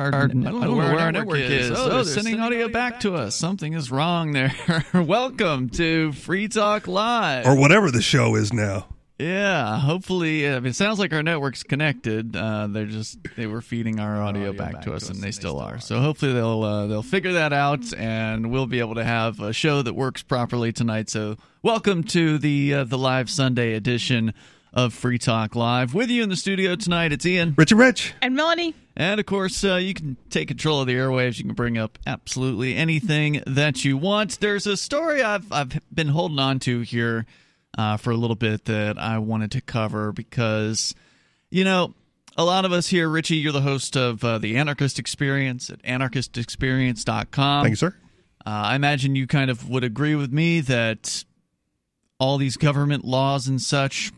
our, I don't know where our network is. Oh, they're sending audio back to us. Something is wrong there. Welcome to Free Talk Live. or whatever the show is now. Yeah, hopefully, uh, it sounds like our network's connected. Uh, they're just they were feeding our audio, back, to us, and they still are. So hopefully they'll uh, they'll figure that out, and we'll be able to have a show that works properly tonight. So welcome to the uh, the live Sunday edition of Free Talk Live. With you in the studio tonight, it's Ian. Richie Rich. And Melanie. And of course, uh, you can take control of the airwaves. You can bring up absolutely anything that you want. There's a story I've I've been holding on to here uh, for a little bit that I wanted to cover because, you know, a lot of us here, Richie, you're the host of uh, the Anarchist Experience at anarchistexperience.com. Thank you, sir. Uh, I imagine you kind of would agree with me that all these government laws and such.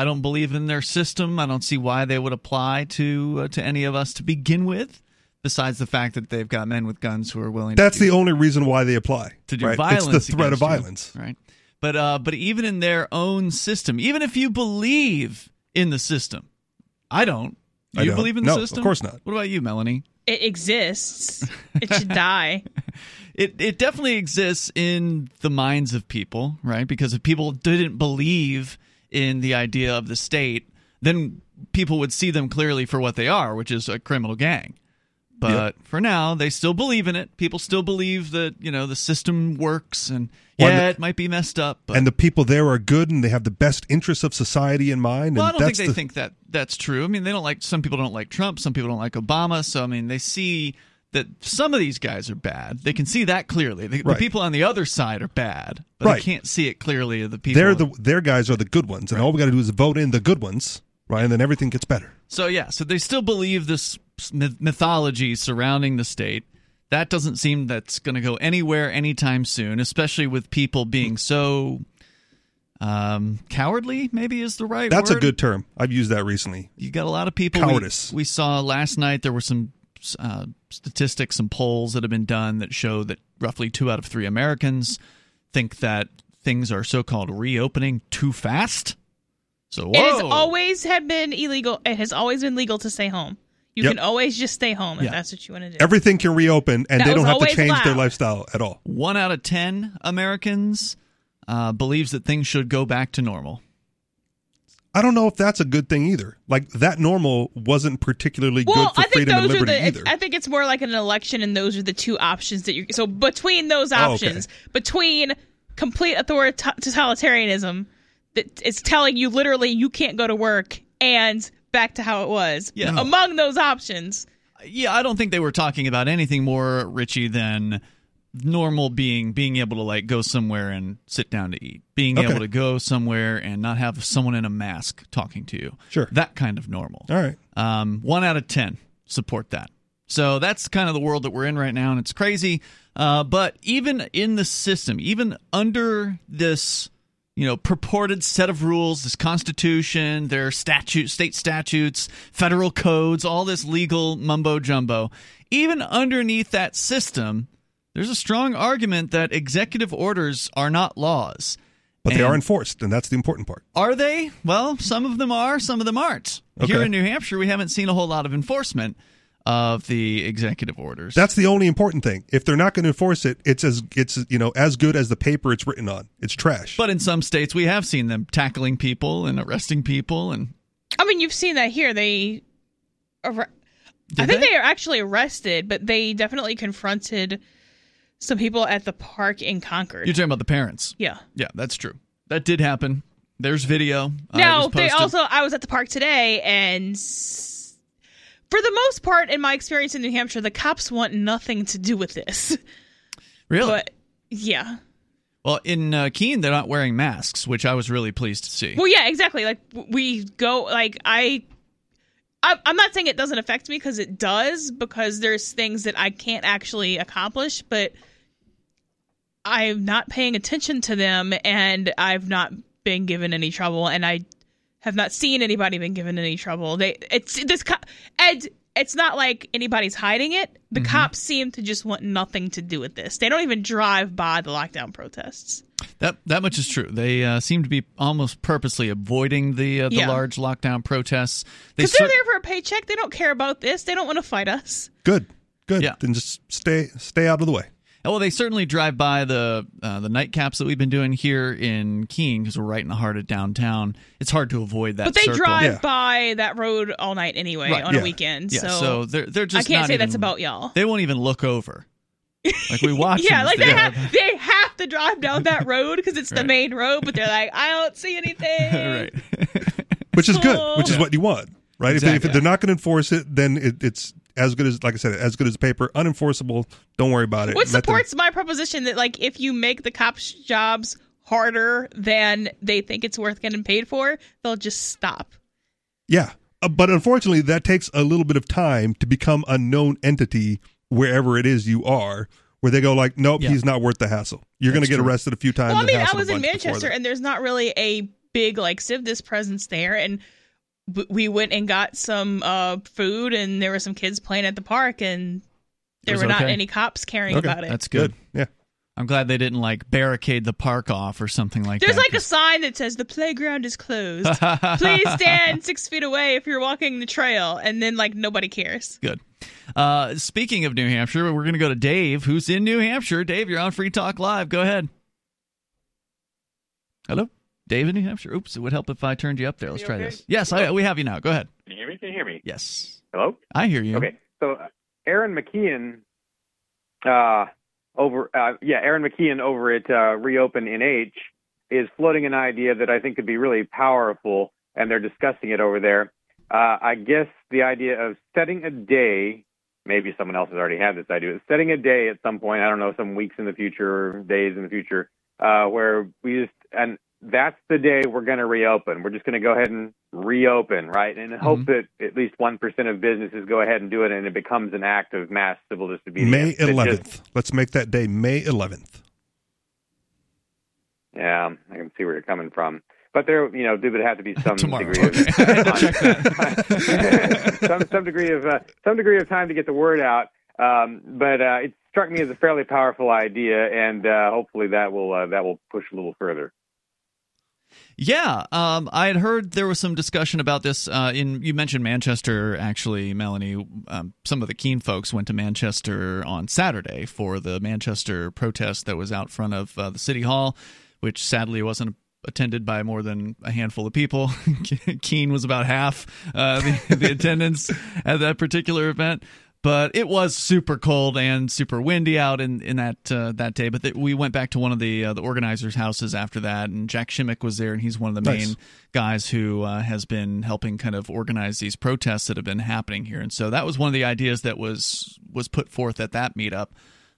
I don't believe in their system. I don't see why they would apply to uh, to any of us to begin with. Besides the fact that they've got men with guns who are willing. To That's to the only reason why they apply. to do right? violence. It's the threat of against you, violence. right? But uh, but even in their own system, even if you believe in the system, I don't. I You don't. believe in the system? No, of course not. What about you, Melanie? It exists. It should die. It it definitely exists in the minds of people, right? Because if people didn't believe in the idea of the state, then people would see them clearly for what they are, which is a criminal gang. But for now, they still believe in it. People still believe that you know the system works, and Well, yeah, the- it might be messed up. But And the people there are good and they have the best interests of society in mind. Well, I don't think they the, think that that's true. I mean, they don't like some people don't like Trump, some people don't like Obama. So I mean, they see that some of these guys are bad. They can see that clearly. The, the people on the other side are bad, but Right. they can't see it clearly. of The people. They're the their guys are the good ones, and all we got to do is vote in the good ones, right? And then everything gets better. so yeah. So they still believe this mythology surrounding the state. That doesn't seem that's going to go anywhere anytime soon, especially with people being so um, cowardly. Maybe is the right. That's a good term. I've used that recently. you got a lot of people. Cowardice. We, we saw last night there were some uh, statistics, and polls that have been done that show that roughly two out of three Americans think that things are so-called reopening too fast. So It has always had been illegal. It has always been legal to stay home. You Yep. can always just stay home if Yeah. that's what you want to do. Everything can reopen, and That they don't have to always change their lifestyle at all. one out of ten Americans uh, believes that things should go back to normal. I don't know if that's a good thing either. Like that normal wasn't particularly well, good for I think freedom and those are liberty the. either. I think it's more like an election, and those are the two options that you. So between those Oh, okay. options, between complete authoritarianism totalitarianism, that it's telling you literally you can't go to work, and back to how it was. Yeah. Among those options, Yeah, I don't think they were talking about anything more Richie than normal being being able to like go somewhere and sit down to eat, being Okay. able to go somewhere and not have someone in a mask talking to you. Sure. that kind of normal. all right. Um, one out of ten support that. So that's kind of the world that we're in right now, and it's crazy. Uh, but even in the system, even under this, you know, purported set of rules, this Constitution, their statute, state statutes, federal codes, all this legal mumbo jumbo, even underneath that system, there's a strong argument that executive orders are not laws. But they are enforced, and that's the important part. are they? Well, some of them are, some of them aren't. Here in New Hampshire, we haven't seen a whole lot of enforcement of the executive orders. That's the only important thing. If they're not going to enforce it, it's as it's you know as good as the paper it's written on. It's trash. but in some states, we have seen them tackling people and arresting people, and I mean, you've seen that here. They, arre- Did I think they? they? are actually arrested, but they definitely confronted some people at the park in Concord. you're talking about the parents. yeah. Yeah, that's true. That did happen. There's video. Uh, No, they also. I was at the park today, and for the most part, in my experience in New Hampshire, the cops want nothing to do with this. really. But yeah, well, in uh, Keene, they're not wearing masks, which I was really pleased to see. well, yeah, exactly. Like we go, like I. I- I'm not saying it doesn't affect me because it does, because there's things that I can't actually accomplish, but I'm not paying attention to them, and I've not been given any trouble, and I have not seen anybody been given any trouble. They it's this co- and it's not like anybody's hiding it. The Mm-hmm. cops seem to just want nothing to do with this. They don't even drive by the lockdown protests. That that much is true. They uh, seem to be almost purposely avoiding the uh, the Yeah. large lockdown protests. They Because they're cer- there for a paycheck. They don't care about this. They don't want to fight us. Good, good. Yeah. Then just stay stay out of the way. well, they certainly drive by the uh, the nightcaps that we've been doing here in Keene because we're right in the heart of downtown. It's hard to avoid that. But they circle. drive Yeah. by that road all night anyway Right. on Yeah. a weekend. Yeah, so, so, they're they're just. I can't not say that's about y'all. They won't even look over. Like we watch. yeah, them like they they have they have to drive down that road because it's the Right. main road, but they're like, I don't see anything. right. which is good, which is what you want, right? If, they, if, they're not going to enforce it, then it, it's as good as, like I said, as good as paper, unenforceable. Don't worry about it. Which Let them- supports my proposition that like if you make the cops' jobs harder than they think it's worth getting paid for, they'll just stop. yeah, uh, but unfortunately, that takes a little bit of time to become a known entity wherever it is you are. Where they go like, nope, Yeah. he's not worth the hassle. You're going to get true. arrested a few times. Well, I mean, I was in Manchester, and there's not really a big like Civdis presence there, and w- we went and got some uh, food, and there were some kids playing at the park, and there was were not any cops caring Okay, about it. That's good. good. Yeah, I'm glad they didn't like barricade the park off or something like There's that. There's like a sign that says the playground is closed. Please stand six feet away if you're walking the trail, and then like nobody cares. Good. Uh, speaking of New Hampshire, we're going to go to Dave, who's in New Hampshire. Dave, you're on Free Talk Live. Go ahead. Hello, Dave in New Hampshire. Oops, it would help if I turned you up there. Let's try okay? this. Yes, I, we have you now. Go ahead. Can you hear me? Can you hear me? Yes, Hello? I hear you. Okay. So uh, Aaron McKeon, uh, over, uh, yeah, Aaron McKeon over at uh, Reopen NH is floating an idea that I think could be really powerful, and they're discussing it over there. Uh, I guess the idea of setting a day, maybe someone else has already had this idea, setting a day at some point, I don't know, some weeks in the future days in the future, uh, where we just, and that's the day we're going to reopen. We're just going to go ahead and reopen, right? And hope that at least 1% of businesses go ahead and do it and it becomes an act of mass civil disobedience. May It just- 11th. Let's make that day May 11th. yeah, I can see where you're coming from. But there, you know, there would have to be some Tomorrow. degree of I had to check that. some some degree of uh, some degree of time to get the word out. Um, but uh, it struck me as a fairly powerful idea, and uh, hopefully that will uh, that will push a little further. Yeah, um, I had heard there was some discussion about this. Uh, in you mentioned Manchester, actually, Melanie. Um, some of the Keene folks went to Manchester on Saturday for the Manchester protest that was out front of uh, the city hall, which sadly wasn't attended by more than a handful of people. Keene was about half uh, the, the attendance at that particular event. But it was super cold and super windy out in, in that uh, that day. But th- we went back to one of the uh, the organizers' houses after that, and Jack Shimmick was there, and he's one of the Nice. main guys who uh, has been helping kind of organize these protests that have been happening here. And so that was one of the ideas that was was put forth at that meetup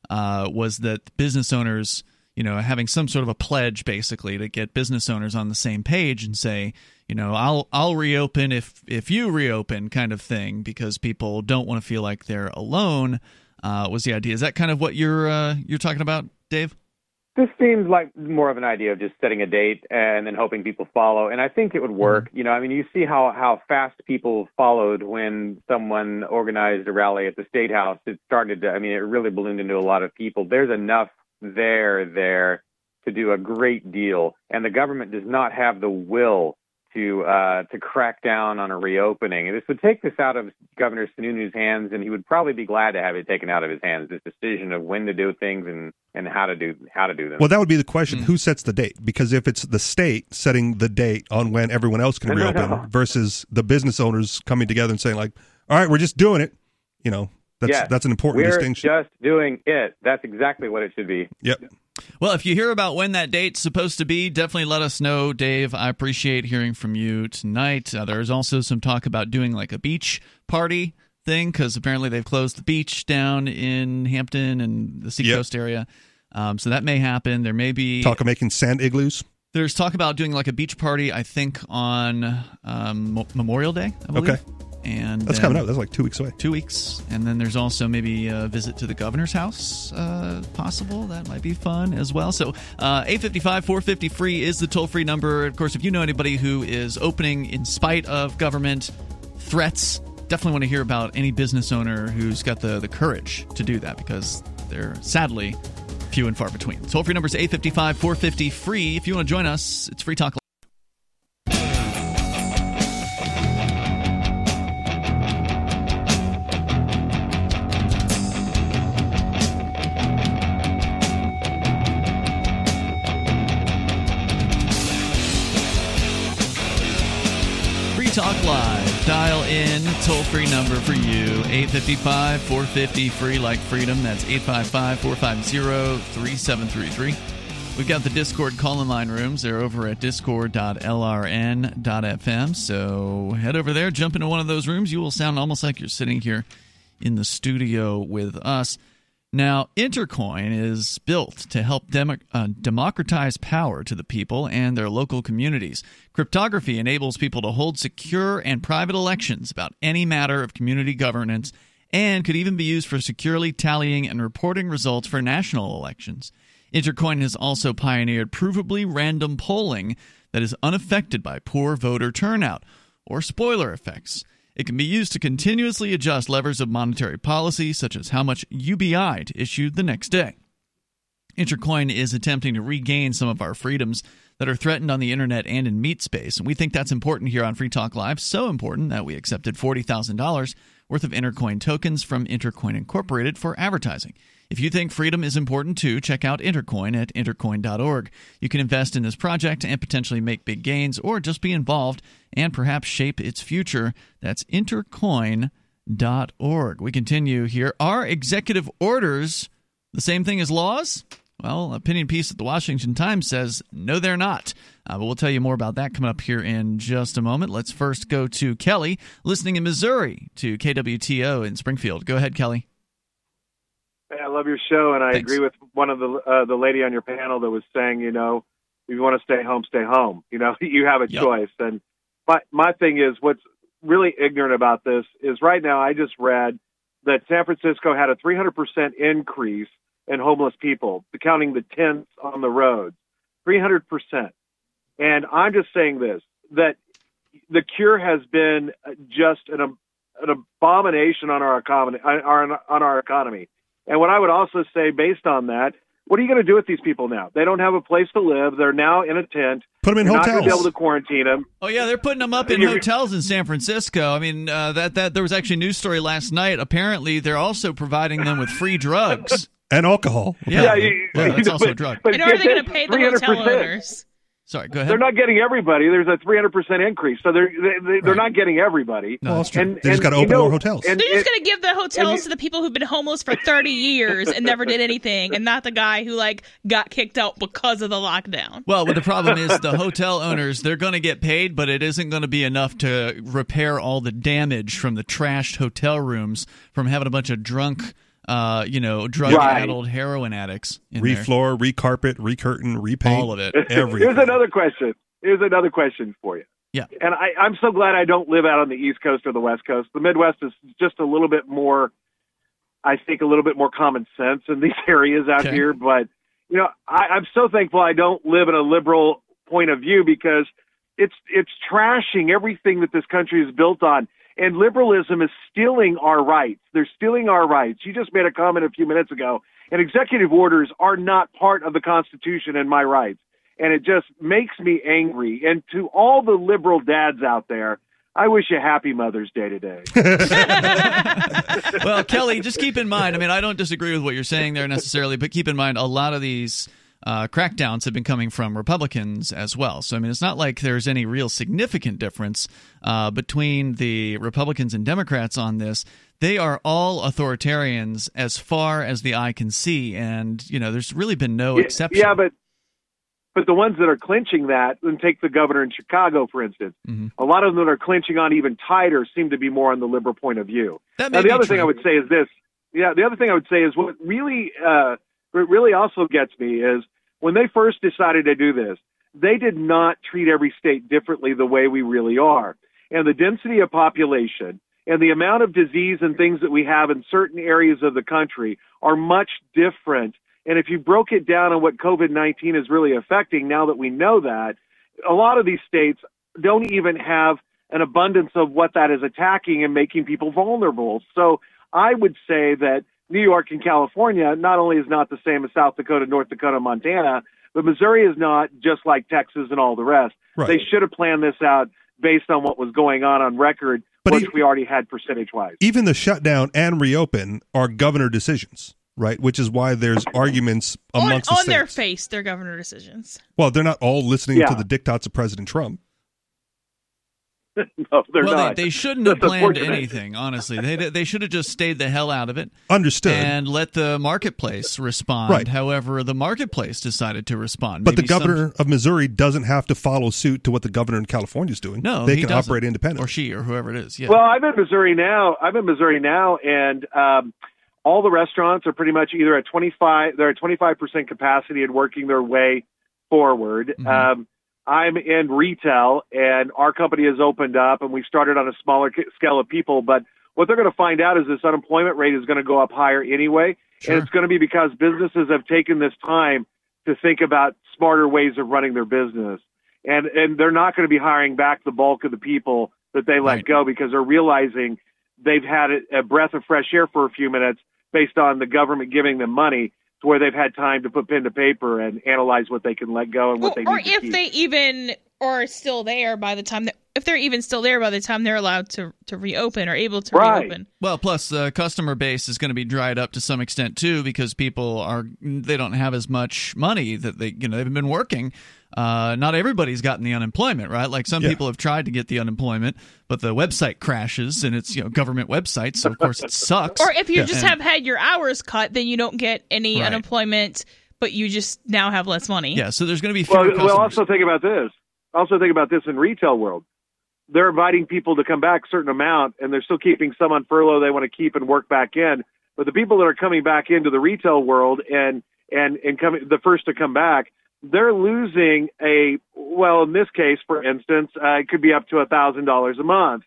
uh, was that business owners, you know, having some sort of a pledge basically to get business owners on the same page and say, you know, I'll I'll reopen if if you reopen, kind of thing, because people don't want to feel like they're alone. Uh, was the idea? Is that kind of what you're uh, you're talking about, Dave? This seems like more of an idea of just setting a date and then hoping people follow. And I think it would work. You know, I mean, you see how, how fast people followed when someone organized a rally at the State House. It started to, I mean, it really ballooned into a lot of people. There's enough there, there to do a great deal. And the government does not have the will to uh, to crack down on a reopening. And this would take this out of Governor Sununu's hands, and he would probably be glad to have it taken out of his hands. This decision of when to do things and, and how to do how to do them. Well, that would be the question: Who sets the date? Because if it's the state setting the date on when everyone else can No, no, reopen, no. versus the business owners coming together and saying like, "All right, we're just doing it," you know, that's Yes. that's an important We're distinction. just doing it. That's exactly what it should be. yep. Well, if you hear about when that date's supposed to be, definitely let us know, Dave. I appreciate hearing from you tonight. Uh, there's also some talk about doing like a beach party thing because apparently they've closed the beach down in Hampton and the Yep. Seacoast area. Um, so that may happen. There may be Talk of making sand igloos. there's talk about doing like a beach party. I think on um, Mo- Memorial Day. I believe. Okay. And That's coming up. That's like two weeks away. two weeks and then there's also maybe a visit to the governor's house uh, possible that might be fun as well so uh, 855 450 free is the toll-free number of course if you know anybody who is opening in spite of government threats definitely want to hear about any business owner who's got the, the courage to do that because they're sadly few and far between. Toll free number is 855 450 free. If you want to join us, it's Free Talk free number for you 855 450 free like freedom. That's 855 450 3733. We've got the Discord call in line rooms. They're over at discord.lrn.fm. So head over there, jump into one of those rooms. You will sound almost like you're sitting here in the studio with us. Now, Intercoin is built to help uh, democratize power to the people and their local communities. Cryptography enables people to hold secure and private elections about any matter of community governance and could even be used for securely tallying and reporting results for national elections. Intercoin has also pioneered provably random polling that is unaffected by poor voter turnout or spoiler effects. It can be used to continuously adjust levers of monetary policy, such as how much UBI to issue the next day. Intercoin is attempting to regain some of our freedoms that are threatened on the internet and in meat space. And we think that's important here on Free Talk Live. So important that we accepted $40,000 worth of Intercoin tokens from Intercoin Incorporated for advertising. If you think freedom is important too, check out Intercoin at intercoin.org. You can invest in this project and potentially make big gains or just be involved and perhaps shape its future. That's intercoin.org. We continue here. Are executive orders the same thing as laws? Well, opinion piece at the Washington Times says no, they're not. Uh, but we'll tell you more about that coming up here in just a moment. Let's first go to Kelly, listening in Missouri to KWTO in Springfield. Go ahead, Kelly. Hey, I love your show, and I Thanks. agree with one of the uh, the lady on your panel that was saying, you know, if you want to stay home, stay home. You know, you have a Yep. choice. And my my thing is, what's really ignorant about this is right now. I just read that San Francisco had a 300 percent increase in homeless people, counting the tents on the roads, 300 percent. And I'm just saying this that the cure has been just an an abomination on our economy on on our economy. And what I would also say, based on that, what are you going to do with these people now? They don't have a place to live. They're now in a tent. Put them in You're not going to be able to quarantine them. Oh yeah, they're putting them up in hotels in San Francisco. I mean, uh, that that there was actually a news story last night. Apparently, they're also providing them with free drugs. and alcohol. Yeah, you- Yeah, that's you know, also a drug. but And are they going to pay the hotel 300%. owners? Sorry, go ahead. They're not getting everybody. There's a 300% increase. So they're they, they- they're Right. not getting everybody. No, Well, that's that's true. And- they just and, got to you open know, more hotels. and- They're just going to give the hotels you- to the people who've been homeless for 30 years and never did anything, and not the guy who like got kicked out because of the lockdown. Well, but the problem is the hotel owners, they're going to get paid, but it isn't going to be enough to repair all the damage from the trashed hotel rooms from having a bunch of drunk, uh, you know, drug addled heroin addicts in there. Refloor, recarpet, recurtain, repaint. All of it. Everything. Here's another question. Here's another question for you. Yeah. And I, I'm so glad I don't live out on the East Coast or the West Coast. The Midwest is just a little bit more, I think, a little bit more common sense in these areas out Okay. here. But, you know, I, I'm so thankful I don't live in a liberal point of view because it's it's trashing everything that this country is built on. And liberalism is stealing our rights. They're stealing our rights. You just made a comment a few minutes ago, and executive orders are not part of the Constitution and my rights and it just makes me angry. And to all the liberal dads out there, I wish you happy Mother's Day today. well, Kelly, just keep in mind. I mean, I don't disagree with what you're saying there necessarily, but keep in mind a lot of these uh, crackdowns have been coming from Republicans as well. So, I mean, it's not like there's any real significant difference uh, between the Republicans and Democrats on this. They are all authoritarians as far as the eye can see, and you know, there's really been no Yeah, exception. Yeah, but but the ones that are clinching that, and take the governor in Chicago, for instance, Mhm. a lot of them that are clinching on even tighter seem to be more on the liberal point of view. that Now, the other thing. I would say is this. Yeah, the other thing I would say is what really, uh, what really also gets me is when they first decided to do this, they did not treat every state differently the way we really are. And the density of population and the amount of disease and things that we have in certain areas of the country are much different. And if you broke it down on what COVID 19 is really affecting, now that we know that, a lot of these states don't even have an abundance of what that is attacking and making people vulnerable. So I would say that New York and California not only is not the same as South Dakota, North Dakota, Montana, but Missouri is not just like Texas and all the rest. Right. They should have planned this out based on what was going on on record, But which he- we already had percentage wise. Even the shutdown and reopen are governor decisions, right? Which is why there's arguments amongst on the their states. face, their governor decisions. Well, they're not all listening Yeah. to the diktats of President Trump. no, they're well, not. They, they shouldn't have planned anything. Honestly, they they should have just stayed the hell out of it Understood. and let the marketplace respond. Right. However, the marketplace decided to respond. but the Maybe some- governor of Missouri doesn't have to follow suit to what the governor in California is doing. no, they he can doesn't. operate independently. or she, or whoever it is. Yeah. Well, I'm in Missouri now. I'm in Missouri now, and um, all the restaurants are pretty much either at 25. They're at 25 percent capacity and working their way forward. Mhm. Um, I'm in retail, and our company has opened up, and we started on a smaller scale of people. But what they're going to find out is this unemployment rate is going to go up higher anyway, Sure. and it's going to be because businesses have taken this time to think about smarter ways of running their business, and and they're not going to be hiring back the bulk of the people that they let Right. go because they're realizing they've had a breath of fresh air for a few minutes based on the government giving them money to where they've had time to put pen to paper and analyze what they can let go and what Or, they or need to if keep. they even are still there by the time that if they're even still there by the time they're allowed to to reopen or able to Right. reopen. Well, plus the customer base is going to be dried up to some extent too, because people are they don't have as much money that they you know they've been working. Uh, not everybody's gotten the unemployment, right? Like some Yeah. people have tried to get the unemployment, but the website crashes and it's you know government website, so of course it sucks. Or if you Yeah. just And- have had your hours cut, then you don't get any Right. unemployment, but you just now have less money. yeah, so there's going to be fewer well, customers. well, also think about this. Also think about this in retail world. They're inviting people to come back a certain amount, and they're still keeping some on furlough they want to keep and work back in. But the people that are coming back into the retail world and and and coming the first to come back, they're losing a well. In this case, for instance, uh, it could be up to a thousand dollars a month,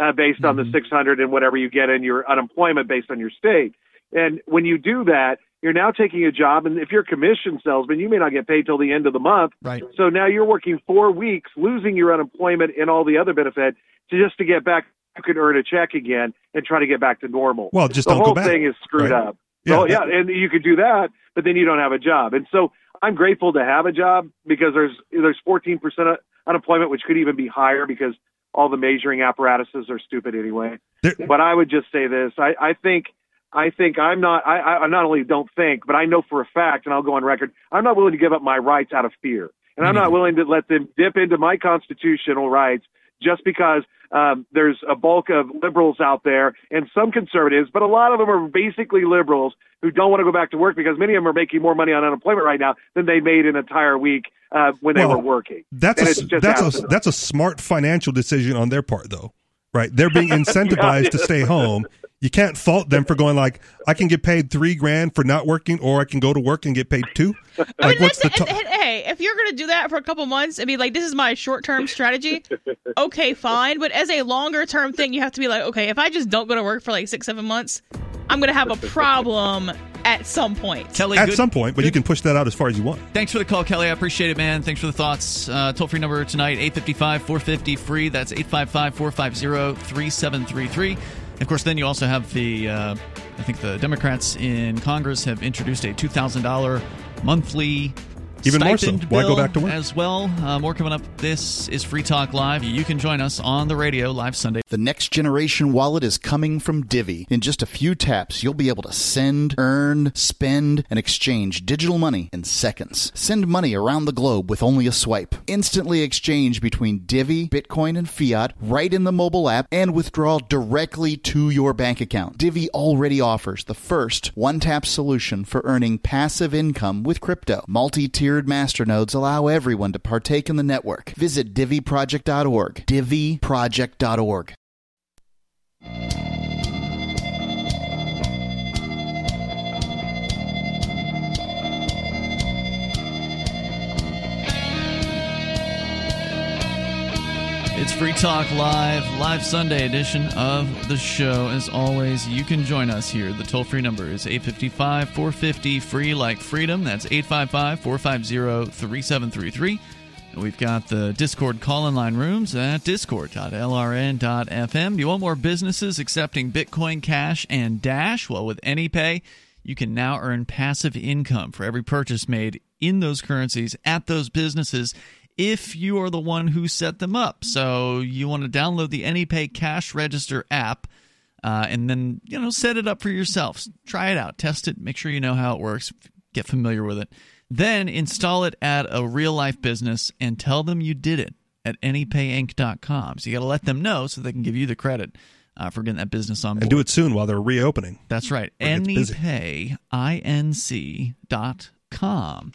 uh, based on the Mhm. six hundred and whatever you get in your unemployment based on your state. And when you do that, you're now taking a job, and if you're a commission salesman, you may not get paid till the end of the month. right. So now you're working four weeks, losing your unemployment and all the other benefit to just to get back. You could earn a check again and try to get back to normal. Well, just the whole thing is screwed Right. up. Yeah, well, yeah, and you could do that, but then you don't have a job. And so I'm grateful to have a job because there's there's 14 percent unemployment, which could even be higher because all the measuring apparatuses are stupid anyway. There- But I would just say this: I, I think. I think I'm not. I, I not only don't think, but I know for a fact, and I'll go on record. I'm not willing to give up my rights out of fear, and I'm not mm-hmm. willing to let them dip into my constitutional rights just because um, there's a bulk of liberals out there and some conservatives, but a lot of them are basically liberals who don't want to go back to work because many of them are making more money on unemployment right now than they made an entire week uh, when they were working. That's And a that's a that's a smart financial decision on their part, though, right? They're being incentivized to stay home. You can't fault them for going like, I can get paid three grand for not working, or I can go to work and get paid two. I Like, mean, what's the that's, and- and- hey, if you're gonna do that for a couple months and be like, "This is my short-term strategy," okay, fine. But as a longer-term thing, you have to be like, "Okay, if I just don't go to work for like six, seven months, I'm gonna have a problem at some point." Kelly, at good- some point, but you can push that out as far as you want. Thanks for the call, Kelly. I appreciate it, man. Thanks for the thoughts. Uh, toll free number tonight, 855 450 free. That's 855 450 3733. Of course, then you also have the, uh, I think the Democrats in Congress have introduced a $2,000 monthly. Even more so. stipend Why go back to work? As well. Uh, more coming up. This is Free Talk Live. You can join us on the radio live Sunday. The next generation wallet is coming from Divi. In just a few taps, you'll be able to send, earn, spend, and exchange digital money in seconds. Send money around the globe with only a swipe. Instantly exchange between Divi, Bitcoin, and fiat right in the mobile app and withdraw directly to your bank account. Divi already offers the first one tap solution for earning passive income with crypto. Multi tiered masternodes allow everyone to partake in the network. Visit diviproject.org. diviproject.org. It's Free Talk Live, live Sunday edition of the show. As always, you can join us here. The toll free number is 855 450 free like freedom. That's 855 450 3733. And we've got the Discord call in line rooms at discord.lrn.fm. Do you want more businesses accepting Bitcoin Cash and Dash? Well, with AnyPay, you can now earn passive income for every purchase made in those currencies at those businesses if you are the one who set them up. So you want to download the AnyPay Cash Register app. Uh, and then you know set it up for yourself try it out test it make sure you know how it works get familiar with it then install it at a real life business and tell them you did it at anypayinc.com so you got to let them know so they can give you the credit uh, for getting that business on board And do it soon while they're reopening. that's right. Or it gets. AnyPayInc.com.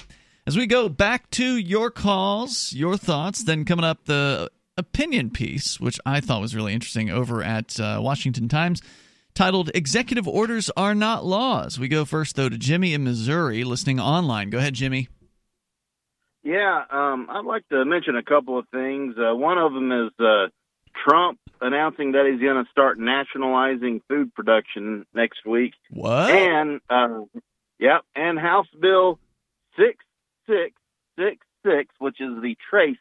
As we go back to your calls, your thoughts, then coming up the opinion piece, which I thought was really interesting over at uh, Washington Times, titled Executive Orders Are Not Laws. We go first, though, to Jimmy in Missouri, listening online. Go ahead, Jimmy. Yeah, um, I'd like to mention a couple of things. Uh, one of them is uh, Trump announcing that he's going to start nationalizing food production next week. What? And uh, yep, and House Bill six six six six, which is the Trace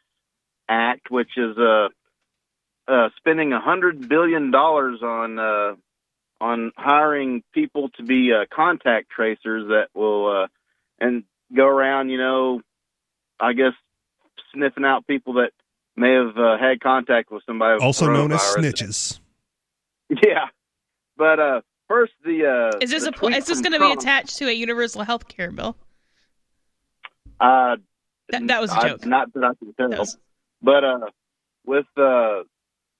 Act, which is uh, uh, spending a hundred billion dollars on uh, on hiring people to be uh, contact tracers that will uh, and go around, you know, I guess sniffing out people that may have uh, had contact with somebody. Also known as snitches. Yeah, but uh, first the uh, Is this the a pl- is this going to be attached to a universal health care bill? Uh, That- that was a joke. not that I can tell. Was- But uh, with uh,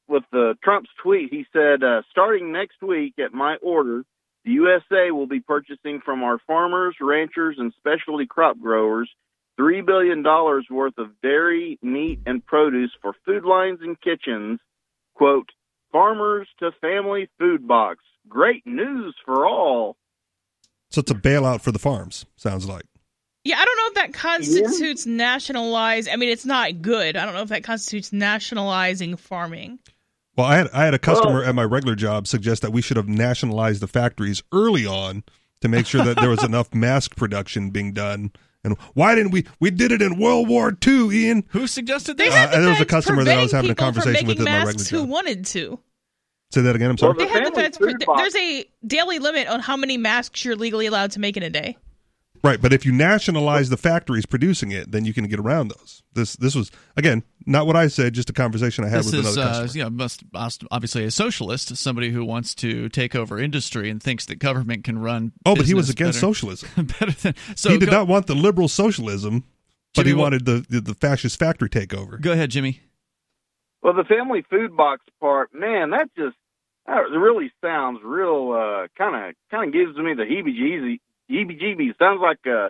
with the Trump's tweet, he said, uh, starting next week at my order, the USA will be purchasing from our farmers, ranchers, and specialty crop growers three billion dollars worth of dairy, meat, and produce for food lines and kitchens. "Quote: Farmers to family food box. Great news for all." So it's a bailout for the farms, sounds like. Yeah, I don't know if that constitutes nationalize. I mean, it's not good. I don't know if that constitutes nationalizing farming. Well, I had I had a customer Well- at my regular job suggest that we should have nationalized the factories early on to make sure that there was enough mask production being done. And why didn't we? We did it in World War II, Ian. Who suggested They this? Uh, the there was a customer that I was having a conversation with making in my masks regular who wanted to. Say that again. I'm sorry. Well, They had the feds. Pre- there's a daily limit on how many masks you're legally allowed to make in a day. Right, but if you nationalize the factories producing it, then you can get around those. This this was again not what I said, just a conversation I had This with is, another uh, customer. you know, must, must obviously a socialist, somebody who wants to take over industry and thinks that government can run. oh, but he was business against better, socialism. better than. So he did go, not want the liberal socialism, but Jimmy, he wanted the, the the fascist factory takeover. Go ahead, Jimmy. Well, the family food box part, man, that just that really sounds real. uh Kind of, kind of gives me the heebie-jeebies. Heebie-jeebies sounds like uh,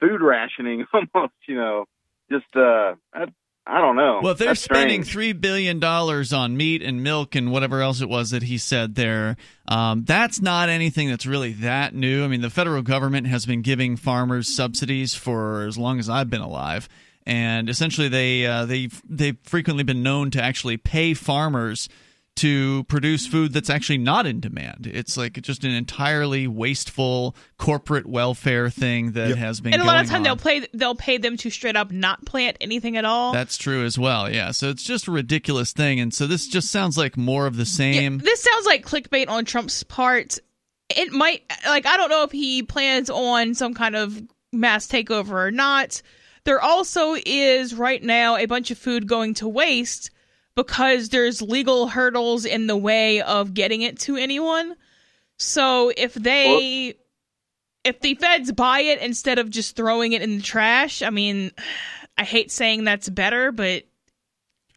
food rationing almost. You know, just uh, I, I don't know. Well, they're That's spending strange. three billion dollars on meat and milk and whatever else it was that he said there, um, that's not anything that's really that new. I mean, the federal government has been giving farmers subsidies for as long as I've been alive, and essentially they uh, they they've frequently been known to actually pay farmers to produce food that's actually not in demand. It's like just an entirely wasteful corporate welfare thing that Yep. has been. And a lot of going time on. they'll play they'll pay them to straight up not plant anything at all. That's true as well. Yeah. So it's just a ridiculous thing. And so this just sounds like more of the Yeah, same. this sounds like clickbait on Trump's part. It might like I don't know if he plans on some kind of mass takeover or not. There also is right now a bunch of food going to waste because there's legal hurdles in the way of getting it to anyone. So if they if the feds buy it instead of just throwing it in the trash, I mean, I hate saying that's better, but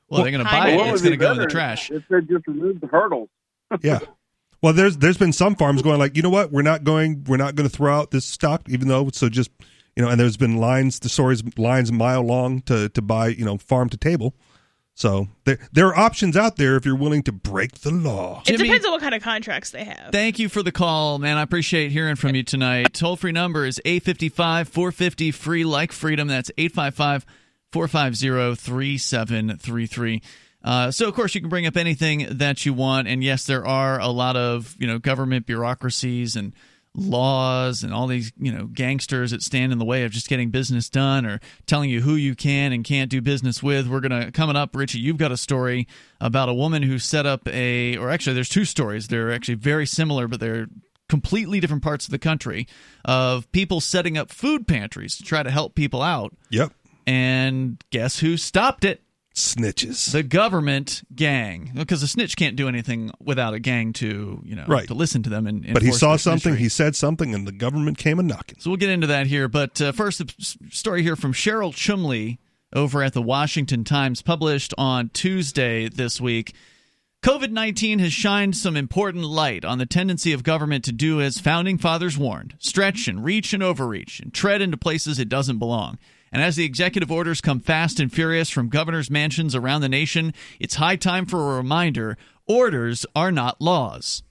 well, they're going to buy what it. It's going to go in the trash. If they just remove the hurdles. yeah. Well, there's there's been some farms going like, you know what, we're not going we're not going to throw out this stock, even though so just you know, and there's been lines the stories lines a mile long to to buy you know farm to table. So there there are options out there if you're willing to break the law. it Jimmy- depends on what kind of contracts they have. Thank you for the call, man. I appreciate hearing from you tonight. Toll free number is 855 450 free like freedom. That's 855 450 3733. Uh, so of course you can bring up anything that you want, and yes, there are a lot of you know government bureaucracies and laws and all these you know gangsters that stand in the way of just getting business done or telling you who you can and can't do business with. We're gonna coming up richie you've got a story about a woman who set up a or actually there's two stories. They're actually very similar but they're completely different parts of the country of people setting up food pantries to try to help people out. Yep. and guess who stopped it Snitches. the government gang because a snitch can't do anything without a gang to you know Right. to listen to them and but he saw something, he said something, and the government came a knocking. So we'll get into that here. But uh, first, a s- story here from Cheryl Chumley over at the Washington Times, published on Tuesday this week. COVID 19 has shined some important light on the tendency of government to do as founding fathers warned stretch and reach and overreach and tread into places it doesn't belong. And as the executive orders come fast and furious from governors' mansions around the nation, it's high time for a reminder orders are not laws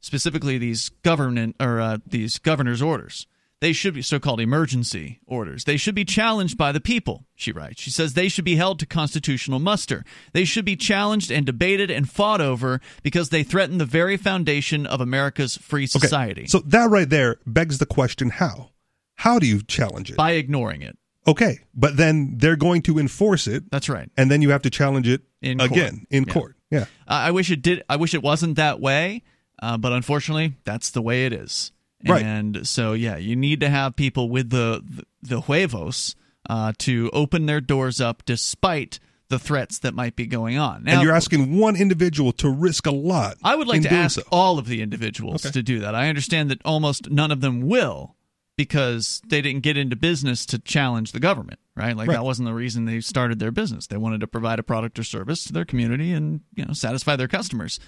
specifically these government or uh, these governor's orders. They should be so-called emergency orders. They should be challenged by the people, she writes. She says they should be held to constitutional muster. They should be challenged and debated and fought over because they threaten the very foundation of America's free Okay. society So that right there begs the question: How? How do you challenge it? by ignoring it. Okay, but then they're going to enforce it, That's right. and then you have to challenge it In court. again in Yeah. court. Yeah. I I wish it did. I wish it wasn't that way, uh, but unfortunately, that's the way it is. Right. And so, yeah, you need to have people with the the, the huevos uh, to open their doors up, despite the threats that might be going on. Now, and you're asking one individual to risk a lot. I would like to ask so. all of the individuals Okay. to do that. I understand that almost none of them will because they didn't get into business to challenge the government, right? Like Right. that wasn't the reason they started their business. They wanted to provide a product or service to their community and you know satisfy their customers.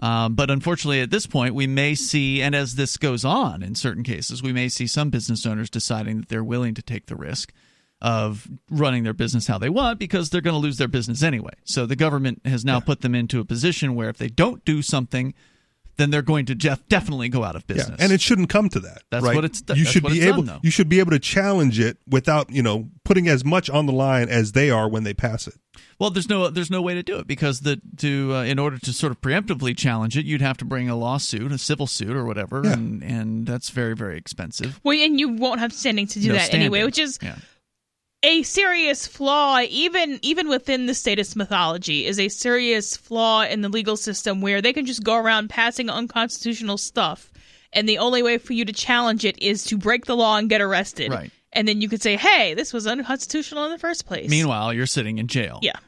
Um, but unfortunately, at this point, we may see, and as this goes on in certain cases, we may see some business owners deciding that they're willing to take the risk of running their business how they want because they're going to lose their business anyway. So the government has now put them into a position where if they don't do something, then they're going to def- definitely go out of Yeah, business. and it shouldn't come to that. That's right? what it's- You that's should what be it's able. done, you should be able to challenge it without you know putting as much on the line as they are when they pass it. Well, there's no there's no way to do it because the to uh, in order to sort of preemptively challenge it, you'd have to bring a lawsuit, a civil suit or whatever, Yeah. and and that's very very expensive. Well, and you won't have standing to do No that anyway, which is yeah. A serious flaw even even within the status mythology is a serious flaw in the legal system where they can just go around passing unconstitutional stuff and the only way for you to challenge it is to break the law and get arrested Right. and then you could say hey this was unconstitutional in the first place Meanwhile, you're sitting in jail. yeah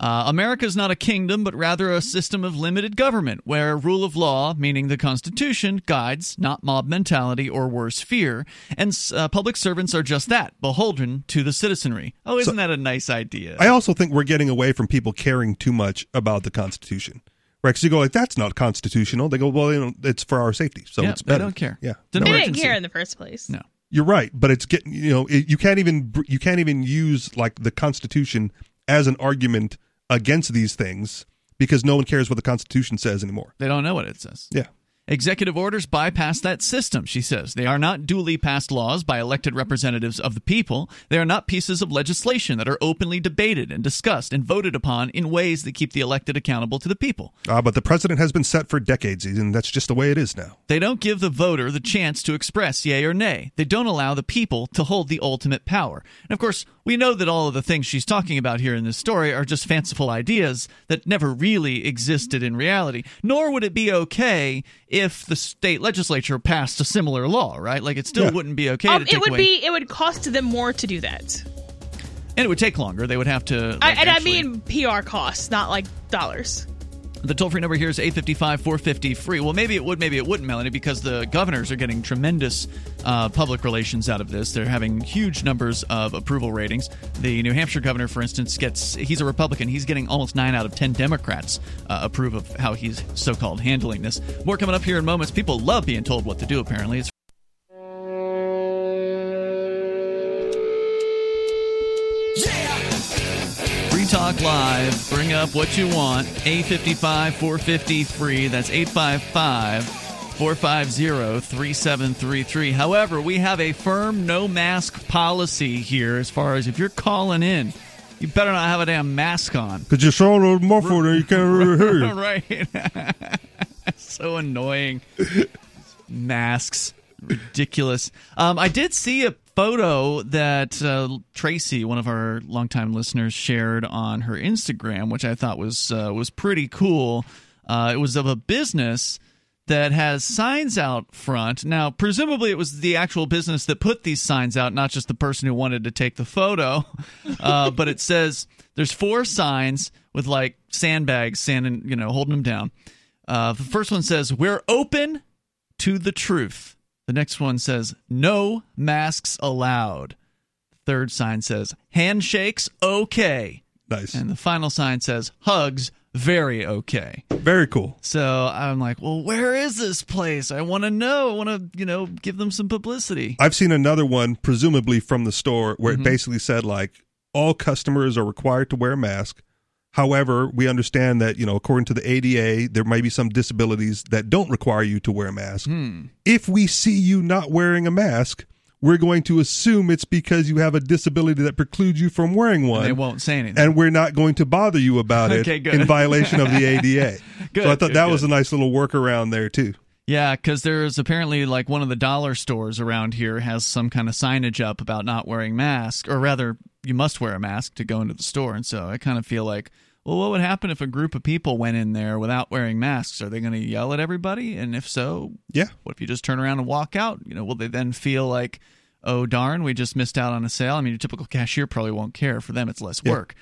Uh, America is not a kingdom, but rather a system of limited government, where rule of law, meaning the Constitution, guides, not mob mentality or worse, fear, and uh, public servants are just that, beholden to the citizenry. Oh, isn't that a nice idea? I also think we're getting away from people caring too much about the Constitution. Right? Because you go like, "That's not constitutional." They go, "Well, you know, it's for our safety, so Yeah, it's better. they don't care. Yeah, It's an they didn't emergency. care in the first place No. You're right, but it's getting you know it, you can't even you can't even use like the Constitution as an argument against these things because no one cares what the Constitution says anymore. They don't know what it says. Yeah. Executive orders bypass that system, she says. They are not duly passed laws by elected representatives of the people. They are not pieces of legislation that are openly debated and discussed and voted upon in ways that keep the elected accountable to the people. Uh, but the president has been set for decades, and that's just the way it is now. They don't give the voter the chance to express yea or nay. They don't allow the people to hold the ultimate power. And of course, we know that all of the things she's talking about here in this story are just fanciful ideas that never really existed in reality. Nor would it be okay if the state legislature passed a similar law, right? Like it still Yeah. wouldn't be okay um, to take it would away, be it would cost them more to do that and it would take longer. They would have to. I, and actually- i mean pr costs not like dollars The toll free number here is 855 450 free. Well, maybe it would, maybe it wouldn't, Melanie, because the governors are getting tremendous uh, public relations out of this. They're having huge numbers of approval ratings. The New Hampshire governor, for instance, gets, he's a Republican. He's getting almost 9 out of 10 Democrats uh, approve of how he's so called handling this. More coming up here in moments. People love being told what to do, apparently. It's Talk Live. Bring up what you want. 855 450 free. That's 855 450 3733. However, we have a firm no mask policy here as far as if you're calling in, you better not have a damn mask on. Because you're so muffled and you can't really hear you. right. so annoying. Masks. Ridiculous. Um, I did see a photo that uh, Tracy, one of our longtime listeners, shared on her Instagram, which I thought was uh, was pretty cool. Uh, it was of a business that has signs out front. Now, presumably, it was the actual business that put these signs out, not just the person who wanted to take the photo. Uh, but it says there's four signs with like sandbags, sanding, you know, holding them down. Uh, the first one says, "We're open to the truth." The next one says, "No masks allowed." The third sign says, "Handshakes okay." Nice. And the final sign says, "Hugs very okay." Very cool. So I'm like, well, where is this place? I want to know. I want to, you know, give them some publicity. I've seen another one, presumably from the store, where Mhm. it basically said like all customers are required to wear a mask. However, we understand that you know, according to the ADA, there may be some disabilities that don't require you to wear a mask. Hmm. If we see you not wearing a mask, we're going to assume it's because you have a disability that precludes you from wearing one. And they won't say anything. and we're not going to bother you about it Okay, good. in violation of the ADA. Good, so I thought good, that was a nice little workaround there too. Yeah, because there's apparently like one of the dollar stores around here has some kind of signage up about not wearing masks, or rather, you must wear a mask to go into the store. And so I kind of feel like, well, what would happen if a group of people went in there without wearing masks? Are they going to yell at everybody? And if so, Yeah. what if you just turn around and walk out? You know, will they then feel like, oh darn, we just missed out on a sale? I mean, your typical cashier probably won't care. For them, it's less Yeah. work.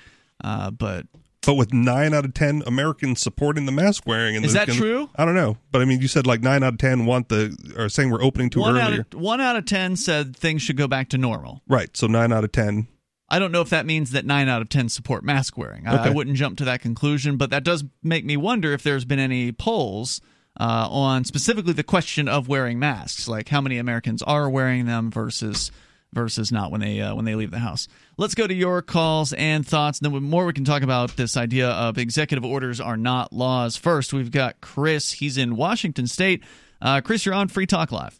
Uh, but But with nine out of ten Americans supporting the mask wearing, and Is that true? I don't know, but I mean, you said like nine out of ten want the are saying we're opening too one earlier, out of one out of ten said things should go back to normal. right? So nine out of ten. I don't know if that means that nine out of ten support mask wearing. I, I wouldn't jump to that conclusion, but that does make me wonder if there's been any polls uh, on specifically the question of wearing masks, like how many Americans are wearing them versus versus not when they uh, when they leave the house. Let's go to your calls and thoughts, and then more we can talk about this idea of executive orders are not laws. First, we've got Chris. He's in Washington State. Uh, Chris, you're on Free Talk Live.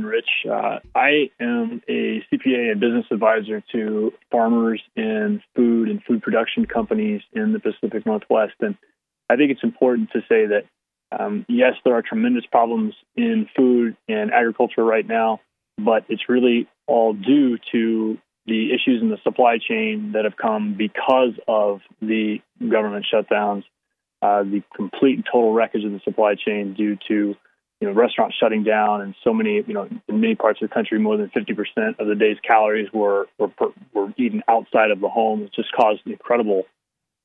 Rich. Uh, I am a CPA and business advisor to farmers and food and food production companies in the Pacific Northwest. And I think it's important to say that, um, yes, there are tremendous problems in food and agriculture right now, but it's really all due to the issues in the supply chain that have come because of the government shutdowns, uh, the complete and total wreckage of the supply chain due to you know, restaurants shutting down, and so many, you know, in many parts of the country, more than 50% of the day's calories were were, were eaten outside of the home. It just caused incredible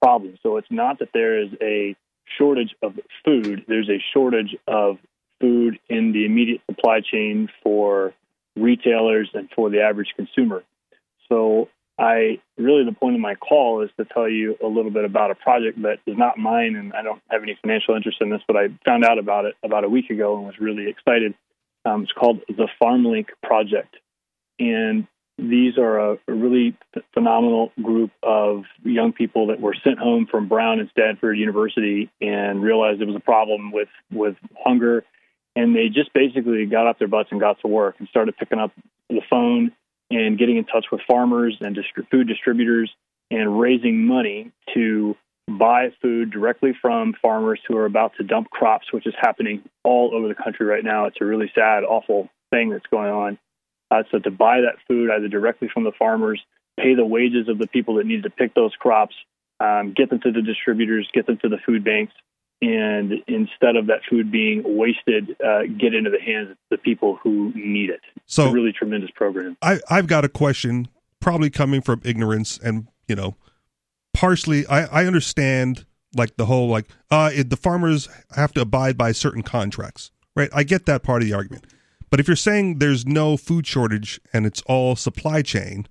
problems. So it's not that there is a shortage of food. There's a shortage of food in the immediate supply chain for retailers and for the average consumer. So I really the point of my call is to tell you a little bit about a project that is not mine, and I don't have any financial interest in this, but I found out about it about a week ago and was really excited. Um, it's called the FarmLink Project, and these are a, really ph- phenomenal group of young people that were sent home from Brown and Stanford University and realized there was a problem with with hunger, and they just basically got off their butts and got to work and started picking up the phone and getting in touch with farmers and distri- food distributors and raising money to buy food directly from farmers who are about to dump crops, which is happening all over the country right now. It's a really sad, awful thing that's going on. Uh, so to buy that food either directly from the farmers, pay the wages of the people that need to pick those crops, um, get them to the distributors, get them to the food banks, and instead of that food being wasted, uh, get into the hands of the people who need it. So it's a really tremendous program. I, I've got a question, probably coming from ignorance, and you know, partially I, I understand like the whole like uh it, the farmers have to abide by certain contracts, right? I get that part of the argument, but if you're saying there's no food shortage and it's all supply chain,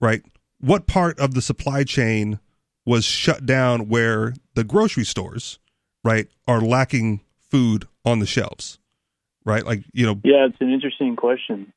right? What part of the supply chain was shut down where the grocery stores, right, are lacking food on the shelves, right? Like you know, Yeah, it's an interesting question.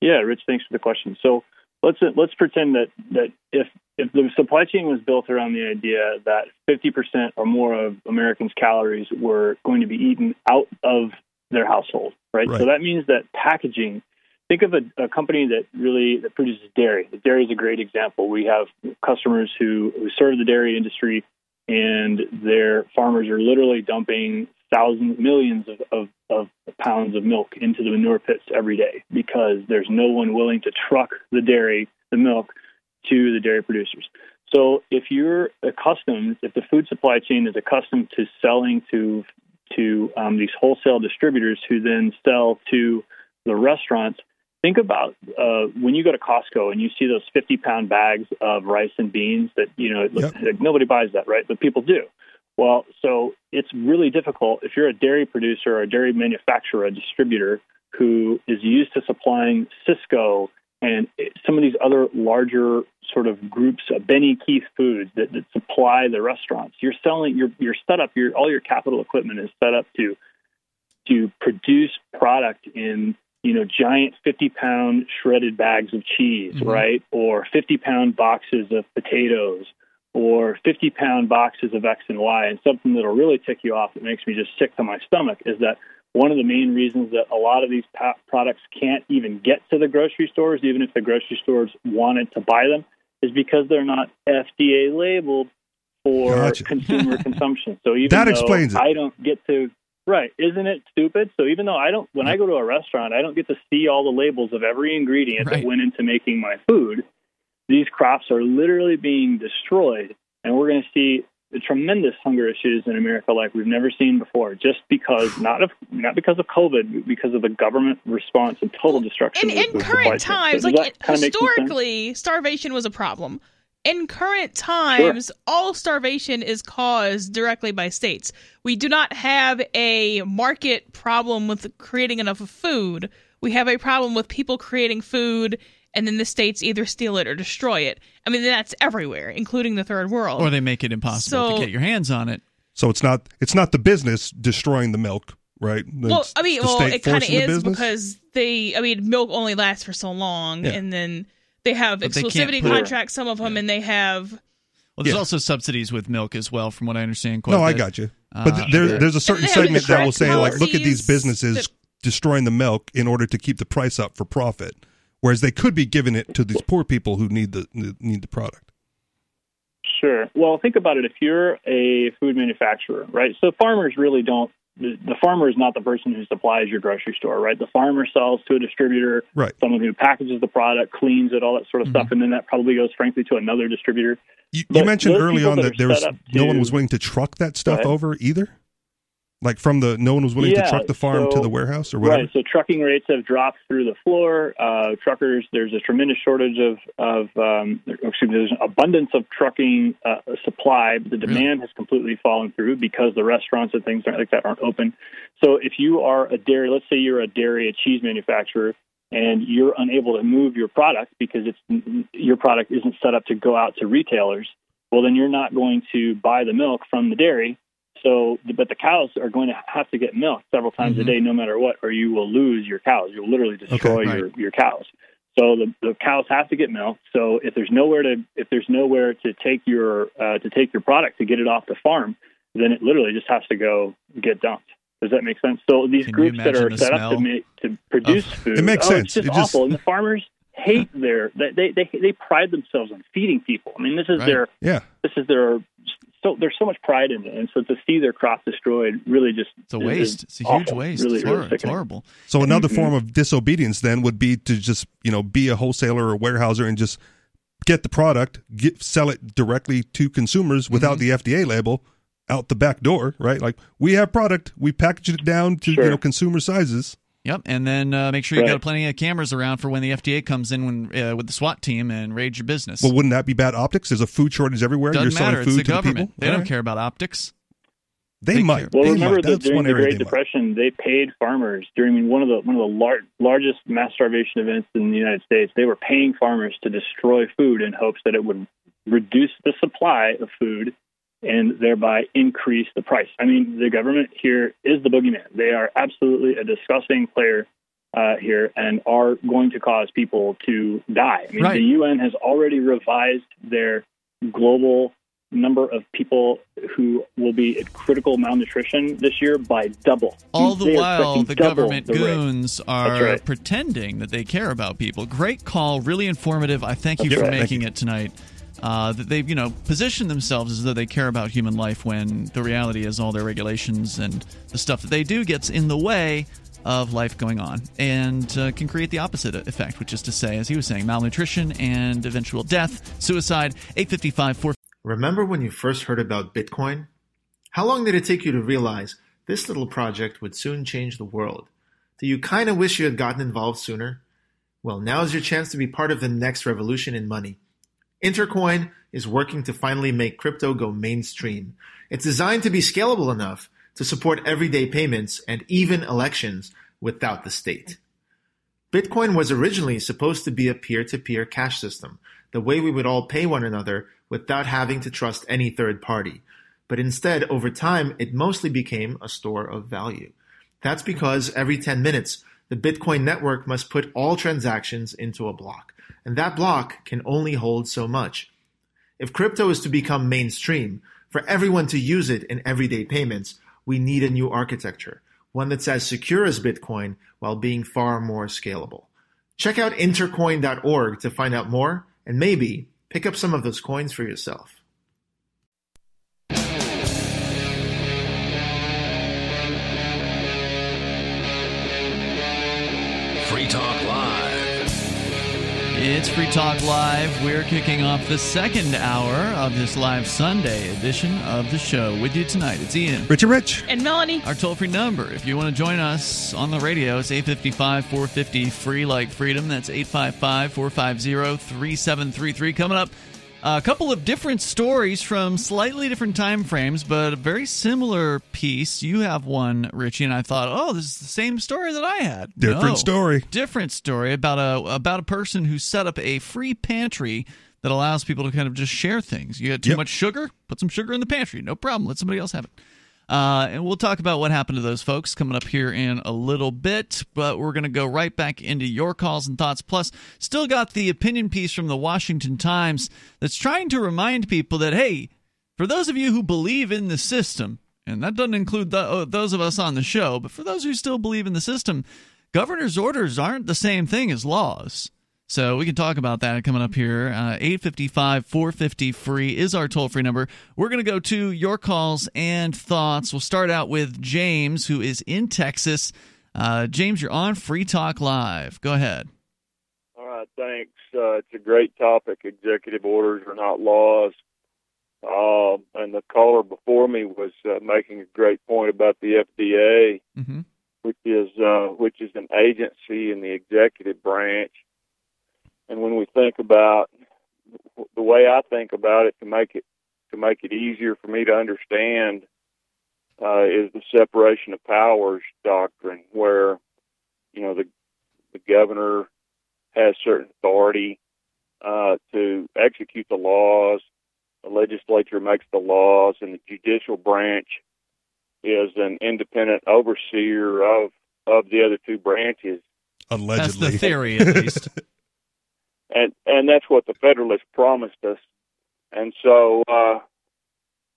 Yeah, Rich, thanks for the question. So let's let's pretend that that if if the supply chain was built around the idea that 50% or more of Americans' calories were going to be eaten out of their household, right? Right. So that means that packaging. Think of a, a company that really that produces dairy. Dairy is a great example. We have customers who, who serve the dairy industry, and their farmers are literally dumping thousands, millions of, of, of, pounds of milk into the manure pits every day because there's no one willing to truck the dairy, the milk, to the dairy producers. So if you're accustomed, if the food supply chain is accustomed to selling to to um, these wholesale distributors who then sell to the restaurants, think about uh, when you go to Costco and you see those 50 pound bags of rice and beans that you know it looks, Yep. like nobody buys that, right? But people do. Well, so it's really difficult if you're a dairy producer or a dairy manufacturer, a distributor who is used to supplying Sysco and some of these other larger sort of groups, uh, Benny Keith Foods that, that supply the restaurants. You're selling, you're you're set up, your all your capital equipment is set up to to produce product in you know giant 50 pound shredded bags of cheese, Mhm. right, or 50 pound boxes of potatoes. Or 50 pound boxes of X and Y, and something that'll really tick you off that makes me just sick to my stomach is that one of the main reasons that a lot of these products can't even get to the grocery stores, even if the grocery stores wanted to buy them, is because they're not FDA labeled for Gotcha. consumer consumption. So even That though explains it. I don't get to right, isn't it stupid? So even though I don't, when I go to a restaurant, I don't get to see all the labels of every ingredient Right. that went into making my food. These crops are literally being destroyed, and we're going to see tremendous hunger issues in America like we've never seen before, just because not of not because of COVID, but because of the government response and total destruction. in, in current times, like it- kinda make some sense? historically, starvation was a problem. In current times, all starvation is caused directly by states. We do not have a market problem with creating enough of food. We have a problem with people creating food and then the states either steal it or destroy it. I mean, that's everywhere, including the third world. Or they make it impossible So- to get your hands on it. So it's not it's not the business destroying the milk, right? well, It's I mean, well, it kind of is business? because they, I mean, milk only lasts for so long, Yeah. and then they have But they exclusivity put- contracts, some of them, and they have. Well, there's Yeah. also subsidies with milk as well, from what I understand. Quite no, a I bit. got you. Uh, But th- there, there's a certain And they have segment that will say, like, look at these businesses that- destroying the milk in order to keep the price up for profit, whereas they could be giving it to these poor people who need the need the product. Sure. Well, think about it. If you're a food manufacturer, right? So farmers really don't. The, farmer is not the person who supplies your grocery store, right? The farmer sells to a distributor, Right. someone who packages the product, cleans it, all that sort of Mhm. stuff, and then that probably goes, frankly, to another distributor. You, you mentioned early on that that there was no one was willing to truck that stuff over either. Like from the no one was willing to truck the farm to the warehouse or whatever. Right. So trucking rates have dropped through the floor. Uh, truckers, there's a tremendous shortage of of um, excuse me, there's an abundance of trucking uh, supply, the demand has completely fallen through because the restaurants and things like that aren't open. So if you are a dairy, let's say you're a dairy, a cheese manufacturer, and you're unable to move your product because it's your product isn't set up to go out to retailers, well then you're not going to buy the milk from the dairy. So, but the cows are going to have to get milk several times Mhm. a day, no matter what, or you will lose your cows. You'll literally destroy Okay, your, your cows. So the, the cows have to get milk. So if there's nowhere to if there's nowhere to take your uh, to take your product to get it off the farm, then it literally just has to go get dumped. Does that make sense? So these Can groups that are set up to make to produce of- food, It makes oh, sense. It's just It just- awful, and the farmers hate their they, they they they pride themselves on feeding people. I mean, this is Right. their yeah. this is their so there's so much pride in it, and so to see their crop destroyed really just It's a waste. It's a huge awful. waste. Really, it's, really hor- it's horrible. So another Mhm. form of disobedience then would be to just you know be a wholesaler or warehouser and just get the product, get sell it directly to consumers without Mm-hmm. the FDA label out the back door, right? Like we have product, we package it down to you know consumer sizes. Yep, and then uh, make sure you Right. got plenty of cameras around for when the FDA comes in when uh, with the SWAT team and raids your business. Well, wouldn't that be bad optics? There's a food shortage everywhere. Doesn't You're selling matter. food It's the to government. the people. They All don't right. care about optics. They, They might. Well, they remember might. that during the Great they might. Depression, they paid farmers during one of the one of the lar- largest mass starvation events in the United States. They were paying farmers to destroy food in hopes that it would reduce the supply of food and thereby increase the price. I mean, the government here is the boogeyman. They are absolutely a disgusting player uh, here and are going to cause people to die. I mean, Right. the UN has already revised their global number of people who will be at critical malnutrition this year by double. All the They while, the government the goons are right. pretending that they care about people. Great call, really informative. I thank you for right. making it tonight. Uh, that they've you know positioned themselves as though they care about human life when the reality is all their regulations and the stuff that they do gets in the way of life going on and uh, can create the opposite effect, which is to say, as he was saying, malnutrition and eventual death, suicide. 855 4 Remember when you first heard about Bitcoin? How long did it take you to realize this little project would soon change the world? Do you kind of wish you had gotten involved sooner? Well, now is your chance to be part of the next revolution in money. Intercoin is working to finally make crypto go mainstream. It's designed to be scalable enough to support everyday payments and even elections without the state. Bitcoin was originally supposed to be a peer to peer cash system, the way we would all pay one another without having to trust any third party. But instead, over time, it mostly became a store of value. That's because every 10 minutes, the Bitcoin network must put all transactions into a block, and that block can only hold so much. If crypto is to become mainstream, for everyone to use it in everyday payments, we need a new architecture, one that's as secure as Bitcoin while being far more scalable. Check out intercoin.org to find out more and maybe pick up some of those coins for yourself. It's Free Talk Live. We're kicking off the second hour of this live Sunday edition of the show. With you tonight, it's Ian. Richard Rich. And Melanie. Our toll free number, if you want to join us on the radio, it's 855 450 free like freedom. That's 855 450 3733. Coming up, a couple of different stories from slightly different time frames, but a very similar piece. You have one, Richie, and I thought, oh, this is the same story that I had. Different No. story. Different story about a about a person who set up a free pantry that allows people to kind of just share things. You got too Yep. much sugar? Put some sugar in the pantry. No problem. Let somebody else have it. Uh, and we'll talk about what happened to those folks coming up here in a little bit. But we're going to go right back into your calls and thoughts. Plus, still got the opinion piece from the Washington Times that's trying to remind people that, hey, for those of you who believe in the system, and that doesn't include the, uh, those of us on the show, but for those who still believe in the system, governor's orders aren't the same thing as laws. So we can talk about that coming up here. Uh, 855 450 free is our toll free number. We're going to go to your calls and thoughts. We'll start out with James, who is in Texas. Uh, James, you're on Free Talk Live. Go ahead. All right, thanks. Uh, it's a great topic. Executive orders are not laws. Um, and the caller before me was uh, making a great point about the FDA, Mm-hmm. which is uh, which is an agency in the executive branch. And when we think about the way I think about it, to make it to make it easier for me to understand, uh, is the separation of powers doctrine, where you know the the governor has certain authority uh, to execute the laws. The legislature makes the laws, and the judicial branch is an independent overseer of of the other two branches. Allegedly, That's Allegedly. the theory, at least. and and that's what the Federalists promised us. And so uh,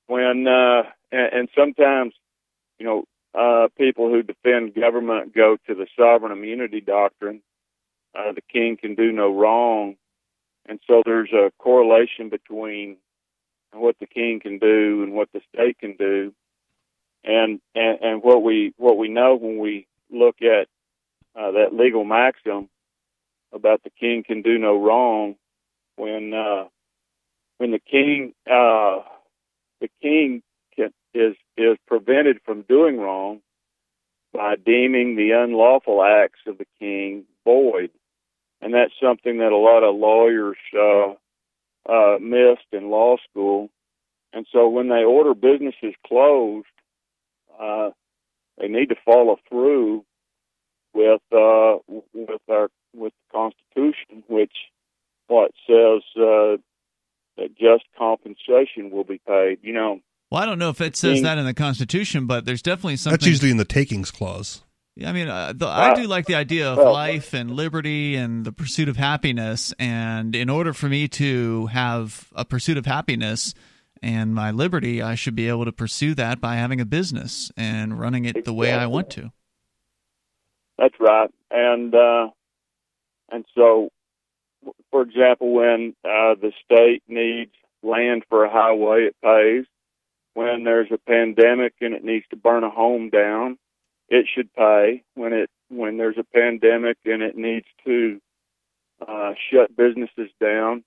when uh, and, and sometimes you know uh, people who defend government go to the sovereign immunity doctrine. Uh, the king can do no wrong, and so there's a correlation between what the king can do and what the state can do. And and, and what we what we know when we look at uh, that legal maxim about the king can do no wrong when uh when the king uh the king can, is is prevented from doing wrong by deeming the unlawful acts of the king void. And that's something that a lot of lawyers uh uh missed in law school. And so when they order businesses closed uh they need to follow through with uh with our with the Constitution, which what says uh, that just compensation will be paid. You know, Well, I don't know if it says that in the Constitution, but there's definitely something. That's usually in the takings clause. I mean, uh, the, I do like the idea of life and liberty and the pursuit of happiness. And in order for me to have a pursuit of happiness and my liberty, I should be able to pursue that by having a business and running it the way I want to. that's right. And uh, and so, for example, when uh, the state needs land for a highway, it pays. When there's a pandemic and it needs to burn a home down, it should pay when it when there's a pandemic and it needs to uh, shut businesses down.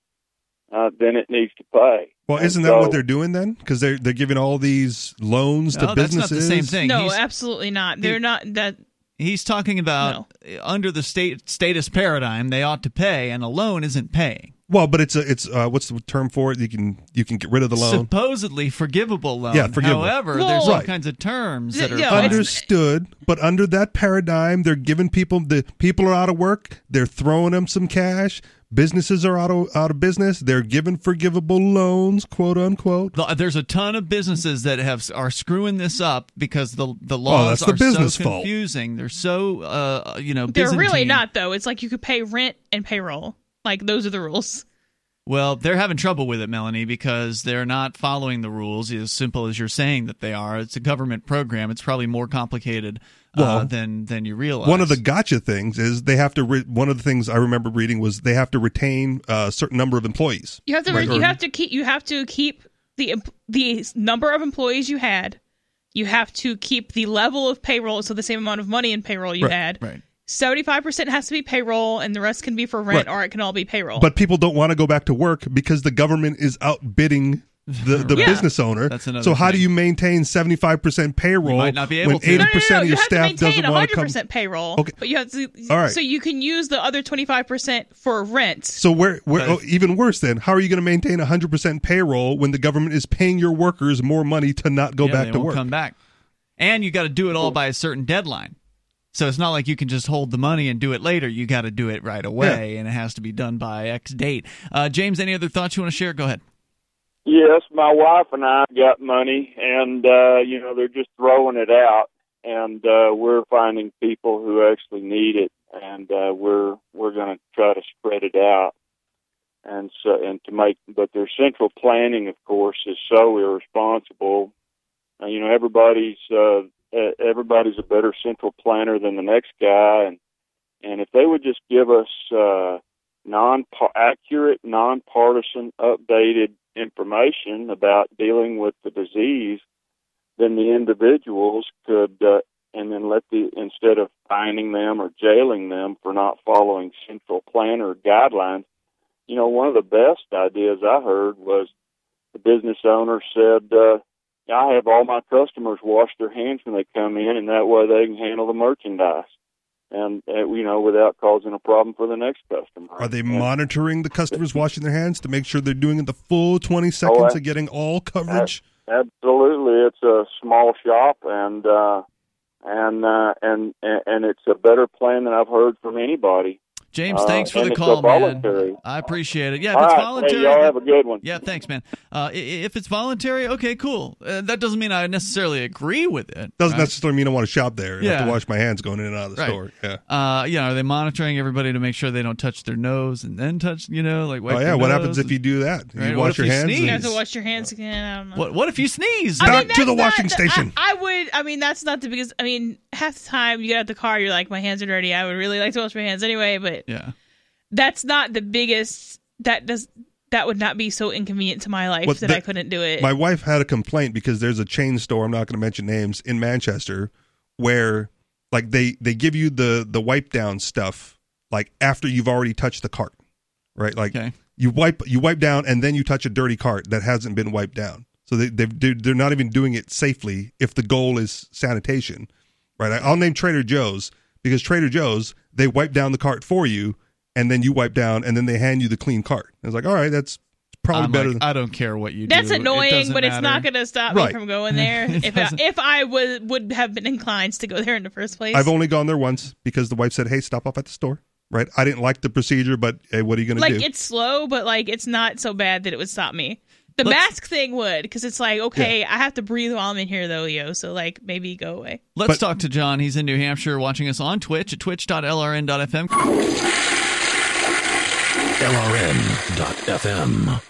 Uh, then it needs to pay. Well, isn't that so- what they're doing then? Because they're they're giving all these loans to No, that's not businesses. the same thing. No, He's- absolutely not. They're not that. He's talking about uh, under the state status paradigm, they ought to pay, and a loan isn't paying. Well, but it's a it's uh, what's the term for it? You can you can get rid of the loan. Supposedly forgivable loan. Yeah, forgivable. However, Well- there's all Right. kinds of terms that are Yeah. Understood, but under that paradigm, they're giving people the people are out of work. They're throwing them some cash. Businesses are out of out of business. They're given forgivable loans, quote unquote. There's a ton of businesses that have are screwing this up because the the Oh, laws that's the are business so fault. confusing. They're so uh, you know They're really not though. It's like you could pay rent and payroll. Like those are the rules. Well, they're having trouble with it, Melanie, because they're not following the rules as simple as you're saying that they are. It's a government program. It's probably more complicated uh, Well, than than you realize. One of the gotcha things is they have to. Re- one of the things I remember reading was they have to retain a certain number of employees. You have to. Right, you have to keep. You have to keep the the number of employees you had. You have to keep the level of payroll, so the same amount of money in payroll you Right, had. right. Seventy-five percent has to be payroll, and the rest can be for rent, Right. or it can all be payroll. But people don't want to go back to work because the government is outbidding the, the Yeah. business owner. That's another so how do you maintain seventy five percent payroll You might not be able when to. eighty no, no, no, percent no. of You your have to staff maintain doesn't want to come? 100% payroll. Okay. But you have to. All right. So you can use the other 25% for rent. So where, where But oh, even worse then, how are you going to maintain hundred percent payroll when the government is paying your workers more money to not go Yeah, back they to won't work? come back, and you got to do it all by a certain deadline. So it's not like you can just hold the money and do it later. You got to do it right away, and it has to be done by X date. Uh, James, any other thoughts you want to share? Go ahead. Yes, my wife and I got money, and uh, you know they're just throwing it out, and uh, we're finding people who actually need it, and uh, we're we're going to try to spread it out, and so and to make. But their central planning, of course, is so irresponsible. Uh, you know, everybody's uh, everybody's a better central planner than the next guy, and and if they would just give us uh, non accurate, nonpartisan, updated information about dealing with the disease, then the individuals could, uh, and then let the instead of fining them or jailing them for not following central planner guidelines. You know, one of the best ideas I heard was the business owner said, uh, "I have all my customers wash their hands when they come in, and that way they can handle the merchandise." And uh, you know, without causing a problem for the next customer. Are they And- monitoring the customers washing their hands to make sure they're doing it the full twenty seconds I- of getting all coverage? Absolutely, it's a small shop, and uh, and uh, and and it's a better plan than I've heard from anybody. James, Uh, thanks for and the call, man. I appreciate it. Yeah, if All it's right, hey, voluntary. y'all have a good one. Yeah, thanks, man. Uh, if it's voluntary, okay, cool. Uh, that doesn't mean I necessarily agree with it. Doesn't right? necessarily mean I want to shop there and have to wash my hands going in and out of the Right. store. Yeah. Uh, yeah, are they monitoring everybody to make sure they don't touch their nose and then touch, you know, like wipe Oh yeah. their What nose happens if you do that? Right, You what wash if your you hands. sneeze? You have to wash your hands again. I don't know. What What if you sneeze? I Back mean, to the that's not washing station. I, I would. I mean, that's not the biggest. I mean, half the time you get out of the car, you're like, my hands are dirty. I would really like to wash my hands anyway, but yeah. that's not the biggest. That does. That would not be so inconvenient to my life Well, that that- I couldn't do it. My wife had a complaint because there's a chain store. I'm not going to mention names in Manchester where like they they give you the the wipe down stuff like after you've already touched the cart, right? Like Okay. you wipe you wipe down and then you touch a dirty cart that hasn't been wiped down. So they they they're they're not even doing it safely if the goal is sanitation, right? I- I'll name Trader Joe's because Trader Joe's they wipe down the cart for you and then you wipe down and then they hand you the clean cart. It's like all right, that's probably I'm better. like, than, I don't care what you that's do. It annoying, doesn't but it's not going to stop Right. me from going there. If I, if I would would have been inclined to go there in the first place. I've only gone there once because the wife said, "Hey, stop off at the store." Right? I didn't like the procedure, but hey, what are you going to like do? it's slow, but like it's not so bad that it would stop me. The Let's- mask thing would, because it's like, okay, I have to breathe while I'm in here, though, yo. So like, maybe go away. Let's But- talk to John. He's in New Hampshire watching us on Twitch at twitch.lrn.fm. LRN.FM.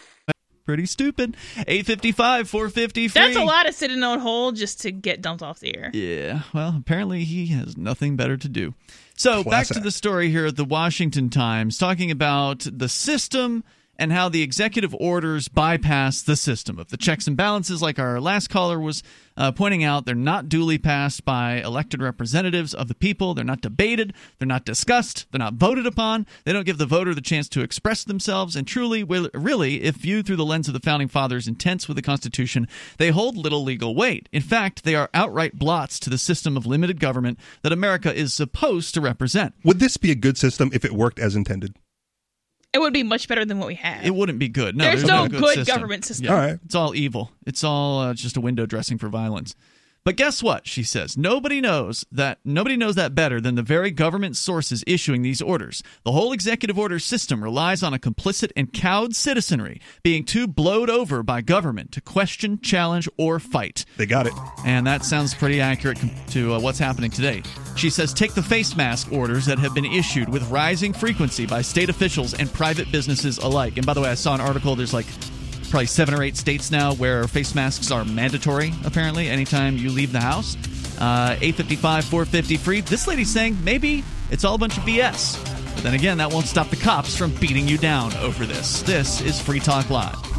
Pretty stupid. 855 450 free. That's a lot of sitting on hold just to get dumped off the air. Yeah, well, apparently he has nothing better to do. So, Class back to the story here at the Washington Times, talking about the system and how the executive orders bypass the system of the checks and balances, like our last caller was uh, pointing out. They're not duly passed by elected representatives of the people. They're not debated. They're not discussed. They're not voted upon. They don't give the voter the chance to express themselves. And truly, really, if viewed through the lens of the founding fathers' intents with the Constitution, they hold little legal weight. In fact, they are outright blots to the system of limited government that America is supposed to represent. Would this be a good system if it worked as intended? It would be much better than what we have. It wouldn't be good. No, There's no good, good system. government system. Yeah. All right. It's all evil. It's all uh, just a window dressing for violence. But guess what? She says nobody knows that nobody knows that better than the very government sources issuing these orders. The whole executive order system relies on a complicit and cowed citizenry being too blowed over by government to question, challenge, or fight. They got it. And that sounds pretty accurate to uh, what's happening today. She says take the face mask orders that have been issued with rising frequency by state officials and private businesses alike. And by the way, I saw an article, there's like probably seven or eight states now where face masks are mandatory, apparently, anytime you leave the house. Uh, 855 450 free. This lady's saying maybe it's all a bunch of BS. But then again, that won't stop the cops from beating you down over this. This is Free Talk Live.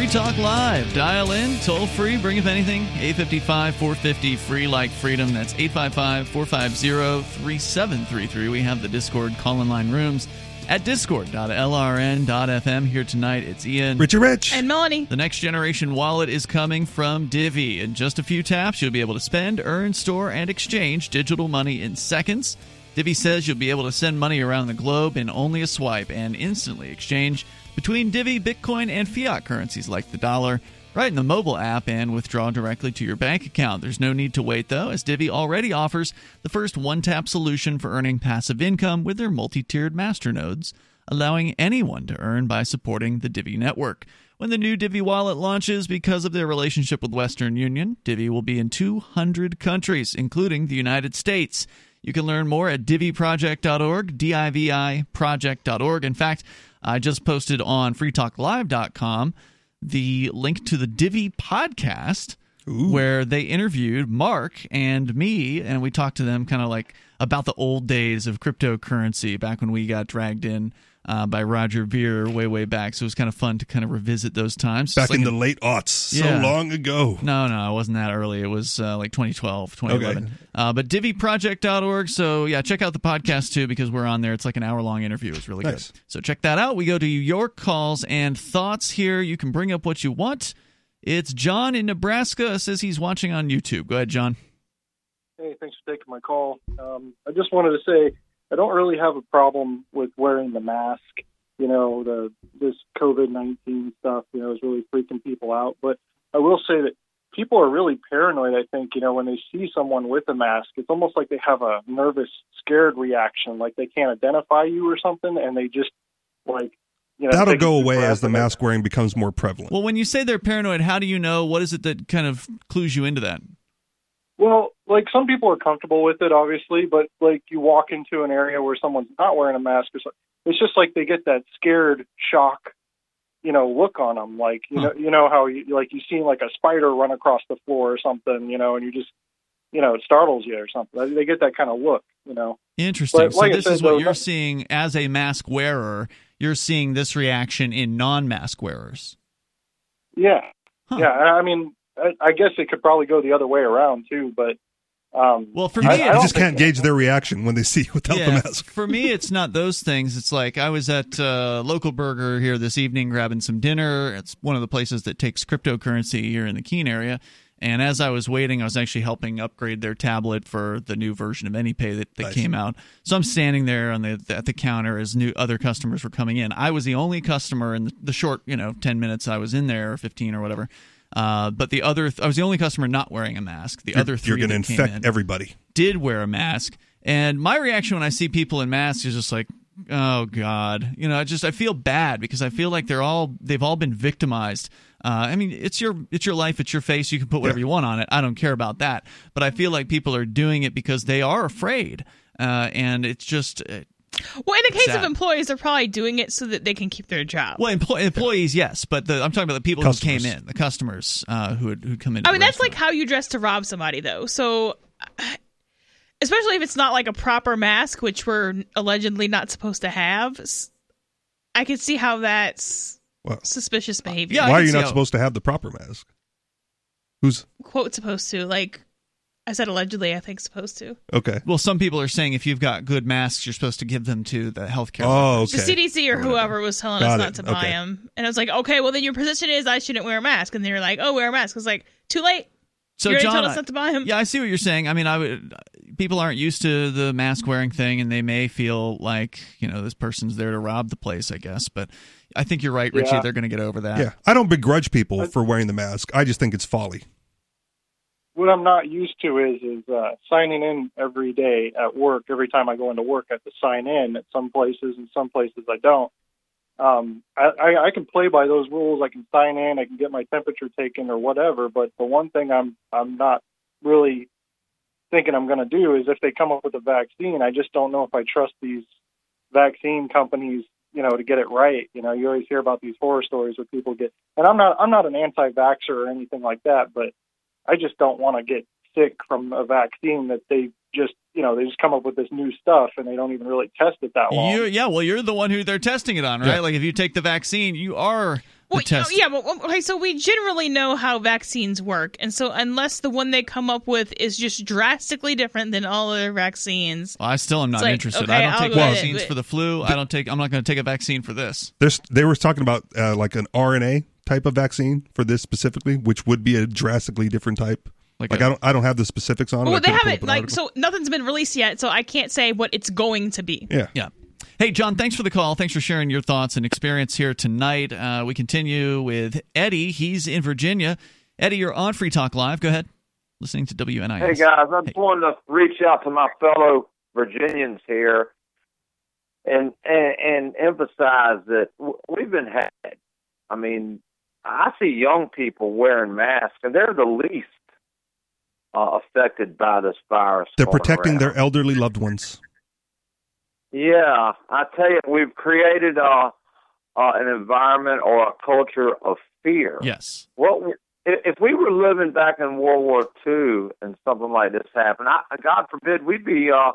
Free Talk Live. Dial in, toll free, bring up anything. 855 450 free like freedom. That's 855 450 3733. We have the Discord call in line rooms at discord.lrn.fm. Here tonight, it's Ian. Richard Rich. And Melanie. The next generation wallet is coming from Divi. In just a few taps, you'll be able to spend, earn, store, and exchange digital money in seconds. Divi says you'll be able to send money around the globe in only a swipe and instantly exchange between Divi, Bitcoin, and fiat currencies like the dollar right in the mobile app and withdraw directly to your bank account. There's no need to wait though, as Divi already offers the first one tap solution for earning passive income with their multi tiered masternodes, allowing anyone to earn by supporting the Divi network. When the new Divi wallet launches, because of their relationship with Western Union, Divi will be in 200 countries, including the United States. You can learn more at diviproject.org, D-I-V-I project.org. In fact, I just posted on freetalklive.com the link to the Divi podcast where they interviewed Mark and me, and we talked to them kind of like about the old days of cryptocurrency back when we got dragged in uh, by Roger Ver way, way back. So it was kind of fun to kind of revisit those times. Back like in a- the late aughts, Yeah. so long ago. no, no, it wasn't that early. It was uh, like 2012, 2011. Okay. Uh, but diviproject.org. So, yeah, check out the podcast too because we're on there. It's like an hour long interview. It's really Nice. good. So, check that out. We go to your calls and thoughts here. You can bring up what you want. It's John in Nebraska says he's watching on YouTube. Go ahead, John. Hey, thanks for taking my call. Um, I just wanted to say I don't really have a problem with wearing the mask. You know, the this COVID nineteen stuff, you know, is really freaking people out. But I will say that people are really paranoid. I think you know when they see someone with a mask, it's almost like they have a nervous, scared reaction, like they can't identify you or something, and they just like you know That'll go away as the mask wearing becomes more prevalent. Well, when you say they're paranoid, how do you know? What is it that kind of clues you into that? Well, like some people are comfortable with it, obviously, but like you walk into an area where someone's not wearing a mask, or it's just like they get that scared shock, you know, look on them. Like you know, you know how you like you see like a spider run across the floor or something, you know, and you just, you know, it startles you or something. They get that kind of look, you know. Interesting. But so like this said, is what though, you're seeing as a mask wearer. You're seeing this reaction in non-mask wearers. Yeah, yeah. I I mean, I, I guess it could probably go the other way around too, but. Um, well, for me, you I don't just can't gauge their reaction when they see you without the mask. for me, it's not those things. It's like I was at uh, Local Burger here this evening grabbing some dinner. It's one of the places that takes cryptocurrency here in the Keene area. And as I was waiting, I was actually helping upgrade their tablet for the new version of AnyPay that, that Nice. came out. So I'm standing there on the at the counter as new other customers were coming in. I was the only customer in the, the short, you know, ten minutes I was in there, or fifteen or whatever. Uh, but the other, th- I was the only customer not wearing a mask. The You're, other 3 you're going to infect in everybody. did wear a mask. And my reaction when I see people in masks is just like, oh god, you know, I just I feel bad because I feel like they're all they've all been victimized. Uh, I mean, it's your it's your life, it's your face. You can put whatever you want on it. I don't care about that. But I feel like people are doing it because they are afraid, uh, and it's just. Uh, Well, in the case of employees, they're probably doing it so that they can keep their job. well, employ- employees, yes, but the, I'm talking about the people Customers. who came in, the customers uh, who had who come in. I mean, that's like how you dress to rob somebody, though. So, especially if it's not like a proper mask, which we're allegedly not supposed to have. I could see how that's Well, suspicious behavior. Why are you not supposed to have the proper mask? Who's quote supposed to like? I said allegedly. I think supposed to. okay? Well, some people are saying if you've got good masks, you're supposed to give them to the healthcare. Oh, workers. The CDC or whoever was telling Got us it. not to buy Okay. them, and I was like, okay, well then your position is I shouldn't wear a mask, and they were like, oh, wear a mask. I was like, too late. So you already John, told us not to buy them. Yeah, I see what you're saying. I mean, I would. People aren't used to the mask wearing thing, and they may feel like you know this person's there to rob the place. I guess, but I think you're right, Richie. Yeah. They're going to get over that. Yeah, I don't begrudge people for wearing the mask. I just think it's folly. What I'm not used to is is uh, signing in every day at work. Every time I go into work, I have to sign in. At some places, and some places I don't. Um, I, I, can play by those rules. I can sign in. I can get my temperature taken or whatever. But the one thing I'm I'm not really thinking I'm going to do is if they come up with a vaccine, I just don't know if I trust these vaccine companies. You know, to get it right. You know, you always hear about these horror stories where people get. And I'm not I'm not an anti-vaxxer or anything like that, but I just don't want to get sick from a vaccine that they just, you know, they just come up with this new stuff and they don't even really test it that long. You, yeah, well, you're the one who they're testing it on, right? Yeah. Like if you take the vaccine, you are the Well, test. yeah, but okay, so we generally know how vaccines work, and so unless the one they come up with is just drastically different than all other vaccines, Well, I still am not like, interested. okay, I don't I'll take go it, vaccines but- for the flu. I don't take. I'm not going to take a vaccine for this. There's they were talking about uh, like an RNA type of vaccine for this specifically, which would be a drastically different type. Like, Like I a- don't I don't have the specifics on it. Well, they haven't like article. so nothing's been released yet, so I can't say what it's going to be. Yeah. Yeah. Hey, John, thanks for the call. Thanks for sharing your thoughts and experience here tonight. Uh, we continue with Eddie. He's in Virginia. Eddie, you're on Free Talk Live. Go ahead. Listening to WNIS. Hey guys, I just wanted to reach out to my fellow Virginians here and and, and emphasize that we've been had. I mean, I see young people wearing masks, and they're the least uh, affected by this virus. They're protecting around. their elderly loved ones. Yeah, I tell you, we've created uh, uh, an environment or a culture of fear. Yes. What if if we were living back in World War II and something like this happened? I, God forbid we'd be uh,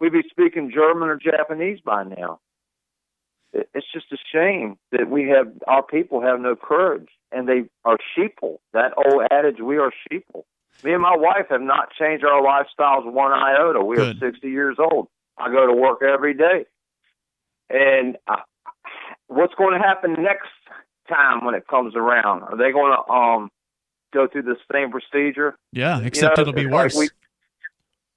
we'd be speaking German or Japanese by now. It, it's just a shame that we have our people have no courage and they are sheeple. That old adage, "We are sheeple." Me and my wife have not changed our lifestyles one iota. We Good. are 60 years old. I go to work every day. And I, what's going to happen next time when it comes around? Are they going to um go through the same procedure? Yeah, You except know, it'll be it's like worse. We,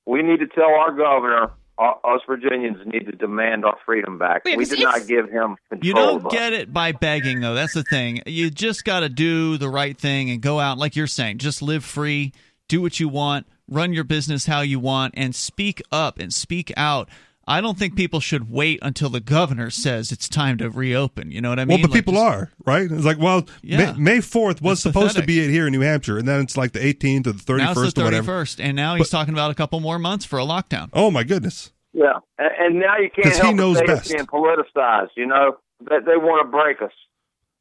we need to tell our governor, uh, us Virginians need to demand our freedom back. Yeah, we 'cause did not give him control. You don't us. get it by begging, though. That's the thing. You just got to do the right thing and go out, like you're saying, just live free, do what you want, run your business how you want, and speak up and speak out. I don't think people should wait until the governor says it's time to reopen. You know what I mean? well, but Like, people just- are right. It's like, well, Yeah. May, May 4th was It's supposed pathetic. to be it here in New Hampshire, and then it's like the 18th or the 31st Now it's the or whatever. 31st, and now he's talking about a couple more months for a lockdown. Oh my goodness! Yeah, and, and now you can't 'Cause he help knows but say best. it's being politicized. You know that they want to break us.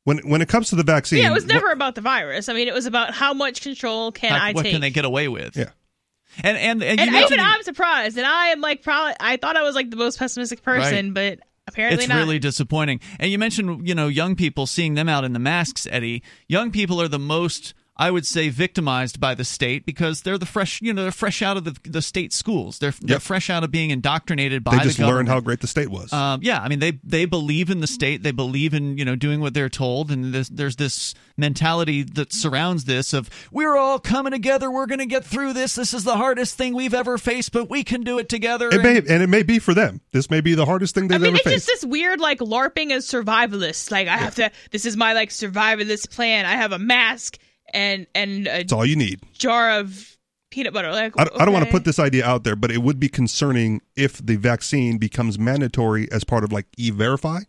When when it comes to the vaccine, Yeah, it was what- never about the virus. I mean, it was about how much control can How- I what take. can they get away with? Yeah. And and and, you and even I'm surprised, and I am like probably I thought I was like the most pessimistic person, but apparently it's not. really disappointing. And you mentioned, you know, young people seeing them out in the masks, Eddie. Young people are the most, I would say, victimized by the state because they're the fresh, you know, they're fresh out of the, the state schools. They're they're Yep. fresh out of being indoctrinated by they the just government. learned how great the state was. Um, yeah, I mean they they believe in the state. They believe in you know doing what they're told, and there's, there's this mentality that surrounds this of we're all coming together. We're going to get through this. This is the hardest thing we've ever faced, but we can do it together. it may and it may be for them. This may be the hardest thing they've mean, ever it's faced. just this weird like LARPing as survivalists. Like I have to. This is my like survivalist plan. I have a mask and and a It's all you need. jar of peanut butter. Like I, I don't want to put this idea out there, but it would be concerning if the vaccine becomes mandatory as part of like e-verify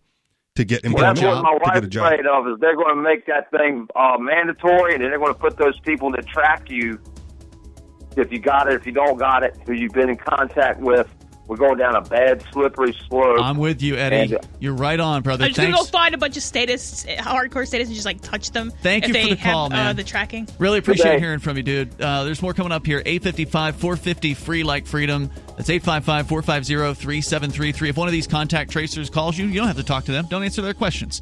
to get Well, that's employment what my to get wife's a job. afraid of is they're going to make that thing uh, mandatory, and then they're going to put those people that track you if you got it, if you don't got it, who you've been in contact with, we're going down a bad, slippery slope. I'm with you, Eddie. And- You're right on, brother. I'm just gonna go find a bunch of status, hardcore status, and just like touch them. Thank if you they for the have, call, Uh, man. the tracking. Really appreciate Good hearing from you, dude. Uh, there's more coming up here. 855 450 free like freedom. That's 855 450 3733. If one of these contact tracers calls you, you don't have to talk to them. Don't answer their questions.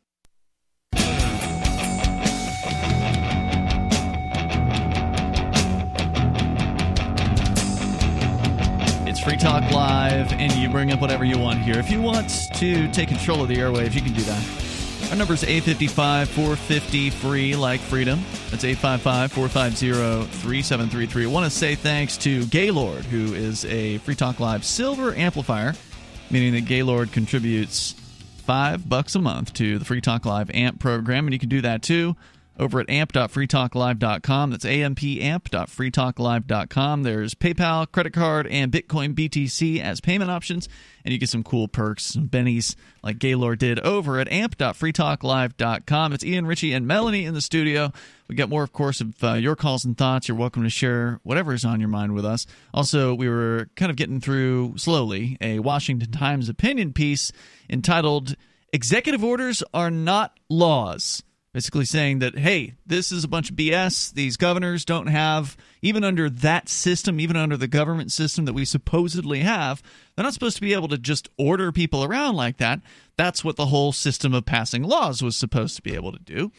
Free Talk Live, and you bring up whatever you want here. If you want to take control of the airwaves, you can do that. Our number is 855 450 free like freedom. That's 855 450 3733. I want to say thanks to Gaylord, who is a Free Talk Live silver amplifier, meaning that Gaylord contributes five bucks a month to the Free Talk Live AMP program, and you can do that too over at amp.freetalklive.com. That's ampamp.freetalklive.com. There's PayPal, credit card, and Bitcoin BTC as payment options, and you get some cool perks, some bennies like Gaylord did over at amp.freetalklive.com. It's Ian, Richie, and Melanie in the studio. We got more, of course, of uh, your calls and thoughts. You're welcome to share whatever is on your mind with us. Also, we were kind of getting through slowly a Washington Times opinion piece entitled Executive Orders Are Not Laws basically saying that hey this is a bunch of bs these governors don't have even under that system even under the government system that we supposedly have they're not supposed to be able to just order people around like that. That's what the whole system of passing laws was supposed to be able to do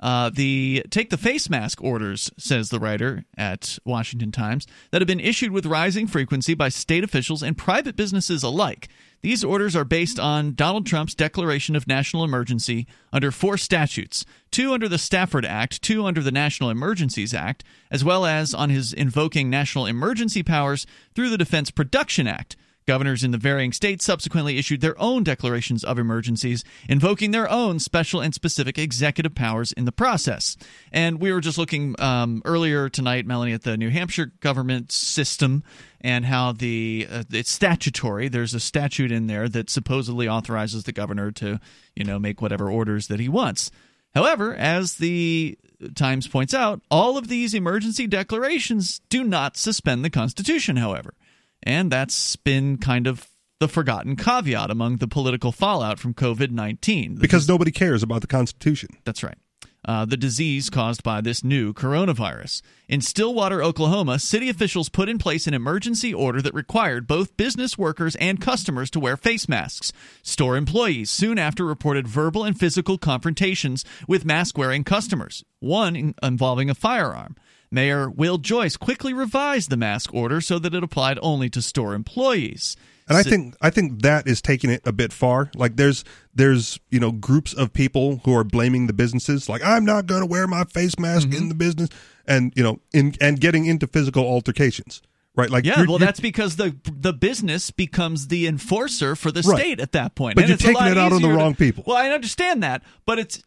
uh, the take the face mask orders, says the writer at Washington Times, that have been issued with rising frequency by state officials and private businesses alike. These orders are based on Donald Trump's declaration of national emergency under four statutes two under the Stafford Act, two under the National Emergencies Act, as well as on his invoking national emergency powers through the Defense Production Act. Governors in the varying states subsequently issued their own declarations of emergencies, invoking their own special and specific executive powers in the process. And we were just looking um, earlier tonight, Melanie, at the New Hampshire government system and how the uh, it's statutory. There's a statute in there that supposedly authorizes the governor to, you know, make whatever orders that he wants. However, as the Times points out, all of these emergency declarations do not suspend the Constitution, however. And that's been kind of the forgotten caveat among the political fallout from COVID 19. because nobody cares about the Constitution. That's right. Uh, the disease caused by this new coronavirus. In Stillwater, Oklahoma, city officials put in place an emergency order that required both business workers and customers to wear face masks. Store employees soon after reported verbal and physical confrontations with mask wearing customers, one in- involving a firearm. Mayor Will Joyce quickly revised the mask order so that it applied only to store employees. And I think I think that is taking it a bit far. Like there's there's you know groups of people who are blaming the businesses. Like I'm not going to wear my face mask Mm-hmm. in the business, and you know, in and getting into physical altercations. Right? Like yeah, you're- well, you're- that's because the the business becomes the enforcer for the Right. state at that point. But And you're taking it out on the easier to- wrong people. Well, I understand that, but it's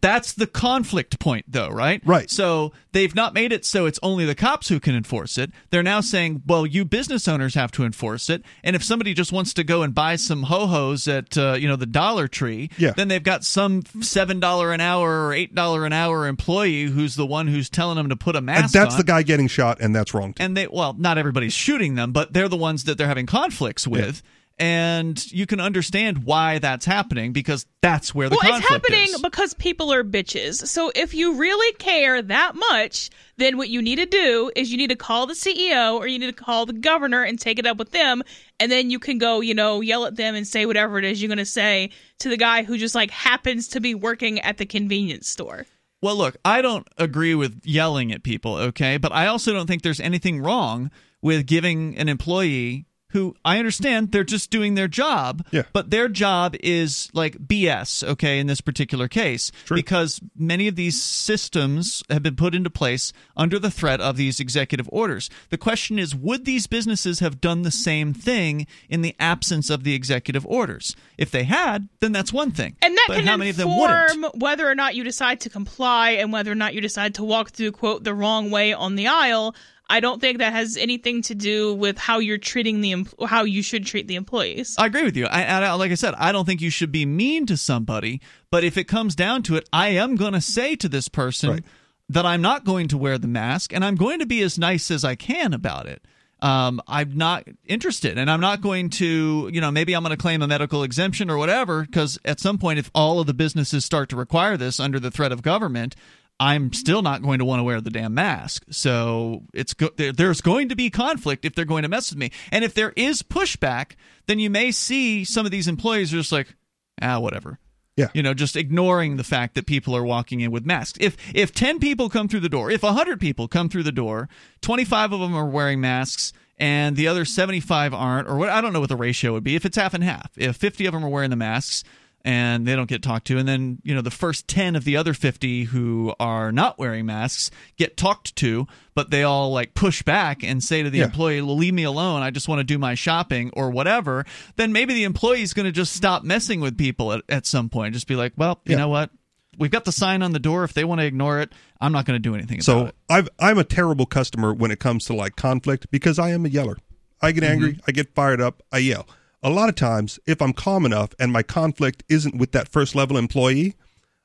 that's the conflict point, though, right? Right. So they've not made it so it's only the cops who can enforce it. They're now saying, well, you business owners have to enforce it, and if somebody just wants to go and buy some ho hos at uh, you know the Dollar Tree, Yeah. then they've got some seven dollar an hour or eight dollar an hour employee who's the one who's telling them to put a mask and that's on the guy getting shot, and that's wrong. Too. and they well not everybody's shooting them but they're the ones that they're having conflicts with and you can understand why that's happening because that's where the well, it's happening is. because people are bitches. So if you really care that much, then what you need to do is you need to call the CEO or you need to call the governor and take it up with them, and then you can go, you know, yell at them and say whatever it is you're going to say to the guy who just like happens to be working at the convenience store. Well, look, I don't agree with yelling at people, okay? But I also don't think there's anything wrong with giving an employee who I understand they're just doing their job, Yeah. but their job is like BS, okay, in this particular case, because many of these systems have been put into place under the threat of these executive orders. The question is would these businesses have done the same thing in the absence of the executive orders? If they had, then that's one thing. And that but can how many of them inform whether or not you decide to comply and whether or not you decide to walk through quote the wrong way on the aisle. I don't think that has anything to do with how you're treating the em- how you should treat the employees. I agree with you. I, I, like I said, I don't think you should be mean to somebody, but if it comes down to it, I am going to say to this person that I'm not going to wear the mask and I'm going to be as nice as I can about it. Um, I'm not interested, and I'm not going to, you know, maybe I'm going to claim a medical exemption or whatever, because at some point, if all of the businesses start to require this under the threat of government, I'm still not going to want to wear the damn mask. So it's go- there, there's going to be conflict if they're going to mess with me, and if there is pushback, then you may see some of these employees are just like, ah, whatever. Yeah. You know, just ignoring the fact that people are walking in with masks. If if 10 people come through the door, if 100 people come through the door, 25 of them are wearing masks and the other 75 aren't or what I don't know what the ratio would be if it's half and half. If 50 of them are wearing the masks and they don't get talked to and then, you know, the first 10 of the other 50 who are not wearing masks get talked to, but they all like push back and say to the Yeah. employee, "Leave me alone. I just want to do my shopping or whatever." Then maybe the employee is going to just stop messing with people at, at some point. Just be like, "Well, you Yeah. know what? We've got the sign on the door. If they want to ignore it, I'm not going to do anything about So. I've I'm a terrible customer when it comes to like conflict because I am a yeller. I get angry, Mm-hmm. I get fired up, I yell. A lot of times, if I'm calm enough and my conflict isn't with that first level employee,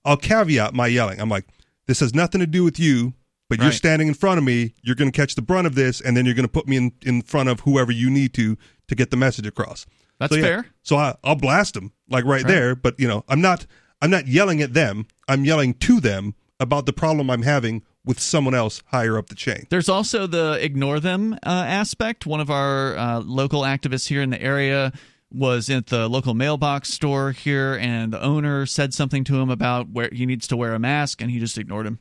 I'll caveat my yelling. I'm like, this has nothing to do with you, but you're standing in front of me. You're going to catch the brunt of this, and then you're going to put me in, in front of whoever you need to to get the message across. That's So, yeah. fair. So I, I'll blast them like right, Right. there, but you know, I'm not I'm not yelling at them. I'm yelling to them about the problem I'm having with someone else higher up the chain. There's also the ignore them uh, aspect. One of our uh, local activists here in the area was at the local mailbox store here, and the owner said something to him about where he needs to wear a mask, and he just ignored him.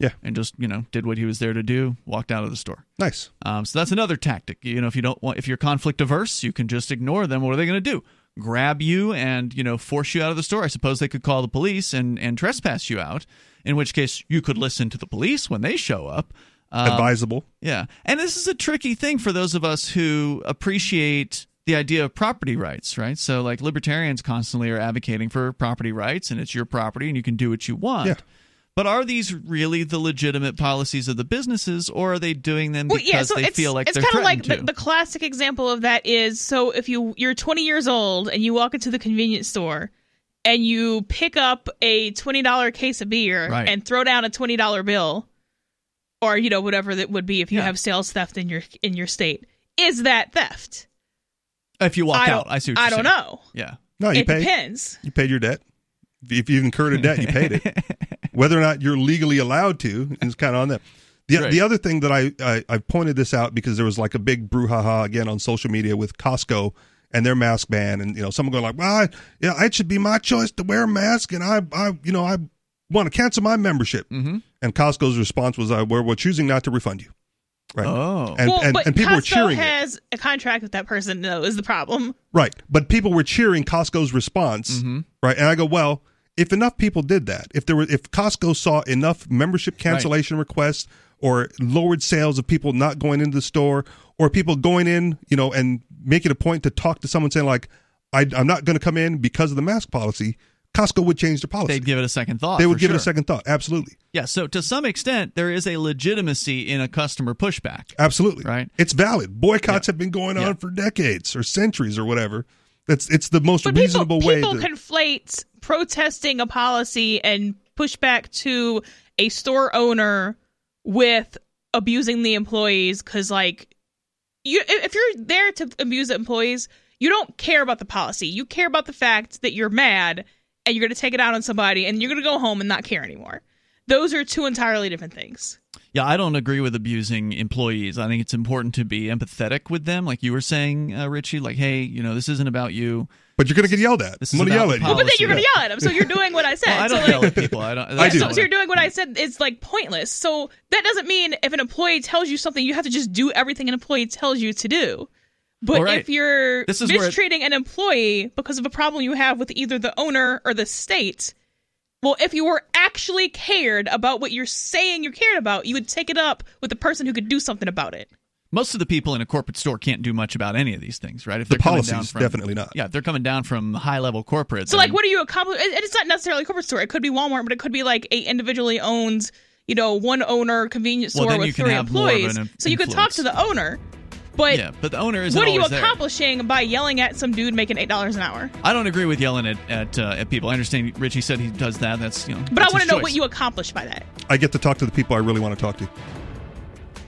Yeah. and just you know did what he was there to do, walked out of the store. Nice. Um, so that's another tactic. You know, if you don't want, if you're conflict averse, you can just ignore them. What are they going to do? Grab you and you know force you out of the store? I suppose they could call the police and and trespass you out. In which case, you could listen to the police when they show up. Um, Advisable. yeah. And this is a tricky thing for those of us who appreciate the idea of property rights, right? So, like, libertarians constantly are advocating for property rights and it's your property and you can do what you want. Yeah. But are these really the legitimate policies of the businesses or are they doing them Well, because yeah, so they it's, feel like it's they're kind of like the, the classic example of that is so if you you're 20 years old and you walk into the convenience store and you pick up a $20 case of beer Right. and throw down a $20 bill or you know whatever that would be if you Yeah. have sales theft in your in your state is that theft if you walk I out, I see what I you're don't saying. know Yeah. No, you it paid. depends You paid your debt. If you've incurred a debt, you paid it. Whether or not you're legally allowed to is kind of on them. The, Right. the other thing that I, I I pointed this out because there was like a big brouhaha again on social media with Costco and their mask ban, and you know someone going like, well, I, yeah, it should be my choice to wear a mask, and I, I you know, I want to cancel my membership. Mhm. And Costco's response was, uh, we're, we're choosing not to refund you. Right. Oh. And, well and, but and people were Costco cheering it. has a contract with that person though is the problem Right. But people were cheering Costco's response. Mm-hmm. Right. And I go, well, if enough people did that, if there were if Costco saw enough membership cancellation requests or lowered sales of people not going into the store or people going in, you know, and making a point to talk to someone saying like, I, I'm not going to come in because of the mask policy, Costco would change the policy. They'd give it a second thought. They would for give it a second thought. Absolutely. Yeah. So, to some extent, there is a legitimacy in a customer pushback. Absolutely. Right. It's valid. Boycotts have been going on Yeah. for decades or centuries or whatever. That's it's the most But reasonable people, way people to conflate protesting a policy and pushback to a store owner with abusing the employees because, like, you if you're there to abuse the employees, you don't care about the policy. You care about the fact that you're mad and you're going to take it out on somebody and you're going to go home and not care anymore. Those are two entirely different things. Yeah, I don't agree with abusing employees. I think it's important to be empathetic with them, like you were saying, uh, Richie. Like, hey, you know, this isn't about you. But you're going to get yelled at. This I'm is going to yell at you. Well, but then you're gonna yell at them. So you're doing what I said. Well, I don't like- yell at people. I don't. I do. So, so you're doing what I said is like pointless. So that doesn't mean if an employee tells you something, you have to just do everything an employee tells you to do. But All right. if you're This is where it- mistreating an employee because of a problem you have with either the owner or the state, well, if you were actually cared about what you're saying you cared about, you would take it up with the person who could do something about it. Most of the people in a corporate store can't do much about any of these things, right? If The they're coming down policies, from, definitely not. Yeah, they're coming down from high level corporate. So, like, what are you accomplishing? It's not necessarily a corporate store. It could be Walmart, but it could be like a individually owned, you know, one owner convenience store then you with three have more of employees. an So you could talk to the owner, but yeah, but the owner is what are you always there. accomplishing by yelling at some dude making eight dollars an hour? I don't agree with yelling at at, uh, at people. I understand Richie said he does that. That's you know. But I want to know choice. what you accomplish by that. I get to talk to the people I really want to talk to.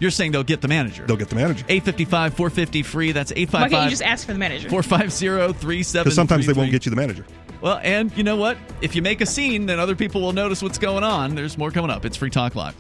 You're saying they'll get the manager. They'll get the manager. 855 450 free. That's 855. Why can't you just ask for the manager? 450 3733. Because sometimes they won't get you the manager. Well, and you know what? If you make a scene, then other people will notice what's going on. There's more coming up. It's Free Talk Live.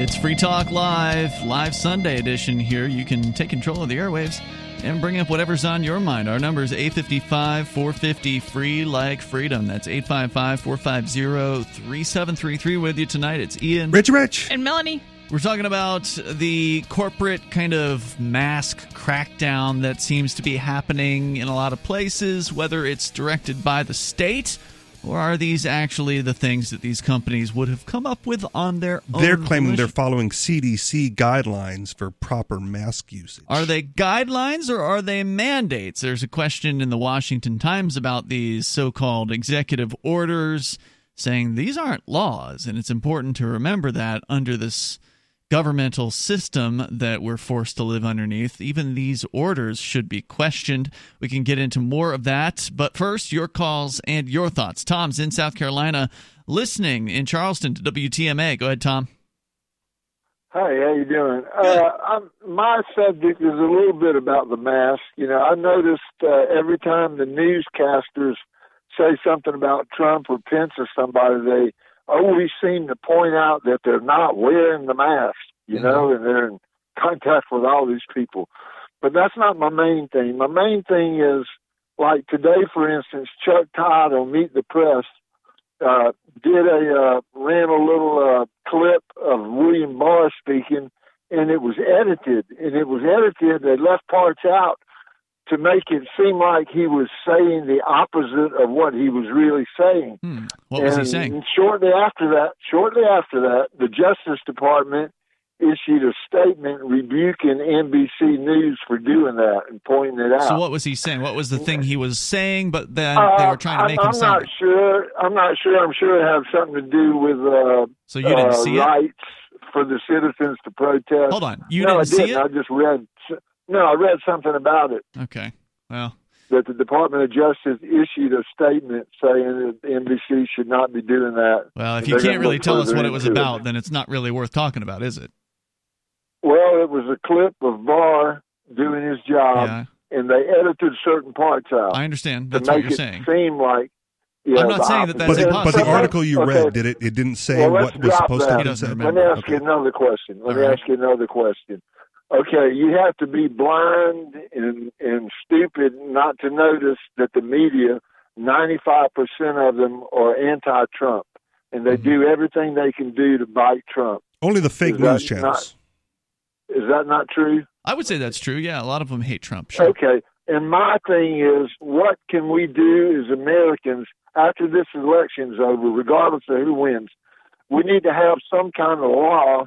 It's Free Talk Live, live Sunday edition here. You can take control of the airwaves and bring up whatever's on your mind. Our number is 855 450 free like freedom. That's 855 450 3733 with you tonight. It's Ian. Rich Rich. And Melanie. We're talking about the corporate kind of mask crackdown that seems to be happening in a lot of places, whether it's directed by the state or are these actually the things that these companies would have come up with on their own? They're claiming they're following CDC guidelines for proper mask usage. Are they guidelines or are they mandates? There's a question in the Washington Times about these so called executive orders saying these aren't laws. And it's important to remember that under this governmental system that we're forced to live underneath, even these orders should be questioned. We can get into more of that. But first, your calls and your thoughts. Tom's in South Carolina listening in Charleston to WTMA. Go ahead, Tom. Hey, how you doing? Uh, I'm, my subject is a little bit about the mask. You know, I noticed uh, every time the newscasters say something about Trump or Pence or somebody, they always seem to point out that they're not wearing the mask. You know, and they're in contact with all these people. But that's not my main thing. My main thing is like today, for instance, Chuck Todd on Meet the Press uh, did a uh, ran a little uh, clip of William Barr speaking, and it was edited. And it was edited. They left parts out to make it seem like he was saying the opposite of what he was really saying. Hmm. What was he saying? Shortly after that, shortly after that, the Justice Department issued a statement rebuking NBC News for doing that and pointing it out. So what was he saying? What was the thing he was saying? But then they Uh, were trying to make I'm, him I'm sound. not sure. I'm not sure. I'm sure it has something to do with uh, So you didn't uh, see it? for the citizens to protest. Hold on. You no, didn't I see didn't. it? I just read. No, I read something about it Okay. Well, that the Department of Justice issued a statement saying that NBC should not be doing that. well, if you can't really tell us what it was into about, then it's not really worth talking about, is it? Well, it was a clip of Barr doing his job, Yeah. and they edited certain parts out. I understand. to That's what you're it saying. seem like. Yeah, I'm not saying that that's opposite. But, but the article you Okay. read did it? It didn't say well, what was supposed that. to He have been doesn't said. Let me ask you another question. Let All me right. ask you another question. Okay, you have to be blind and and stupid not to notice that the media, ninety five percent of them are anti-Trump, and they Mm-hmm. do everything they can do to bite Trump. Only the fake Is news channels. Is that not true? I would say that's true. Yeah, a lot of them hate Trump. Sure. Okay. And my thing is, what can we do as Americans after this election's over, regardless of who wins? We need to have some kind of law,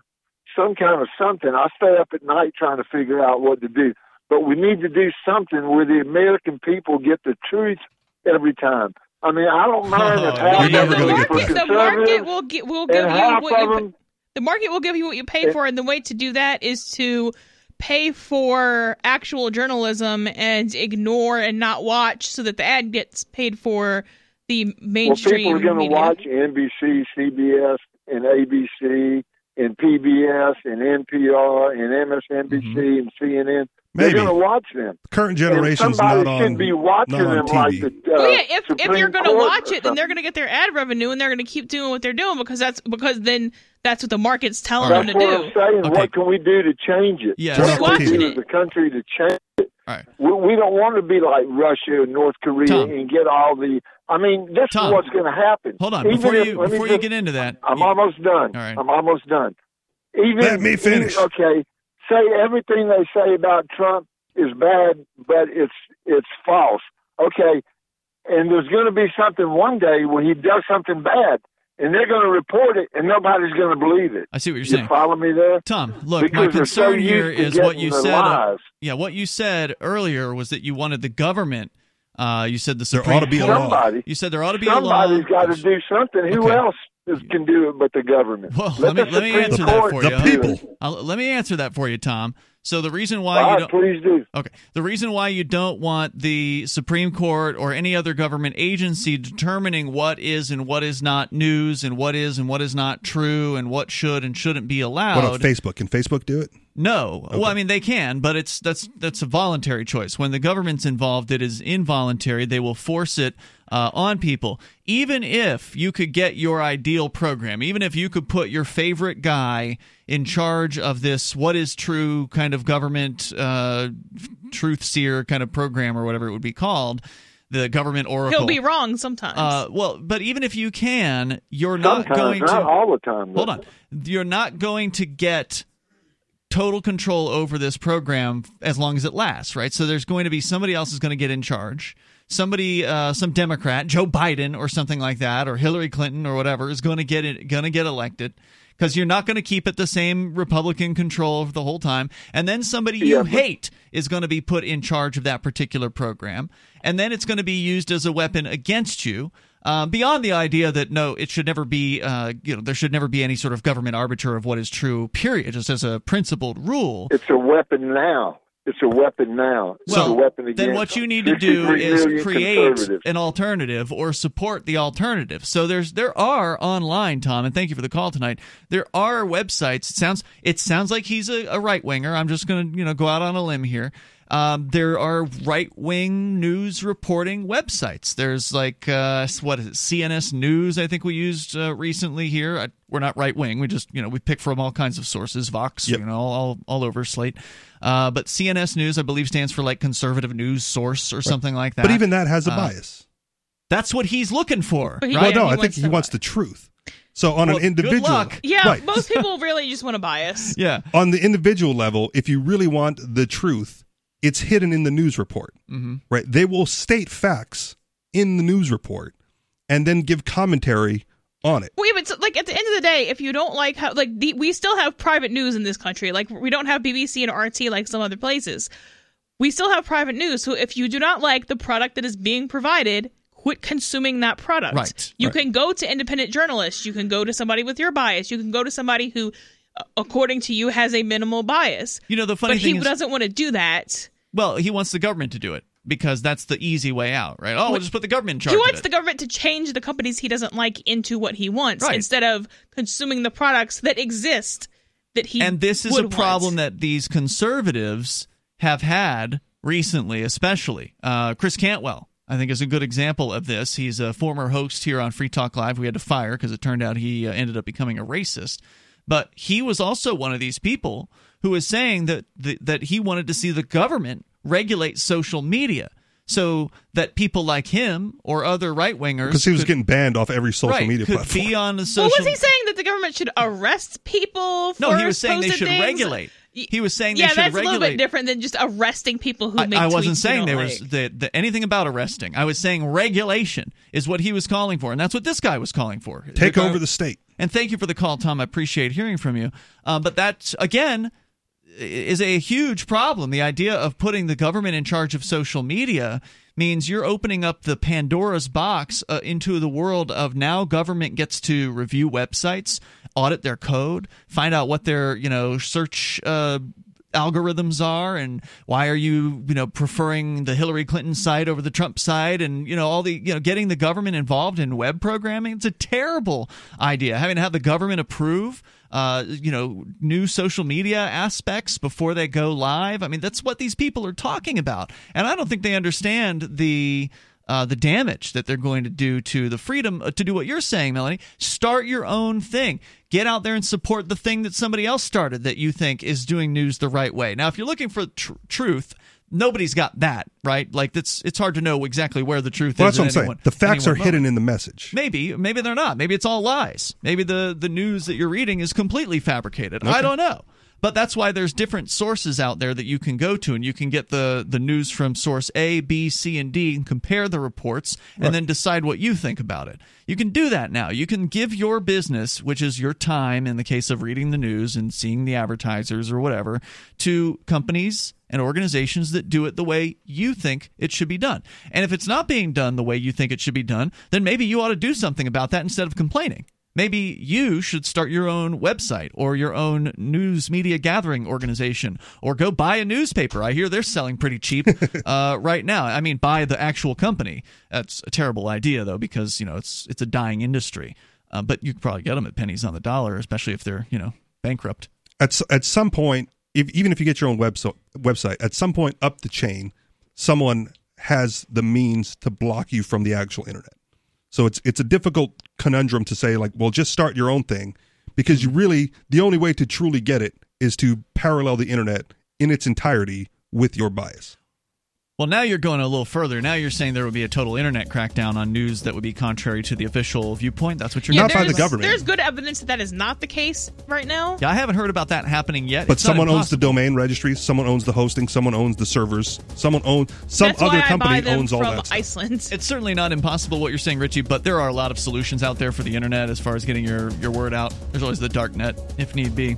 some kind of something. I stay up at night trying to figure out what to do. But we need to do something where the American people get the truth every time. I mean, I don't mind if half You're of them are get. The market will get will give you what you them the market will give you what you pay for, and the way to do that is to pay for actual journalism and ignore and not watch, so that the ad gets paid for the mainstream. Well, mainstream people are going to watch NBC, CBS, and ABC, and PBS, and NPR, and MSNBC, and CNN. Maybe. They're going to watch them. Current And generation's somebody not should on. be watching them TV. like the. Uh, well, yeah, if if you're going to watch it, then they're going to get their ad revenue, and they're going to keep doing what they're doing because that's because then that's what the market's telling That's them to what do. I'm saying. Okay. What can we do to change it? Yes. What Just watching it. as a country to change it? All right. We, we don't want to be like Russia and North Korea Tom. and get all the. I mean, this Tom. is what's going to happen. Hold on. Even Before if- you let before you just- get into that, I'm you- almost done. All right. I'm almost done. even Let me finish. even- okay, say everything they say about Trump is bad, but it's it's false. Okay, and there's going to be something one day when he does something bad, and they're going to report it, and nobody's going to believe it. I see what you're you saying. follow me there? Tom, look, my Because so concern here used to what you said. uh, yeah, what you said earlier was that you wanted the government. Uh, you said the There ought to be a law. Somebody. You said there ought to be a law. Somebody's got to do something. Who Okay. else is, can do it but the government? Well, Let let me let me answer Court that for The you. do people. I'll, let me answer that for you, Tom. So the reason why All you don't please do. Okay. The reason why you don't want the Supreme Court or any other government agency determining what is and what is not news and what is and what is not true and what should and shouldn't be allowed. What about Facebook? Can Facebook do it? No. Well, I mean they can, but it's that's that's a voluntary choice. When the government's involved, it is involuntary. They will force it uh, on people. Even if you could get your ideal program, even if you could put your favorite guy in charge of this what is true kind of government uh, truth seer kind of program or whatever it would be called, the government oracle. He'll be wrong sometimes. Uh, well, but even if you can, you're not going not to. all the time. Hold on. You're not going to get total control over this program as long as it lasts, right? So there's going to be somebody else is going to get in charge. Somebody, uh, some Democrat, Joe Biden or something like that, or Hillary Clinton or whatever, is going to get it, going to get elected because you're not going to keep it the same Republican control the whole time. And then somebody you Yeah, but- hate is going to be put in charge of that particular program, and then it's going to be used as a weapon against you. Um, beyond the idea that no, it should never be, uh, you know, there should never be any sort of government arbiter of what is true. Period, just as a principled rule. It's a weapon now. It's a weapon now. It's Well, a weapon against then what you need to do is create an alternative or support the alternative. So there's there are online, Tom, and thank you for the call tonight. There are websites. It sounds it sounds like he's a, a right winger. I'm just going to you know go out on a limb here. Um, there are right wing news reporting websites. There's like uh, what is it? CNS News. I think we used uh, recently here. I, we're not right wing. We just you know we pick from all kinds of sources. Vox, Yep. you know, all all, all over Slate. Uh, but CNS News, I believe, stands for like conservative news source or something like that. But even that has a Uh, bias. That's what he's looking for. But he- right? well, no, he I think he wants the truth. So on Well, an good individual, luck. yeah, right. most people really just want a bias. Yeah. on the individual level, if you really want the truth, it's hidden in the news report. Mm-hmm. Right? They will state facts in the news report and then give commentary on it. Wait, but so, like at the end of the day, if you don't like how like the, we still have private news in this country. Like we don't have BBC and RT like some other places. We still have private news. So if you do not like the product that is being provided, quit consuming that product. Right, You right. can go to independent journalists. You can go to somebody with your bias. You can go to somebody who, according to you, has a minimal bias. You know the funny but thing he is, doesn't want to do that. well, he wants the government to do it because that's the easy way out, right? Oh, we'll just put the government in charge. He wants the government to change the companies he doesn't like into what he wants Right. instead of consuming the products that exist that he and this is a would want. problem that these conservatives have had recently, especially uh, Chris Cantwell. I think is a good example of this. He's a former host here on Free Talk Live. We had to fire because it turned out he uh, ended up becoming a racist. But he was also one of these people who was saying that that, that he wanted to see the government regulate social media so that people like him or other right wingers Because he was could, getting banned off every social right, media could platform. be on the Well, social. was he saying that the government should arrest people? For no, he was saying they should things? regulate. He was saying they yeah, should that's a little bit different than just arresting people who I, make. I wasn't you saying don't there like. was the, the, anything about arresting. I was saying regulation is what he was calling for, and that's what this guy was calling for. Take The guy- over the state. And thank you for the call, Tom. I appreciate hearing from you. Uh, but that again i- is a huge problem. The idea of putting the government in charge of social media means you're opening up the Pandora's box uh, into the world of now government gets to review websites, audit their code, find out what their you know search. Uh, algorithms are and why are you you know preferring the Hillary Clinton side over the Trump side and you know all the you know getting the government involved in web programming it's a terrible idea having to have the government approve uh, you know new social media aspects before they go live I mean that's what these people are talking about and I don't think they understand the uh, the damage that they're going to do to the freedom uh, to do what you're saying, Melanie. Start your own thing. Get out there and support the thing that somebody else started that you think is doing news the right way. Now, if you're looking for tr- truth, nobody's got that right. Like it's it's hard to know exactly where the truth Well, is. that's what I'm at saying. The facts are hidden in the message. Maybe, maybe they're not. Maybe it's all lies. Maybe the the news that you're reading is completely fabricated. I don't know. But that's why there's different sources out there that you can go to, and you can get the the news from source A, B, C, and D, and compare the reports, and Right. then decide what you think about it. You can do that now. You can give your business, which is your time in the case of reading the news and seeing the advertisers or whatever, to companies and organizations that do it the way you think it should be done. And if it's not being done the way you think it should be done, then maybe you ought to do something about that instead of complaining. Maybe you should start your own website or your own news media gathering organization or go buy a newspaper. I hear they're selling pretty cheap uh, right now. I mean, buy the actual company. That's a terrible idea, though, because you know it's it's a dying industry. Uh, but you could probably get them at pennies on the dollar, especially if they're you know bankrupt. At at some point, if, even if you get your own website, website, at some point up the chain, someone has the means to block you from the actual internet. So it's it's a difficult conundrum to say like, well, just start your own thing, because you really the only way to truly get it is to parallel the internet in its entirety with your bias. Well, now you're going a little further. Now you're saying there would be a total internet crackdown on news that would be contrary to the official viewpoint. That's what you're Yeah, the government. There's good evidence that that is not the case right now. Yeah, I haven't heard about that happening yet. But It's someone owns the domain registry, someone owns the hosting, someone owns the servers, someone owns some That's other why I company buy them owns all from that. stuff. Iceland. It's certainly not impossible what you're saying, Richie, but there are a lot of solutions out there for the internet as far as getting your, your word out. There's always the dark net if need be.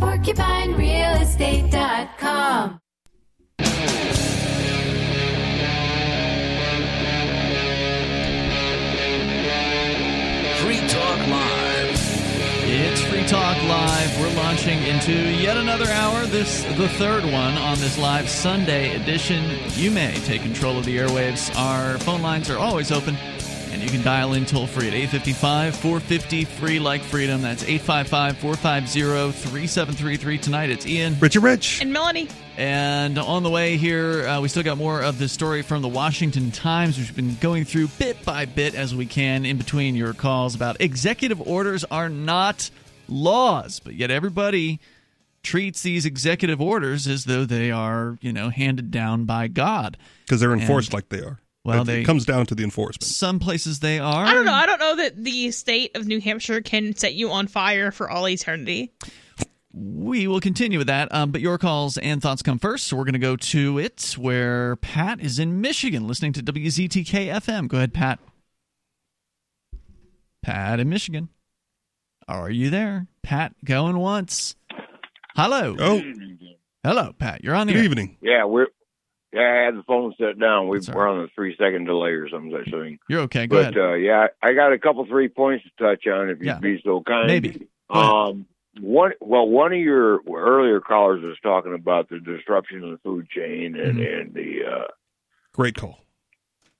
PorcupineRealestate.com. Free Talk Live. It's Free Talk Live. We're launching into yet another hour. This the third one on this live Sunday edition. You may take control of the airwaves. Our phone lines are always open, and you can dial in toll free at 855 450 free like freedom. That's 855 450 3733. Tonight it's Ian. Richard Rich. And Melanie. And on the way here, uh, we still got more of this story from the Washington Times, which we've been going through bit by bit as we can in between your calls about executive orders are not laws, but yet everybody treats these executive orders as though they are, you know, handed down by God. because they're And- enforced like they are. Well, it, they- it comes down to the enforcement. Some places they are. I don't know. I don't know that the state of New Hampshire can set you on fire for all eternity. We will continue with that, um, but your calls and thoughts come first. So we're going to go to it where Pat is in Michigan listening to WZTK FM. Go ahead, Pat. Pat in Michigan. Are you there? Pat going once. Hello. Oh. Hello, Pat. You're on the Good air. evening. Yeah, we're yeah. I had the phone set down. We, we're on a three second delay or something. I think. You're okay. Go but ahead. uh, yeah, I got a couple three points to touch on if you'd Yeah. be so kind. Maybe. Um, one well, one of your earlier callers was talking about the disruption in the food chain and Mm-hmm. and the uh, Great call.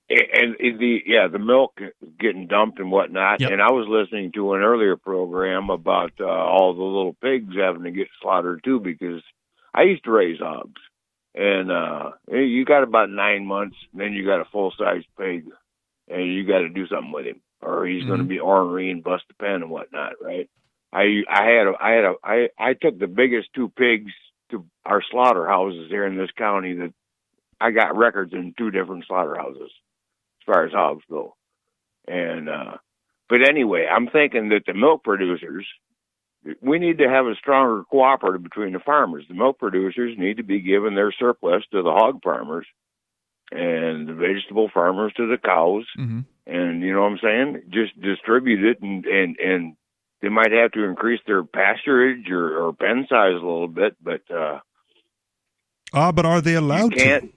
and the yeah the milk getting dumped and whatnot. Yep. And I was listening to an earlier program about uh, all the little pigs having to get slaughtered too because I used to raise hogs, and uh, you got about nine months, then you got a full size pig, and you got to do something with him, or he's going to be ornery and bust the pen and whatnot, right? I I had a, I had a I I took the biggest two pigs to our slaughterhouses here in this county that I got records in two different slaughterhouses as far as hogs go. And uh but anyway, I'm thinking that the milk producers we need to have a stronger cooperative between the farmers. The milk producers need to be given their surplus to the hog farmers and the vegetable farmers to the cows. Mhm. And you know what I'm saying? Just distribute it and and and they might have to increase their pasturage or, or pen size a little bit, but uh Ah, but are they allowed you to? can't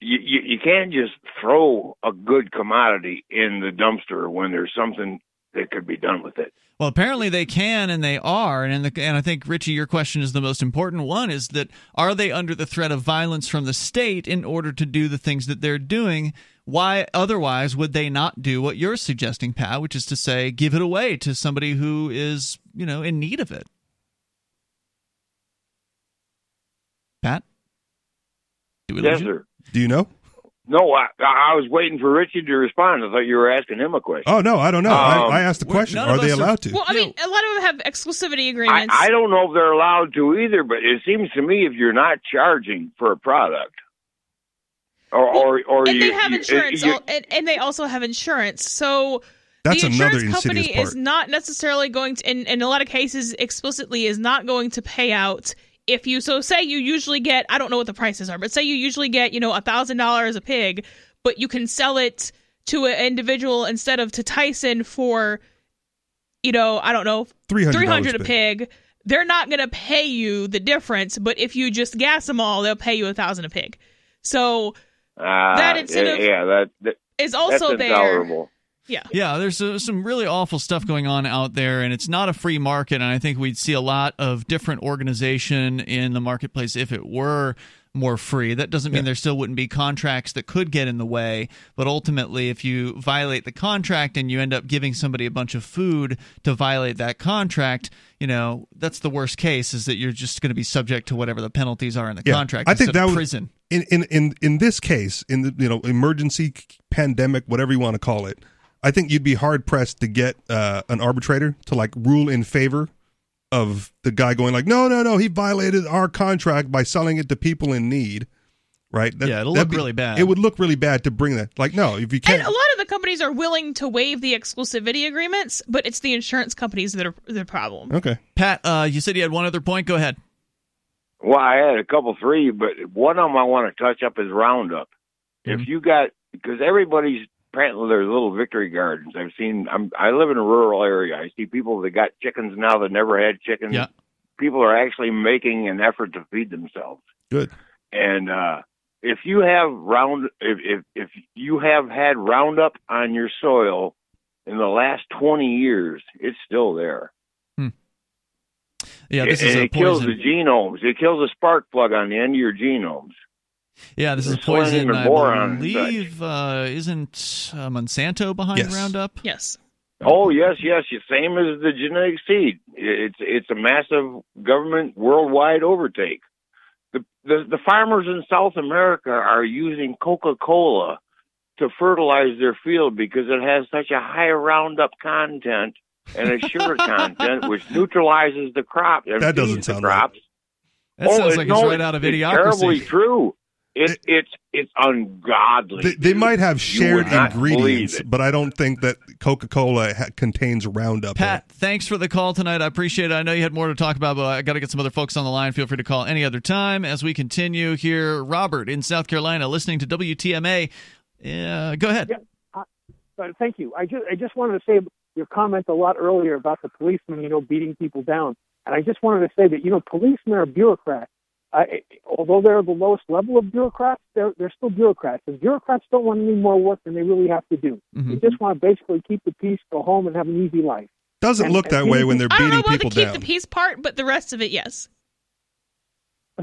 you, you you can't just throw a good commodity in the dumpster when there's something that could be done with it. Well, apparently they can and they are, and the, and I think Richie, your question is the most important one: is that are they under the threat of violence from the state in order to do the things that they're doing? Why otherwise would they not do what you're suggesting, Pat, which is to say, give it away to somebody who is you know in need of it? Pat, do we yes, sir. Do you know? No, I, I was waiting for Richard to respond. I thought you were asking him a question. Oh no, I don't know. Um, I, I, asked the question. Are they allowed to? Well, I mean, a lot of them have exclusivity agreements. I, I don't know if they're allowed to either, but it seems to me if you're not charging for a product, or well, or, or and you, they have you, insurance, you, and, and they also have insurance. So That's the insurance another company part. is not necessarily going to, in, in a lot of cases, explicitly is not going to pay out if you. So say you usually get, I don't know what the prices are, but say you usually get, you know, a thousand dollars a pig, but you can sell it to an individual instead of to Tyson for, you know, I don't know, $300 300 a pig. pig. They're not going to pay you the difference, but if you just gas them all, they'll pay you a thousand a pig. So uh, that incentive yeah, that, that is also that's there. Intolerable. Yeah. Yeah, there's uh, some really awful stuff going on out there, and it's not a free market. And I think we'd see a lot of different organization in the marketplace if it were more free. That doesn't mean Yeah. there still wouldn't be contracts that could get in the way, but ultimately, if you violate the contract and you end up giving somebody a bunch of food to violate that contract, you know that's the worst case. Is that you're just going to be subject to whatever the penalties are in the Yeah, contract. I think that of was prison. in in in in this case, in the you know emergency pandemic, whatever you want to call it. I think you'd be hard pressed to get uh, an arbitrator to like rule in favor of the guy going like, no, no, no, he violated our contract by selling it to people in need. Right? That- Yeah, it'll that'd look really bad. It would look really bad to bring that. Like, no, if you can't. And a lot of the companies are willing to waive the exclusivity agreements, but it's the insurance companies that are the problem. Okay. Pat, uh, you said you had one other point. Go ahead. Well, I had a couple three, but one of them I want to touch up is Roundup. If you got because everybody's apparently there's little victory gardens. I've seen. I'm I live in a rural area. I see people that got chickens now that never had chickens. Yeah. People are actually making an effort to feed themselves. Good. And uh, if you have round, if, if if you have had Roundup on your soil in the last twenty years, it's still there. Yeah, this and is a it kills the genomes. It kills the spark plug on the end of your genomes. Yeah, this is a There's selenium poison. and I boron believe uh, isn't uh, Monsanto behind Yes. Roundup? Yes. Oh yes, yes, same as the genetic seed. It's it's a massive government worldwide overtake. The the, the farmers in South America are using Coca Cola to fertilize their field because it has such a high Roundup content and a sugar content, which neutralizes the crop. That doesn't feeds the sound right. crops. That Oh, sounds it- like no, it's right out of it's Idiocracy. terribly true. It, it's it's ungodly. They, they might have shared ingredients, but I don't think that Coca Cola ha- contains Roundup. in. Pat, thanks for the call tonight. I appreciate it. I know you had more to talk about, but I got to get some other folks on the line. Feel free to call any other time as we continue here. Robert in South Carolina, listening to WTMA. Yeah, go ahead. Uh, thank you. I just I just wanted to say your comment a lot earlier about the policemen, you know, beating people down, and I just wanted to say that you know, policemen are bureaucrats. Uh, although they're the lowest level of bureaucrats, they're they're still bureaucrats, and bureaucrats don't want any more work than they really have to do. Mm-hmm. They just want to basically keep the peace, go home, and have an easy life. Doesn't And- look that way when they're beating people down. I don't know beating about people the keep down. the peace part, but the rest of it, yes.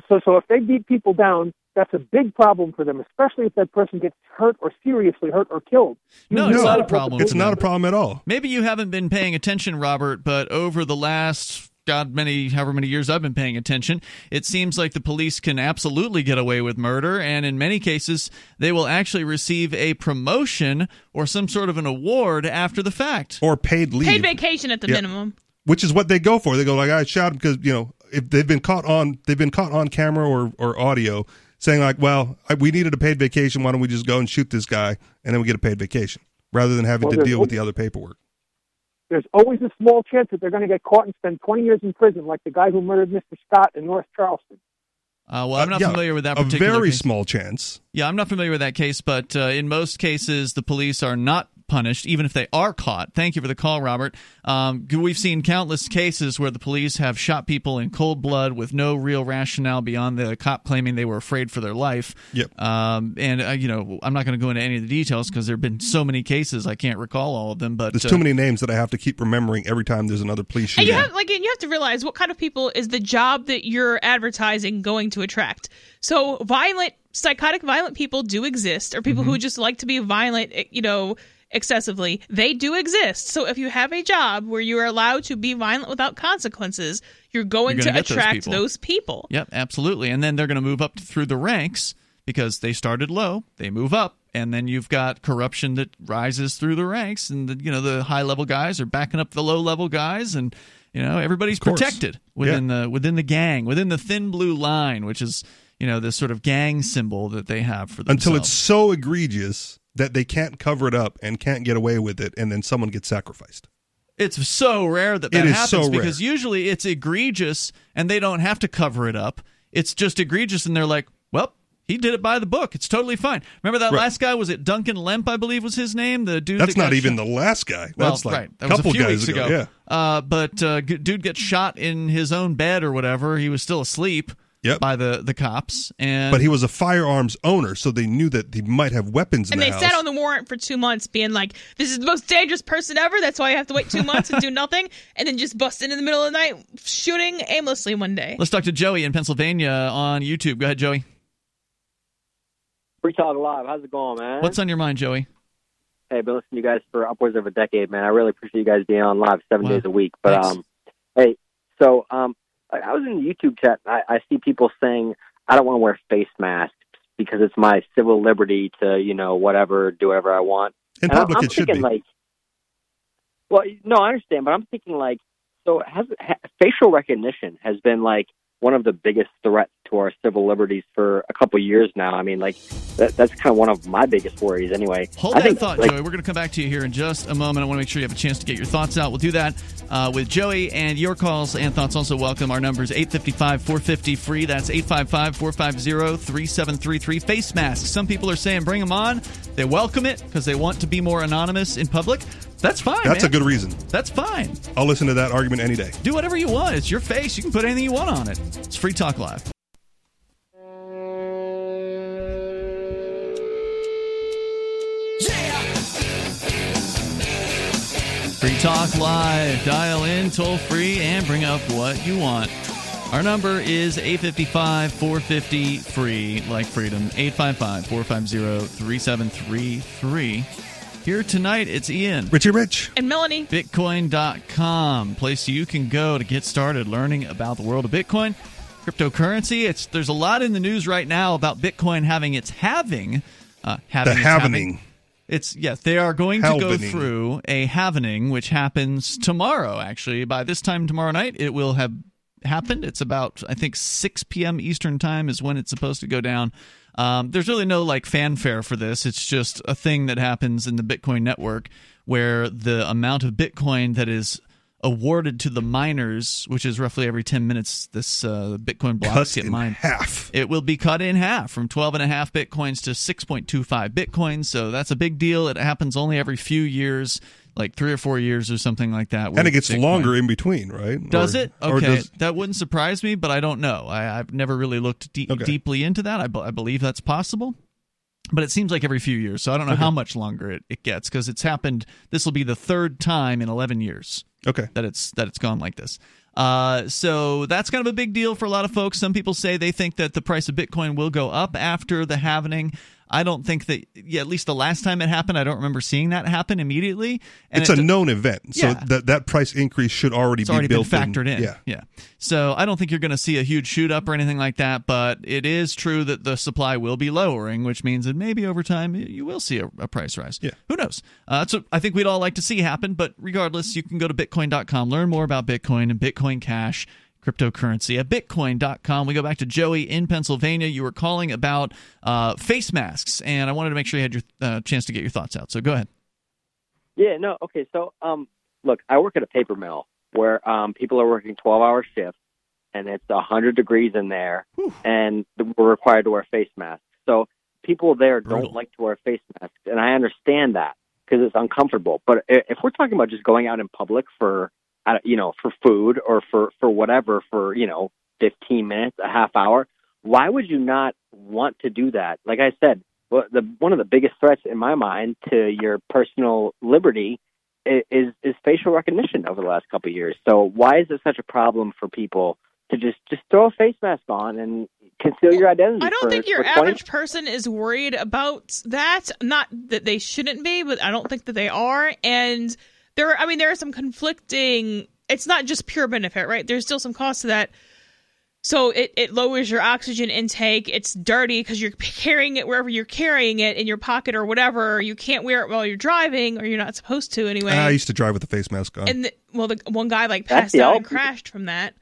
So, so if they beat people down, that's a big problem for them, especially if that person gets hurt or seriously hurt or killed. You No, it's not a problem. It's not a problem at all. Maybe you haven't been paying attention, Robert, but over the last God many however many years I've been paying attention, it seems like the police can absolutely get away with murder, and in many cases they will actually receive a promotion or some sort of an award after the fact. Or paid leave. Paid vacation at the Yeah. minimum. which is what they go for. They go like, I shot him because you know if they've been caught on they've been caught on camera or or audio saying like, well, I, we needed a paid vacation. Why don't we just go and shoot this guy and then we get a paid vacation rather than having Well, to deal with the other paperwork. There's always a small chance that they're going to get caught and spend 20 years in prison, like the guy who murdered Mr. Scott in North Charleston. Uh, well, I'm not Yeah, familiar with that particular. a very case. small chance. Yeah, I'm not familiar with that case, but uh, in most cases, the police are not punished, even if they are caught. Thank you for the call, Robert. Um, we've seen countless cases where the police have shot people in cold blood with no real rationale beyond the cop claiming they were afraid for their life. Yep. Um, and uh, you know, I'm not going to go into any of the details because there have been so many cases I can't recall all of them. But There's uh, too many names that I have to keep remembering every time there's another police And shooting. you have like and you have to realize what kind of people is the job that you're advertising going to attract. So violent, psychotic, violent people do exist, or people who Mm-hmm. just like to be violent, eh, you know, excessively. They do exist. So if you have a job where you are allowed to be violent without consequences, you're going You're to gonna those attract people. those people. Yep, absolutely. And then they're going to move up through the ranks because they started low, they move up, and then you've got corruption that rises through the ranks, and the, you know the high level guys are backing up the low level guys, and you know everybody's protected within the within the gang, within the thin blue line, which is you know this sort of gang symbol that they have for themselves. Until it's so egregious that they can't cover it up and can't get away with it, and then someone gets sacrificed. It's so rare that that happens so because usually it's egregious and they don't have to cover it up. It's just egregious and they're like, well, he did it by the book. It's totally fine. Remember that Right. last guy? Was it Duncan Lemp? I believe was his name. The dude. That's that got not even shot- the last guy. Well, That's like right. That a couple was a few guys weeks ago. Yeah. Uh, but uh, dude gets shot in his own bed or whatever. He was still asleep. Yep. By the the cops and But he was a firearms owner, so they knew that he might have weapons in And the they house. sat on the warrant for two months, being like, "This is the most dangerous person ever. That's why I have to wait two months and do nothing." And then just bust in in the middle of the night, shooting aimlessly one day. Let's talk to Joey in Pennsylvania on YouTube. Go ahead, Joey. Free Talk Live. How's it going, man? What's on your mind, Joey? Hey, I've been listening to you guys for upwards of a decade, man. I really appreciate you guys being on live seven Wow. days a week. But Thanks. um, hey, so um, I, I was in the YouTube chat. I, I see people saying I don't want to wear face masks because it's my civil liberty to, you know, whatever, do whatever I want. In And I- public, I'm it should thinking be. like, well, no, I understand, but I'm thinking like, so has ha, facial recognition has been like one of the biggest threats to our civil liberties for a couple years now. I mean, like that, that's kind of one of my biggest worries, anyway. Hold I that think, thought, like, Joey. We're going to come back to you here in just a moment. I want to make sure you have a chance to get your thoughts out. We'll do that uh, with Joey, and your calls and thoughts also welcome. Our number is 855 450 free. That's 855 450 3733. Face masks. Some people are saying bring them on. They welcome it because they want to be more anonymous in public. That's fine. That's man. a good reason. That's fine. I'll listen to that argument any day. Do whatever you want. It's your face. You can put anything you want on it. It's Free Talk Live. Talk Live. Dial in toll free and bring up what you want. Our number is 855 450 free, like freedom. 855 450 3733. Here tonight, it's Ian. Richie Rich. And Melanie. Bitcoin.com, place you can go to get started learning about the world of Bitcoin, cryptocurrency. It's there's a lot in the news right now about Bitcoin having its having. Uh, having The its halvening. It's yes, they are going to go through a halvening, which happens tomorrow. Actually, by this time tomorrow night, it will have happened. It's about I think 6 p.m. Eastern time is when it's supposed to go down. Um, there's really no like fanfare for this. It's just a thing that happens in the Bitcoin network where the amount of Bitcoin that is awarded to the miners, which is roughly every 10 minutes, this uh, Bitcoin blocks Cut get in mined. half. It will be cut in half from 12 and a half Bitcoins to 6.25 Bitcoins. So that's a big deal. It happens only every few years, like three or four years or something like that. And it gets Bitcoin. longer in between, right? Does Or- it? Okay, does- that wouldn't surprise me, but I don't know. I, I've never really looked de- Okay. deeply into that. I, be- I believe that's possible, but it seems like every few years. So I don't know Okay. how much longer it, it gets because it's happened. This will be the third time in 11 years. Okay. That it's that it's gone like this. Uh, so that's kind of a big deal for a lot of folks. Some people say they think that the price of Bitcoin will go up after the halvening. I don't think that. Yeah, at least the last time it happened, I don't remember seeing that happen immediately. And it's it a known event, so Yeah. that that price increase should already it's be already built factored in. Yeah, yeah. So I don't think you're going to see a huge shoot up or anything like that. But it is true that the supply will be lowering, which means that maybe over time you will see a, a price rise. Yeah. Who knows? Uh, that's what I think we'd all like to see happen. But regardless, you can go to Bitcoin.com, learn more about Bitcoin and Bitcoin Cash. Cryptocurrency at bitcoin.com. We go back to Joey in Pennsylvania. You were calling about uh, face masks, and I wanted to make sure you had your uh, chance to get your thoughts out. So go ahead. Yeah, no, okay. So, um, look, I work at a paper mill where um, people are working 12 hour shifts and it's 100 degrees in there and we're required to wear face masks. So, people there don't like to wear face masks. And I understand that because it's uncomfortable. But if we're talking about just going out in public for, you know, for food or for for whatever for you know 15 minutes, a half hour, why would you not want to do that? Like I said, well, the one of the biggest threats in my mind to your personal liberty i- is is facial recognition over the last couple of years. So why is it such a problem for people to just just throw a face mask on and conceal your identity? I don't for- think your for 20 average person is worried about that. Not that they shouldn't be, but I don't think that they are. And there, are, I mean, there are some conflicting. It's not just pure benefit, right? There's still some cost to that. So it, it lowers your oxygen intake. It's dirty because you're carrying it wherever you're carrying it in your pocket or whatever. You can't wear it while you're driving, or you're not supposed to anyway. I used to drive with a face mask on. And the, well, the one guy like passed out and crashed from that.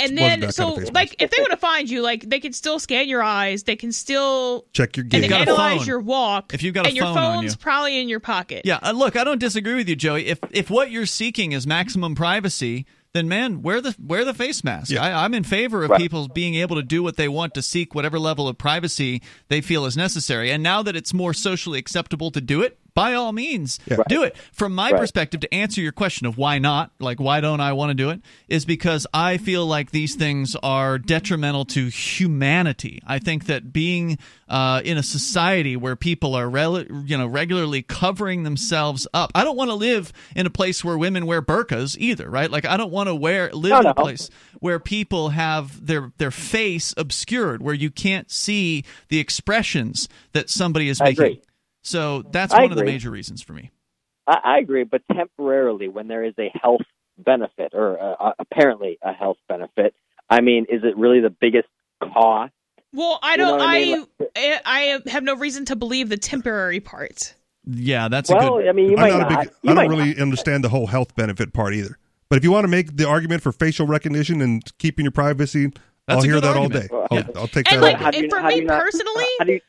And then, so kind of like, if they want to find you, like, they can still scan your eyes. They can still Check your and gait. they got a analyze phone. your walk. If you've got a and your phone on phone's you. probably in your pocket. Yeah, uh, look, I don't disagree with you, Joey. If if what you're seeking is maximum privacy, then man, wear the wear the face mask. I, I'm in favor of Right. people being able to do what they want to seek whatever level of privacy they feel is necessary. And now that it's more socially acceptable to do it, by all means, do it. From my Right. perspective, to answer your question of why not, like why don't I want to do it, is because I feel like these things are detrimental to humanity. I think that being uh, in a society where people are rel- you know regularly covering themselves up, I don't want to live in a place where women wear burqas either, right? Like I don't want to wear live No, in a no. place where people have their their face obscured, where you can't see the expressions that somebody is I making. agree. So that's I one of the major reasons for me. I, I agree, but temporarily, when there is a health benefit or uh, apparently a health benefit, I mean, is it really the biggest cost? Well, I don't. what I I, mean? I I have no reason to believe the temporary part. Yeah, that's well, a good. I mean, you I'm might not not. big. you I might don't not. really understand the whole health benefit part either. But if you want to make the argument for facial recognition and keeping your privacy, That's I'll hear good that all day. Well, I'll, yeah. I'll take And that. like, all How and for me personally, how do you-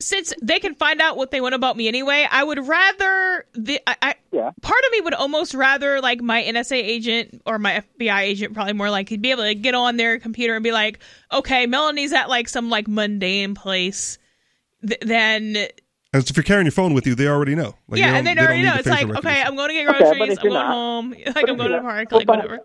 since they can find out what they want about me anyway, I would rather the I, I Yeah. part of me would almost rather like my NSA agent or my FBI agent probably more like he'd be able to get on their computer and be like, okay, Melanie's at like some like mundane place. Th- then And if you're carrying your phone with you, they already know. Like, yeah, you and they don't- already know. need It's like, okay. I'm going to get groceries. if I'm going not- home. Like I'm going to the park. Well, Like but- whatever.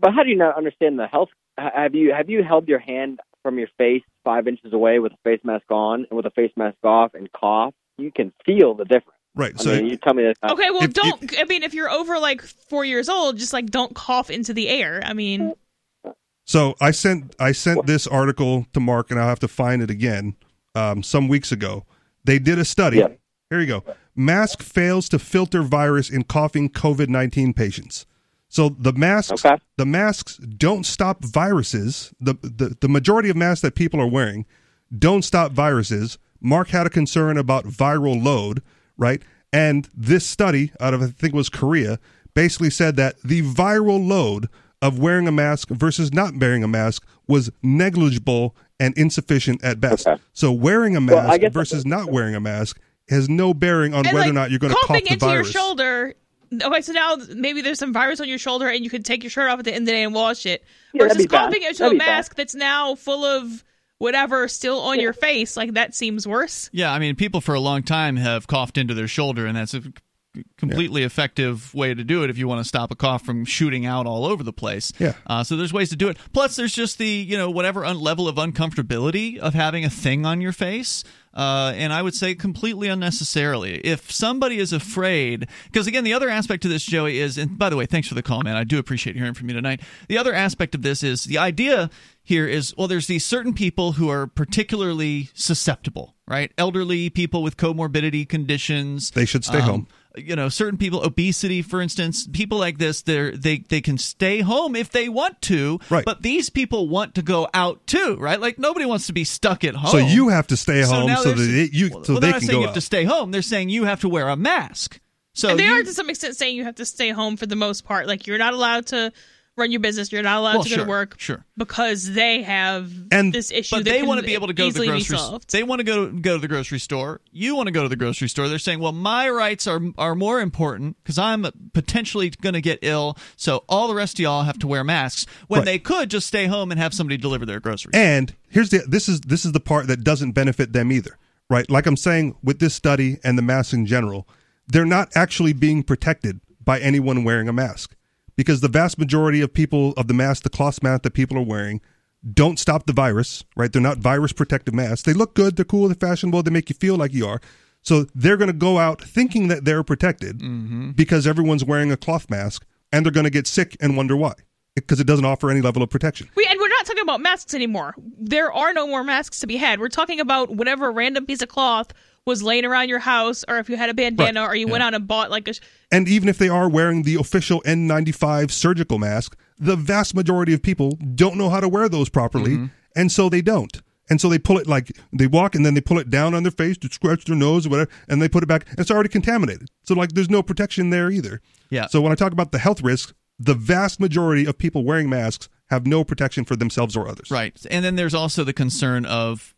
But how do you not understand the health? Have you have you held your hand from your face five inches away with a face mask on and with a face mask off and cough? You can feel the difference. Right. I So mean, you tell me that. Okay, well, if- don't. I mean, if you're over like four years old, just like don't cough into the air. I mean, So I sent I sent this article to Mark, and I'll have to find it again. Um, some weeks ago, they did a study. Yeah. Here you go. Mask fails to filter virus in coughing COVID nineteen patients. So the masks, Okay. the masks don't stop viruses. The, the the majority of masks that people are wearing don't stop viruses. Mark had a concern about viral load, right? And this study out of I think it was Korea basically said that the viral load of wearing a mask versus not wearing a mask was negligible and insufficient at best. Okay. So wearing a mask guess- versus not wearing a mask has no bearing on and whether like or not you're going to cough coughing the into virus. your shoulder. Okay, so now maybe there's some virus on your shoulder, and you can take your shirt off at the end of the day and wash it. Yeah, Versus be bad. coughing into That'd a be bad. mask that's now full of whatever still on your face. Like that seems worse. Yeah, I mean, people for a long time have coughed into their shoulder, and that's completely effective way to do it if you want to stop a cough from shooting out all over the place. Yeah. Uh, so there's ways to do it. Plus, there's just the you know whatever un- level of uncomfortability of having a thing on your face. Uh, and I would say completely unnecessarily. If somebody is afraid, because again, the other aspect to this, Joey, is, and by the way, thanks for the call, man. I do appreciate hearing from you tonight. The other aspect of this is the idea here is well, there's these certain people who are particularly susceptible, right? Elderly people with comorbidity conditions. They should stay Um, home. You know, certain people, obesity, for instance, people like this, they're, they they can stay home if they want to, Right. But these people want to go out too, right? Like nobody wants to be stuck at home. So you have to stay home now so that it, you well, so they're they can saying go you have out. to stay home. They're saying you have to wear a mask. So and they you- are to some extent saying you have to stay home for the most part. Like you're not allowed to run your business. You're not allowed Well, to go sure, to work sure. because they have And- this issue. but that they want to be able to go to the grocery. solved. They want to go go to the grocery store. You want to go to the grocery store. They're saying, well, my rights are are more important because I'm potentially going to get ill. So all the rest of y'all have to wear masks when Right. they could just stay home and have somebody deliver their groceries. And here's the this is this is the part that doesn't benefit them either, right? Like I'm saying with this study and the masks in general, they're not actually being protected by anyone wearing a mask because the vast majority of people of the mask, the cloth mask that people are wearing, don't stop the virus, right? They're not virus protective masks. They look good, they're cool, they're fashionable, they make you feel like you are. So they're going to go out thinking that they're protected mm-hmm. because everyone's wearing a cloth mask and they're going to get sick and wonder why because it doesn't offer any level of protection. We and we're not talking about masks anymore. There are no more masks to be had. We're talking about whatever random piece of cloth was laying around your house, or if you had a bandana, Right, or you went out and bought like a. sh- And even if they are wearing the official N95 surgical mask, the vast majority of people don't know how to wear those properly, mm-hmm. and so they don't. And so they pull it like they walk and then they pull it down on their face to scratch their nose or whatever, and they put it back. And it's already contaminated. So like there's no protection there either. Yeah. So when I talk about the health risks, the vast majority of people wearing masks have no protection for themselves or others. Right. And then there's also the concern of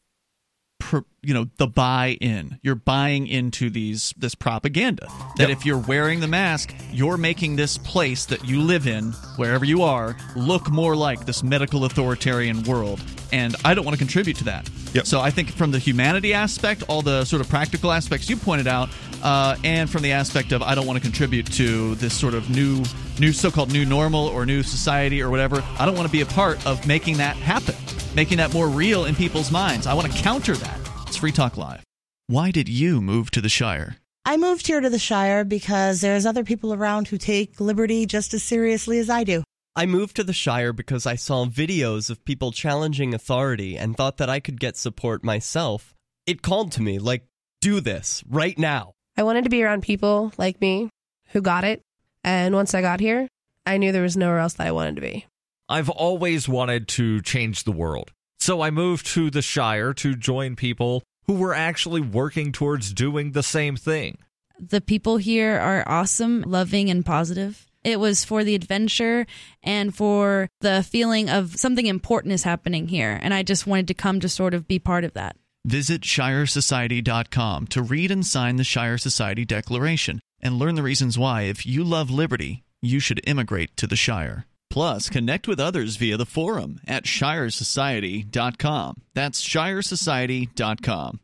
you know the buy-in. You're buying into these this propaganda that if you're wearing the mask you're making this place that you live in wherever you are look more like this medical authoritarian world. And i don't want to contribute to that. So i think from the humanity aspect all the sort of practical aspects you pointed out uh, and from the aspect of i don't want to contribute to this sort of new new so-called new normal or new society or whatever i don't want to be a part of making that happen making that more real in people's minds. I want to counter that. It's Free Talk Live. Why did you move to the Shire? I moved here to the Shire because there's other people around who take liberty just as seriously as I do. I moved to the Shire because I saw videos of people challenging authority and thought that I could get support myself. It called to me, like, do this right now. I wanted to be around people like me who got it. And once I got here, I knew there was nowhere else that I wanted to be. I've always wanted to change the world. So I moved to the Shire to join people who were actually working towards doing the same thing. The people here are awesome, loving, and positive. It was for the adventure and for the feeling of something important is happening here. And I just wanted to come to sort of be part of that. Visit ShireSociety.com to read and sign the Shire Society Declaration and learn the reasons why, if you love liberty, you should immigrate to the Shire. Plus, connect with others via the forum at ShireSociety.com. That's ShireSociety.com.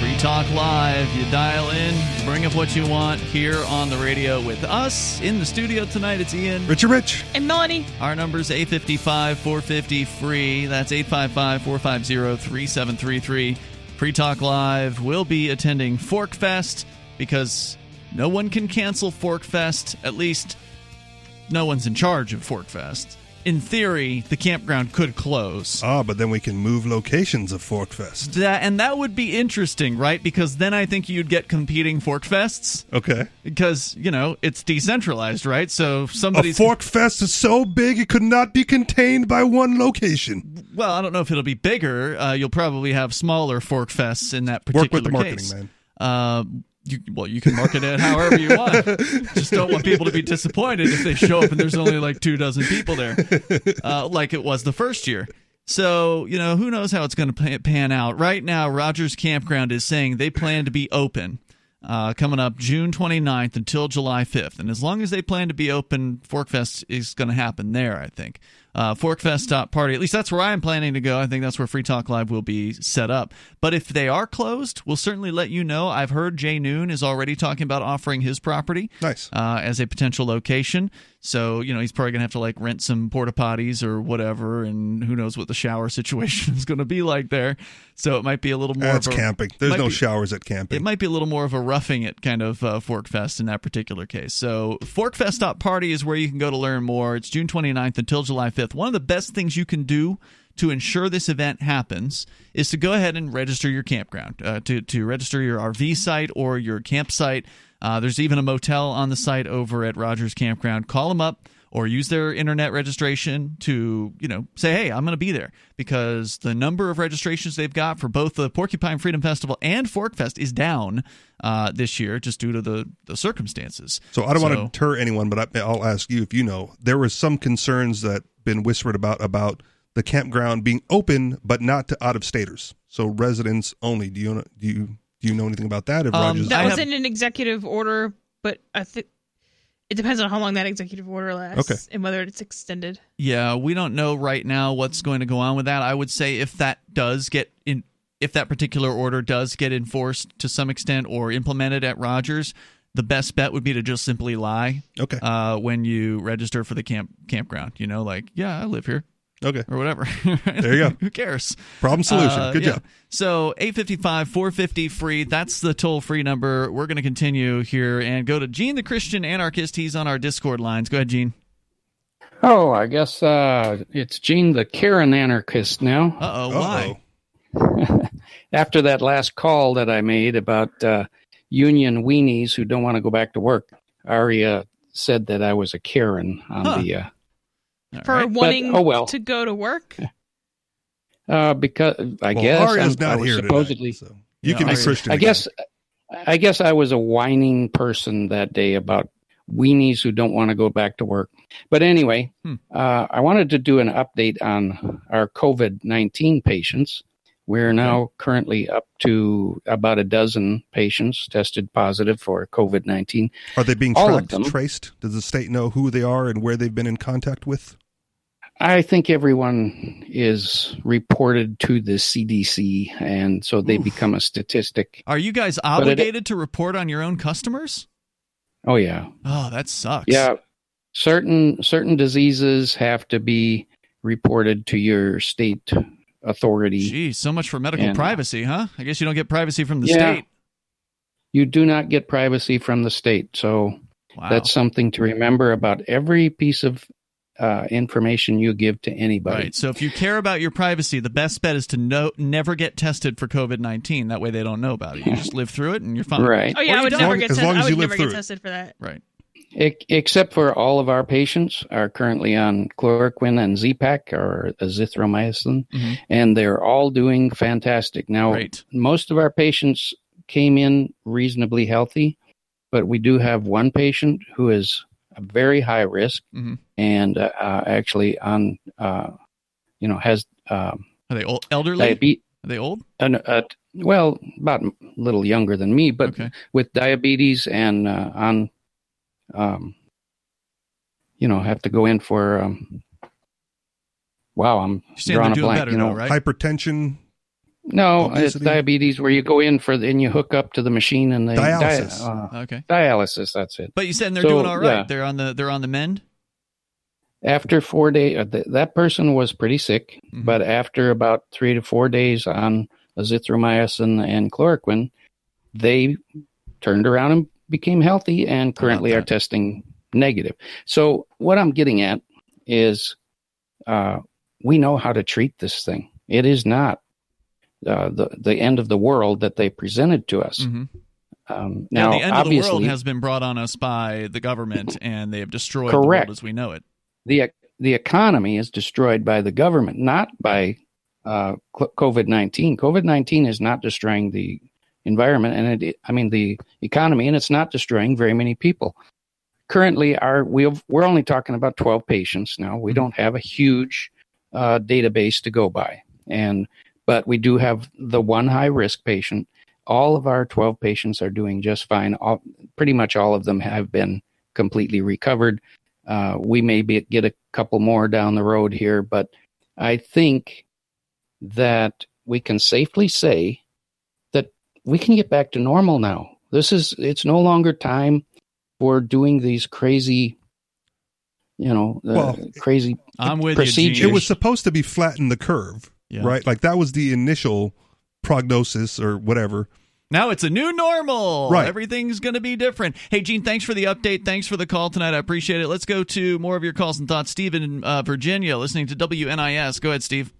Free Talk Live. You dial in, bring up what you want here on the radio with us. In the studio tonight, it's Ian. Richard Rich. And Melanie. Our number is 855 450 free. That's 855 450 3733. Free Talk Live will be attending Fork Fest because no one can cancel Forkfest, At least, no one's in charge of Forkfest. In theory, the campground could close. Ah, but then we can move locations of Forkfest. That, and that would be interesting, right? Because then I think you'd get competing Forkfests. Okay. Because, you know, it's decentralized, right? So A somebody's. Fork Fest is so big it could not be contained by one location. Well, I don't know if it'll be bigger. Uh, you'll probably have smaller Forkfests in that particular case. Work with the marketing, case. man. Uh, you, well, you can market it however you want. Just don't want people to be disappointed if they show up and there's only like two dozen people there, uh, like it was the first year. So, you know, who knows how it's going to pan out. Right now, Rogers Campground is saying they plan to be open uh, coming up June 29th until July 5th. And as long as they plan to be open, Forkfest is going to happen there, I think. Uh, Forkfest Party, at least that's where I'm planning to go. I think that's where Free Talk Live will be set up. But if they are closed, we'll certainly let you know. I've heard Jay Noon is already talking about offering his property nice. uh, as a potential location. So, you know, he's probably going to have to like rent some porta potties or whatever. And who knows what the shower situation is going to be like there. So it might be a little more That's of a, camping. There's no be- showers at camping. it might be a little more of a roughing it kind of uh, Fork Fest in that particular case. So, Forkfest.party is where you can go to learn more. It's June 29th until July 5th. One of the best things you can do to ensure this event happens is to go ahead and register your campground, uh, to, to register your RV site or your campsite. Uh, there's even a motel on the site over at Rogers Campground. Call them up or use their internet registration to you know say hey i'm going to be there because the number of registrations they've got for both the porcupine freedom festival and fork fest is down uh, this year just due to the, the circumstances So I don't want to deter anyone, but I, I'll ask you if you know. There was some concerns that been whispered about about the campground being open, but not to out of staters, so residents only. Do you know, do you do you know anything about that? If Rogers, um, that was in an executive order, but I think it depends on how long that executive order lasts Okay. and whether it's extended. Yeah, we don't know right now what's going to go on with that. I would say if that does get in if that particular order does get enforced to some extent or implemented at Rogers, the best bet would be to just simply lie. Okay. Uh, when you register for the camp campground, you know, like yeah, I live here. Okay. Or whatever. There you go. Who cares? Problem solution. Uh, Good yeah. job. So 855 450 free. That's the toll free number. We're going to continue here and go to Gene the Christian Anarchist. He's on our Discord lines. Go ahead, Gene. Oh, I guess uh, it's Gene the Karen anarchist now. Uh oh. Why? After that last call that I made about uh, union weenies who don't want to go back to work, Aria said that I was a Karen on Huh. the. Uh, For right. But, wanting oh, well. to go to work. uh, because I Well, guess Aria's I'm- I not was here tonight, supposedly. so you can be I, Christian I again. guess. I guess I was a whining person that day about weenies who don't want to go back to work. But anyway, Hmm. uh, I wanted to do an update on our COVID 19 patients. We're now currently up to about a dozen patients tested positive for COVID 19. Are they being All of tracked, them. traced? Does the state know who they are and where they've been in contact with? I think everyone is reported to the CDC, and so they become a statistic. Are you guys But it- obligated to report on your own customers? Oh, yeah. Oh, that sucks. Yeah, certain certain diseases have to be reported to your state authority. Geez, so much for medical And- privacy, huh? I guess you don't get privacy from the Yeah. state. You do not get privacy from the state, so that's something to remember about every piece of uh, information you give to anybody. Right. So if you care about your privacy, the best bet is to no, never get tested for COVID 19. That way they don't know about it. You just live through it and you're fine. Right. Oh yeah, Or I would never get tested. I would never get tested for that. Right. Except for all of our patients are currently on chloroquine and Z-Pak or azithromycin, Mm-hmm. and they're all doing fantastic. Now, most of our patients came in reasonably healthy, but we do have one patient who is a very high risk Mhm. and uh, uh, actually on, uh, you know, has um, Are they old, elderly? diabetes. Are they old? Uh, uh, well, about a little younger than me, but with diabetes and uh, on, um, you know, have to go in for. Um, wow, I'm saying drawing a doing blank. better you know, now, right? Hypertension. No, it's diabetes where you go in for and you hook up to the machine and they Dialysis. uh, Okay. Dialysis. That's it. But you said they're So, doing all right. yeah. They're on the they're on the mend. after four days, uh, th- that person was pretty sick, Mm-hmm. but after about three to four days on azithromycin and chloroquine, they turned around and became healthy and currently are testing negative. So, what I'm getting at is uh, we know how to treat this thing. It is not uh, the, the end of the world that they presented to us. Um, Mm-hmm. Now, now, the end of the world has been brought on us by the government, and they have destroyed the Correct. world as we know it. the the economy is destroyed by the government, not by uh, COVID nineteen. COVID nineteen is not destroying the environment, and it, I mean the economy, and it's not destroying very many people. Currently, our we we're only talking about twelve patients now. We don't have a huge uh, database to go by, and but we do have the one high risk patient. All of our twelve patients are doing just fine. All, pretty much all of them have been completely recovered. Uh, we may be, get a couple more down the road here, but I think that we can safely say we can get back to normal now. This is, it's no longer time for doing these crazy, you know, uh, Well, crazy procedures. It was supposed to be flatten the curve, Yeah. right? Like that was the initial prognosis or whatever. Now it's a new normal. Right. Everything's going to be different. Hey, Gene, thanks for the update. Thanks for the call tonight. I appreciate it. Let's go to more of your calls and thoughts. Steve in uh, Virginia, listening to WNIS. Go ahead, Steve.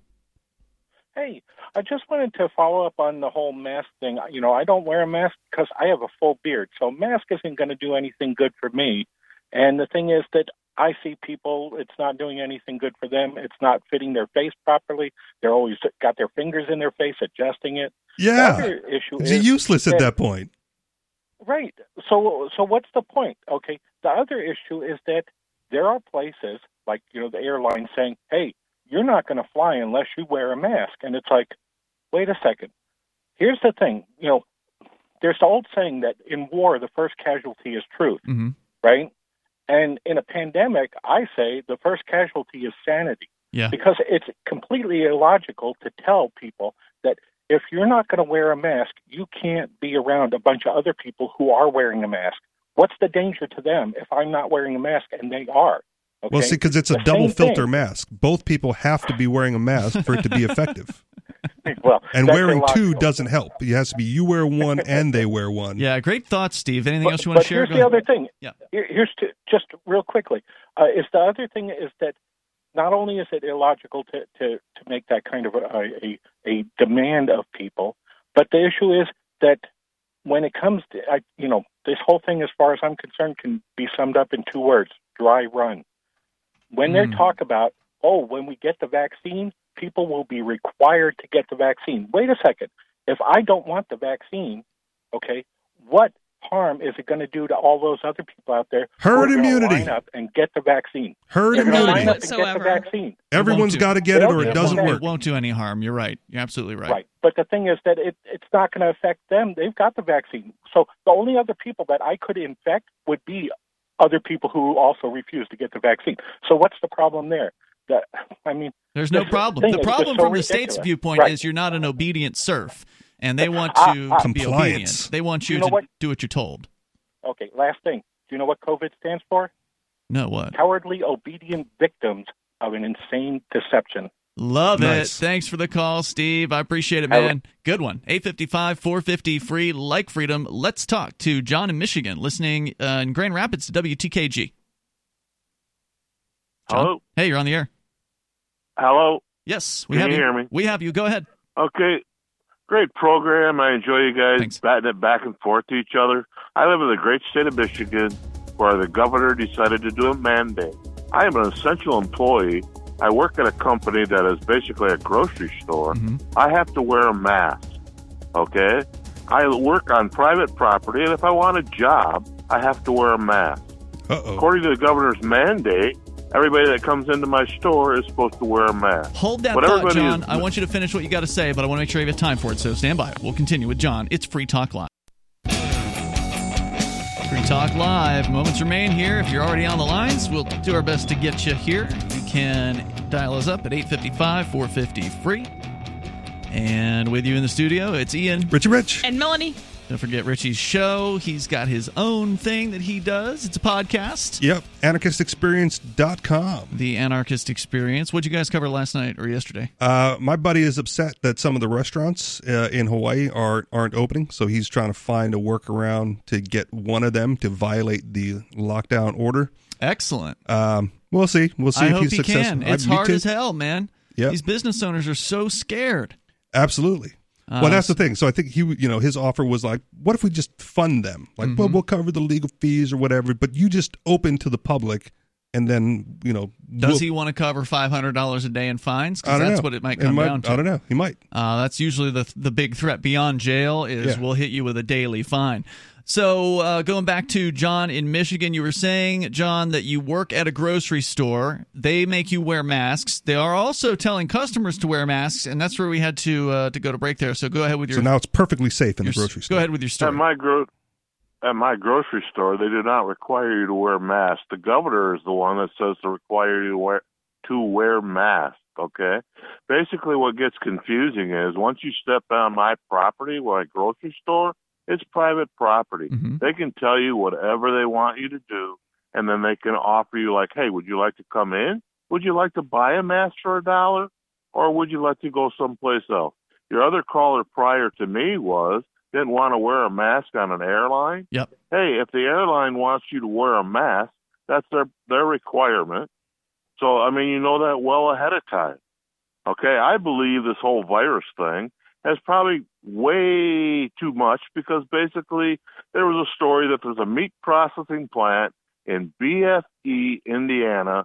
Hey, I just wanted to follow up on the whole mask thing. You know, I don't wear a mask because I have a full beard, so mask isn't going to do anything good for me. And the thing is that I see people; it's not doing anything good for them. It's not fitting their face properly. They're always got their fingers in their face, adjusting it. Yeah. Issue It's is useless at that point. Right. So so what's the point? Okay. The other issue is that there are places like, you know, the airline saying, "Hey, you're not going to fly unless you wear a mask." And it's like, "Wait a second. Here's the thing, you know, there's the old saying that in war the first casualty is truth, Mm-hmm. right? And in a pandemic, I say the first casualty is sanity Yeah. because it's completely illogical to tell people that if you're not going to wear a mask, you can't be around a bunch of other people who are wearing a mask. What's the danger to them if I'm not wearing a mask and they are? Okay? Well, see, because it's a The double filter thing. mask. Both people have to be wearing a mask for it to be effective. well, and wearing two doesn't help. It has to be you wear one and they wear one. Yeah, great thoughts, Steve. Anything But, else you want to share? here's Go the ahead. other thing. Yeah. Here- here's to, just real quickly. Uh, is the other thing is that not only is it illogical to, to, to make that kind of a, a, a demand of people, but the issue is that when it comes to, I, you know, this whole thing, as far as I'm concerned, can be summed up in two words dry run. When they Hmm. talk about, oh, when we get the vaccine, people will be required to get the vaccine. Wait a second. If I don't want the vaccine, okay, what harm is it going to do to all those other people out there Herd are gonna immunity. line up and get the vaccine? Herd They're immunity. line up and get the vaccine. Everyone's got to get it or it doesn't won't, work. It won't do any harm. You're right. You're absolutely right. Right. But the thing is that it, it's not going to affect them. They've got the vaccine. So the only other people that I could infect would be other people who also refuse to get the vaccine. So what's the problem there? That I mean, There's no problem. thing The problem so from the state's viewpoint Right. is you're not an obedient serf, and they want you ah. to be Compliance. obedient. They want you, You know to what? do what you're told. Okay. Last thing. Do you know what COVID stands for? No, what? Cowardly obedient victims of an insane deception. Love Nice. it. Thanks for the call, Steve. I appreciate it, Have a- man. Good one. 855 450 free, like freedom. Let's talk to John in Michigan, listening uh, in Grand Rapids to WTKG. John? Hello? Hey, you're on the air. Hello. Yes, we Can have you hear me? We have you. Go ahead. Okay. Great program. I enjoy you guys batting it back and forth to each other. I live in the great state of Michigan where the governor decided to do a mandate. I am an essential employee. I work at a company that is basically a grocery store. Mm-hmm. I have to wear a mask. Okay? I work on private property, and if I want a job, I have to wear a mask. Uh-oh. According to the governor's mandate, everybody that comes into my store is supposed to wear a mask. Hold that But thought, John. is- I want you to finish what you got to say, but I want to make sure you have time for it, so stand by. We'll continue with John. It's Free Talk Live. Free Talk Live. Moments remain here. If you're already on the lines, we'll do our best to get you here. You can dial us up at 855 450 free. And with you in the studio, it's Ian. Richie Rich. And Melanie. Don't forget Richie's show. He's got his own thing that he does. It's a podcast. Yep. Anarchistexperience.com. The Anarchist Experience. What'd you guys cover last night or yesterday? Uh, my buddy is upset that some of the restaurants uh, in Hawaii are aren't opening, so he's trying to find a workaround to get one of them to violate the lockdown order. Excellent. Um, we'll see. We'll see I if hope he's he successful. can. It's me hard as hell, man. Yep. These business owners are so scared. Absolutely. Well, that's the thing. So I think he, you know, his offer was like, "What if we just fund them? Like, well, Mhm. we'll cover the legal fees or whatever, but you just open to the public, and then you know, Does we'll- he want to cover five hundred dollars a day in fines? Because that's know. what it might It come might- down to. I don't know. He might. Uh, that's usually the the big threat beyond jail is Yeah. we'll hit you with a daily fine. So uh, going back to John in Michigan, you were saying John that you work at a grocery store. They make you wear masks. They are also telling customers to wear masks, and that's where we had to uh, to go to break there. So go ahead with your. So now it's perfectly safe in the grocery store. Go ahead with your story. At my gro- at my grocery store, they do not require you to wear masks. The governor is the one that says to require you to wear to wear masks. Okay. Basically, what gets confusing is once you step on my property, my grocery store, it's private property. Mm-hmm. They can tell you whatever they want you to do, and then they can offer you like, "Hey, would you like to come in? Would you like to buy a mask for a dollar, or would you like to go someplace else?" Your other caller prior to me was didn't want to wear a mask on an airline. Yep. Hey, if the airline wants you to wear a mask, that's their their requirement. So I mean, you know that well ahead of time. Okay, I believe this whole virus thing has probably way too much because basically there was a story that there's a meat processing plant in BFE, Indiana.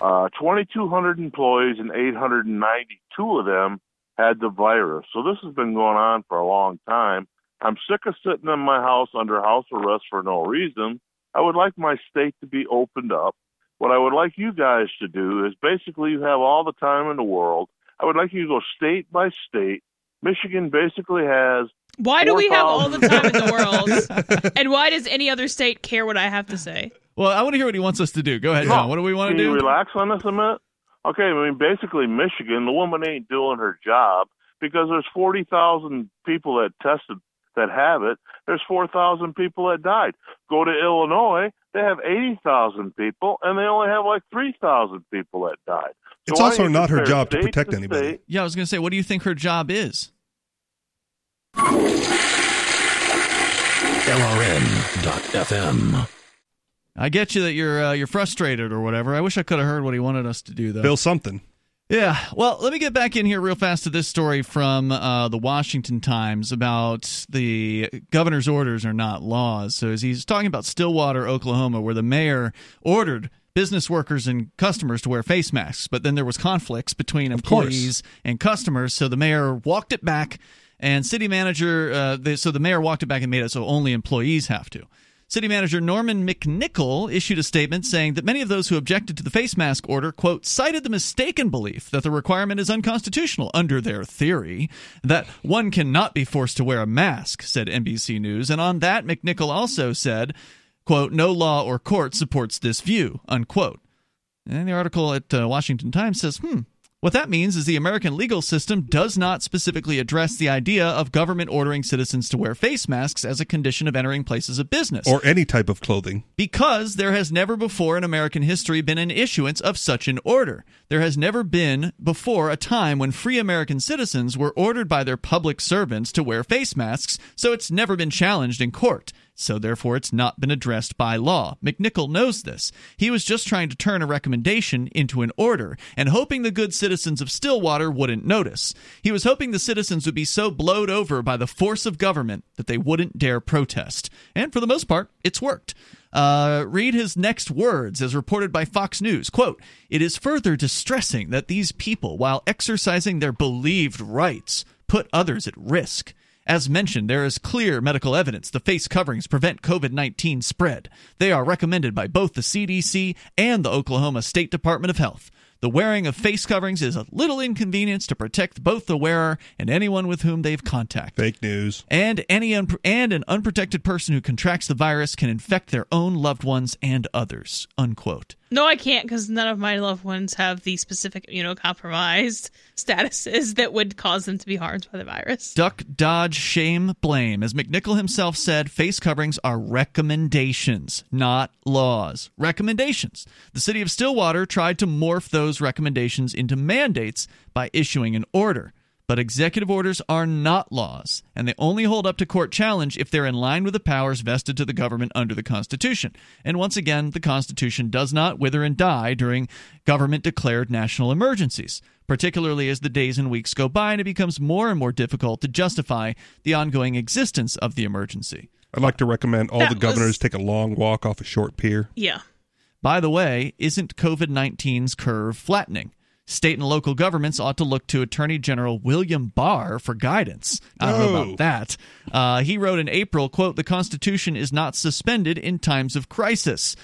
Uh, 2,200 employees and 892 of them had the virus. So this has been going on for a long time. I'm sick of sitting in my house under house arrest for no reason. I would like my state to be opened up. What I would like you guys to do is basically you have all the time in the world. I would like you to go state by state. Michigan basically has. Why do we have all the time in the world? and why does any other state care what I have to say? Well, I want to hear what he wants us to do. Go ahead, John. What do we want to do? you relax on this a minute? Okay, I mean, basically, Michigan, the woman ain't doing her job because there's 40,000 people that tested that have it. There's 4,000 people that died. Go to Illinois, they have 80,000 people, and they only have like 3,000 people that died. So It's also not her job to state protect anybody. state? Yeah, I was going to say, what do you think her job is? LRN.FM. I get you that you're uh, you're frustrated or whatever. I wish I could have heard what he wanted us to do though. Bill something. Yeah. Well, let me get back in here real fast to this story from uh, the Washington Times about the governor's orders are not laws. So, as he's talking about Stillwater, Oklahoma, where the mayor ordered business workers and customers to wear face masks, but then there was conflicts between employees and customers, so the mayor walked it back, and city manager, uh, the, so the mayor walked it back and made it so only employees have to. City manager Norman McNickle issued a statement saying that many of those who objected to the face mask order, quote, cited the mistaken belief that the requirement is unconstitutional under their theory, that one cannot be forced to wear a mask, said NBC News. And on that, McNichol also said, quote, no law or court supports this view, unquote. And the article at uh, Washington Times says, hmm, what that means is the American legal system does not specifically address the idea of government ordering citizens to wear face masks as a condition of entering places of business. Or any type of clothing. Because there has never before in American history been an issuance of such an order. There has never been before a time when free American citizens were ordered by their public servants to wear face masks, so it's never been challenged in court. So therefore, it's not been addressed by law. McNickle knows this. He was just trying to turn a recommendation into an order and hoping the good citizens of Stillwater wouldn't notice. He was hoping the citizens would be so blowed over by the force of government that they wouldn't dare protest. And for the most part, it's worked. Uh, read his next words as reported by Fox News. Quote, It is further distressing that these people, while exercising their believed rights, put others at risk. As mentioned, there is clear medical evidence the face coverings prevent COVID 19 spread. They are recommended by both the CDC and the Oklahoma State Department of Health. The wearing of face coverings is a little inconvenience to protect both the wearer and anyone with whom they've contact. Fake news. And any un- and an unprotected person who contracts the virus can infect their own loved ones and others. Unquote. No, I can't because none of my loved ones have the specific immunocompromised statuses that would cause them to be harmed by the virus. Duck, dodge, shame, blame. As McNickle himself said, face coverings are recommendations, not laws. Recommendations. The city of Stillwater tried to morph those recommendations into mandates by issuing an order. But executive orders are not laws, and they only hold up to court challenge if they're in line with the powers vested to the government under the Constitution. And once again, the Constitution does not wither and die during government declared national emergencies, particularly as the days and weeks go by and it becomes more and more difficult to justify the ongoing existence of the emergency. I'd like to recommend all That the governors was- take a long walk off a short pier. Yeah. By the way, isn't COVID 19's curve flattening? State and local governments ought to look to Attorney General William Barr for guidance. I don't know about that. Uh, he wrote in April, quote, the Constitution is not suspended in times of crisis.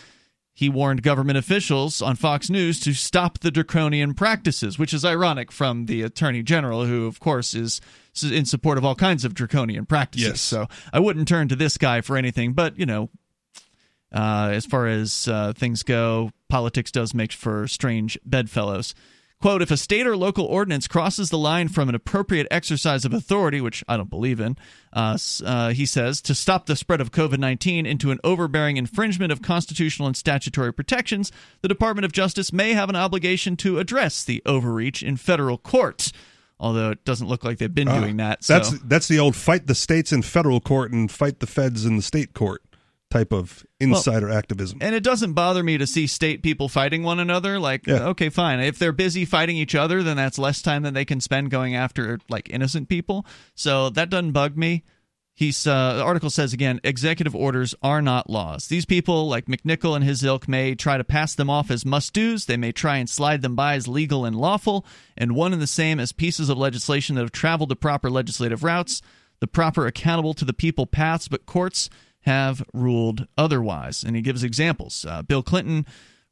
He warned government officials on Fox News to stop the draconian practices, which is ironic from the Attorney General, who, of course, is in support of all kinds of draconian practices. Yes. So I wouldn't turn to this guy for anything, but, you know, uh, as far as uh, things go, politics does make for strange bedfellows. Quote, if a state or local ordinance crosses the line from an appropriate exercise of authority, which I don't believe in, uh, uh, he says, to stop the spread of COVID 19 into an overbearing infringement of constitutional and statutory protections, the Department of Justice may have an obligation to address the overreach in federal court. Although it doesn't look like they've been doing that. So. Ah, That's that's the old fight the states in federal court and fight the feds in the state court type of insider activism. And it doesn't bother me to see state people fighting one another. Like, okay, fine. If they're busy fighting each other, then that's less time than they can spend going after like innocent people. So that doesn't bug me. He's uh, the article says again, executive orders are not laws. These people, like McNickle and his ilk, may try to pass them off as must dos. They may try and slide them by as legal and lawful, and one and the same as pieces of legislation that have traveled the proper legislative routes, the proper accountable to the people paths. But courts have ruled otherwise. And he gives examples. Uh, Bill Clinton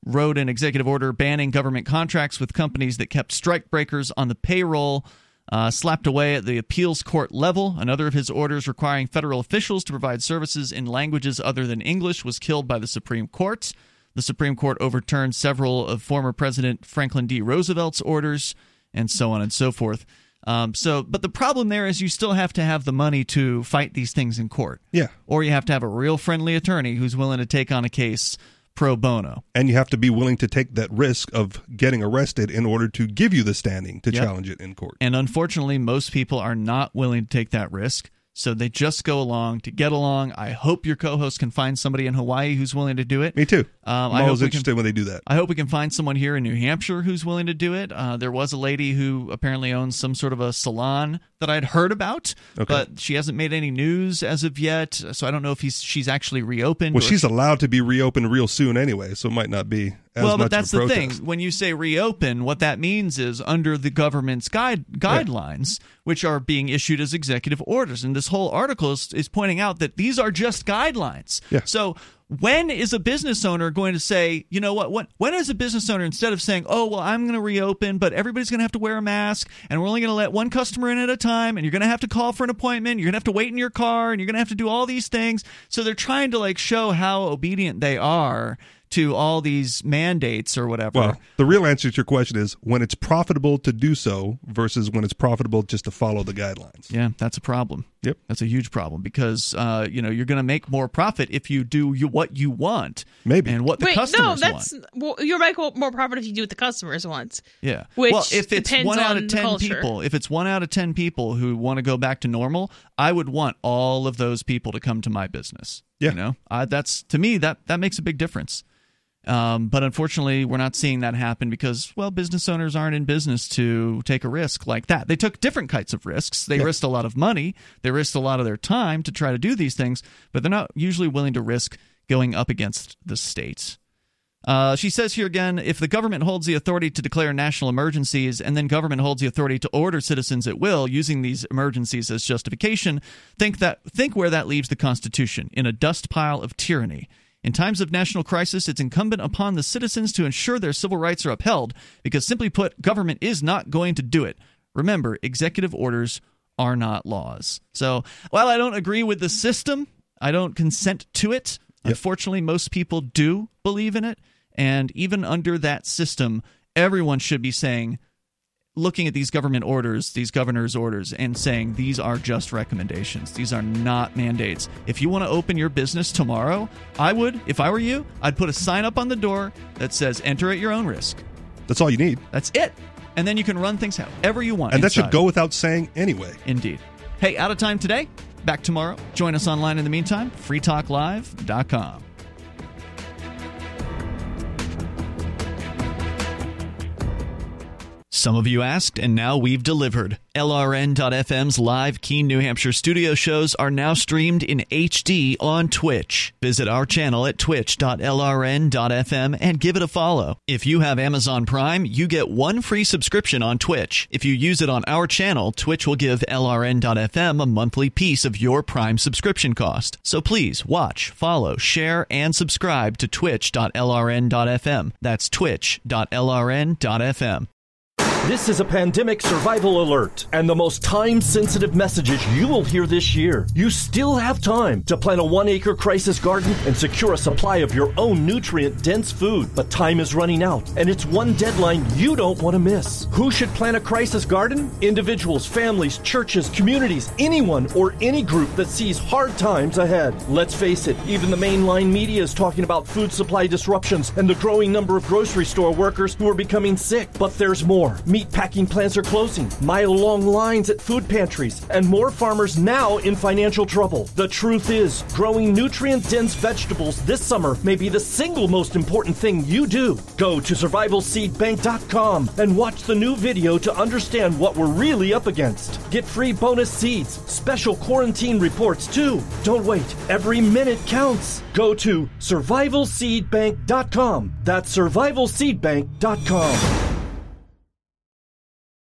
wrote an executive order banning government contracts with companies that kept strikebreakers on the payroll. Uh, slapped away at the appeals court level. Another of his orders requiring federal officials to provide services in languages other than English was killed by the Supreme Court. The Supreme Court overturned several of former President Franklin D. Roosevelt's orders, and so on and so forth. Um, so, but the problem there is you still have to have the money to fight these things in court. Yeah. Or you have to have a real friendly attorney who's willing to take on a case pro bono. And you have to be willing to take that risk of getting arrested in order to give you the standing to Yep. challenge it in court. And unfortunately, most people are not willing to take that risk. So they just go along to get along. I hope your co-host can find somebody in Hawaii who's willing to do it. Me too. Um, I'm I always interested can, when they do that. I hope we can find someone here in New Hampshire who's willing to do it. Uh, there was a lady who apparently owns some sort of a salon that I'd heard about, Okay. but she hasn't made any news as of yet. So I don't know if he's she's actually reopened. Well, she's allowed to be reopened real soon anyway, so it might not be well, but that's the thing. When you say reopen, what that means is under the government's guide guidelines, which are being issued as executive orders. And this whole article is, is pointing out that these are just guidelines. Yeah. So when is a business owner going to say, you know what? When, when is a business owner instead of saying, oh well, I'm going to reopen, but everybody's going to have to wear a mask, and we're only going to let one customer in at a time, and you're going to have to call for an appointment, you're going to have to wait in your car, and you're going to have to do all these things. So they're trying to like show how obedient they are to all these mandates or whatever. Well, the real answer to your question is when it's profitable to do so versus when it's profitable just to follow the guidelines. Yeah, that's a problem. Yep, that's a huge problem because uh, you know you're going to make more profit if you do you, what you want, maybe, and what the Wait, no, customers that's want. well, you're right. More profit if you do what the customers want. Yeah. Which well, if it's depends one out on of ten people, if it's one out of ten people who want to go back to normal, I would want all of those people to come to my business. Yeah. You know, uh, that's to me that that makes a big difference. Um, but unfortunately, we're not seeing that happen because, well, business owners aren't in business to take a risk like that. They took different kinds of risks. They Yeah. risked a lot of money, they risked a lot of their time to try to do these things, but they're not usually willing to risk going up against the state. Uh, she says here again if the government holds the authority to declare national emergencies and then government holds the authority to order citizens at will using these emergencies as justification think that think where that leaves the constitution in a dust pile of tyranny in times of national crisis it's incumbent upon the citizens to ensure their civil rights are upheld because simply put government is not going to do it. Remember executive orders are not laws. So while i don't agree with the system i don't consent to it. Unfortunately, most people do believe in it. And even under that system, everyone should be saying, looking at these government orders, these governor's orders, and saying these are just recommendations. These are not mandates. If you want to open your business tomorrow, I would, if I were you, I'd put a sign up on the door that says enter at your own risk. That's all you need. That's it. And then you can run things however you want. And that should go without saying anyway. Indeed. Hey, out of time today. Back tomorrow. Join us online in the meantime. freetalklive.com. Some of you asked, and now we've delivered. LRN.FM's live Keene, New Hampshire studio shows are now streamed in HD on Twitch. Visit our channel at twitch.lrn.fm and give it a follow. If you have Amazon Prime, you get one free subscription on Twitch. If you use it on our channel, Twitch will give LRN.FM a monthly piece of your Prime subscription cost. So please watch, follow, share, and subscribe to twitch.lrn.fm. That's twitch.lrn.fm. This is a pandemic survival alert and the most time sensitive messages you will hear this year. You still have time to plant a one acre crisis garden and secure a supply of your own nutrient dense food. But time is running out and it's one deadline you don't want to miss. Who should plant a crisis garden? Individuals, families, churches, communities, anyone or any group that sees hard times ahead. Let's face it, even the mainline media is talking about food supply disruptions and the growing number of grocery store workers who are becoming sick. But there's more. Meat packing plants are closing, mile long lines at food pantries, and more farmers now in financial trouble. The truth is, growing nutrient dense vegetables this summer may be the single most important thing you do. Go to survivalseedbank.com and watch the new video to understand what we're really up against. Get free bonus seeds, special quarantine reports too. Don't wait, every minute counts. Go to survivalseedbank.com. That's survivalseedbank.com.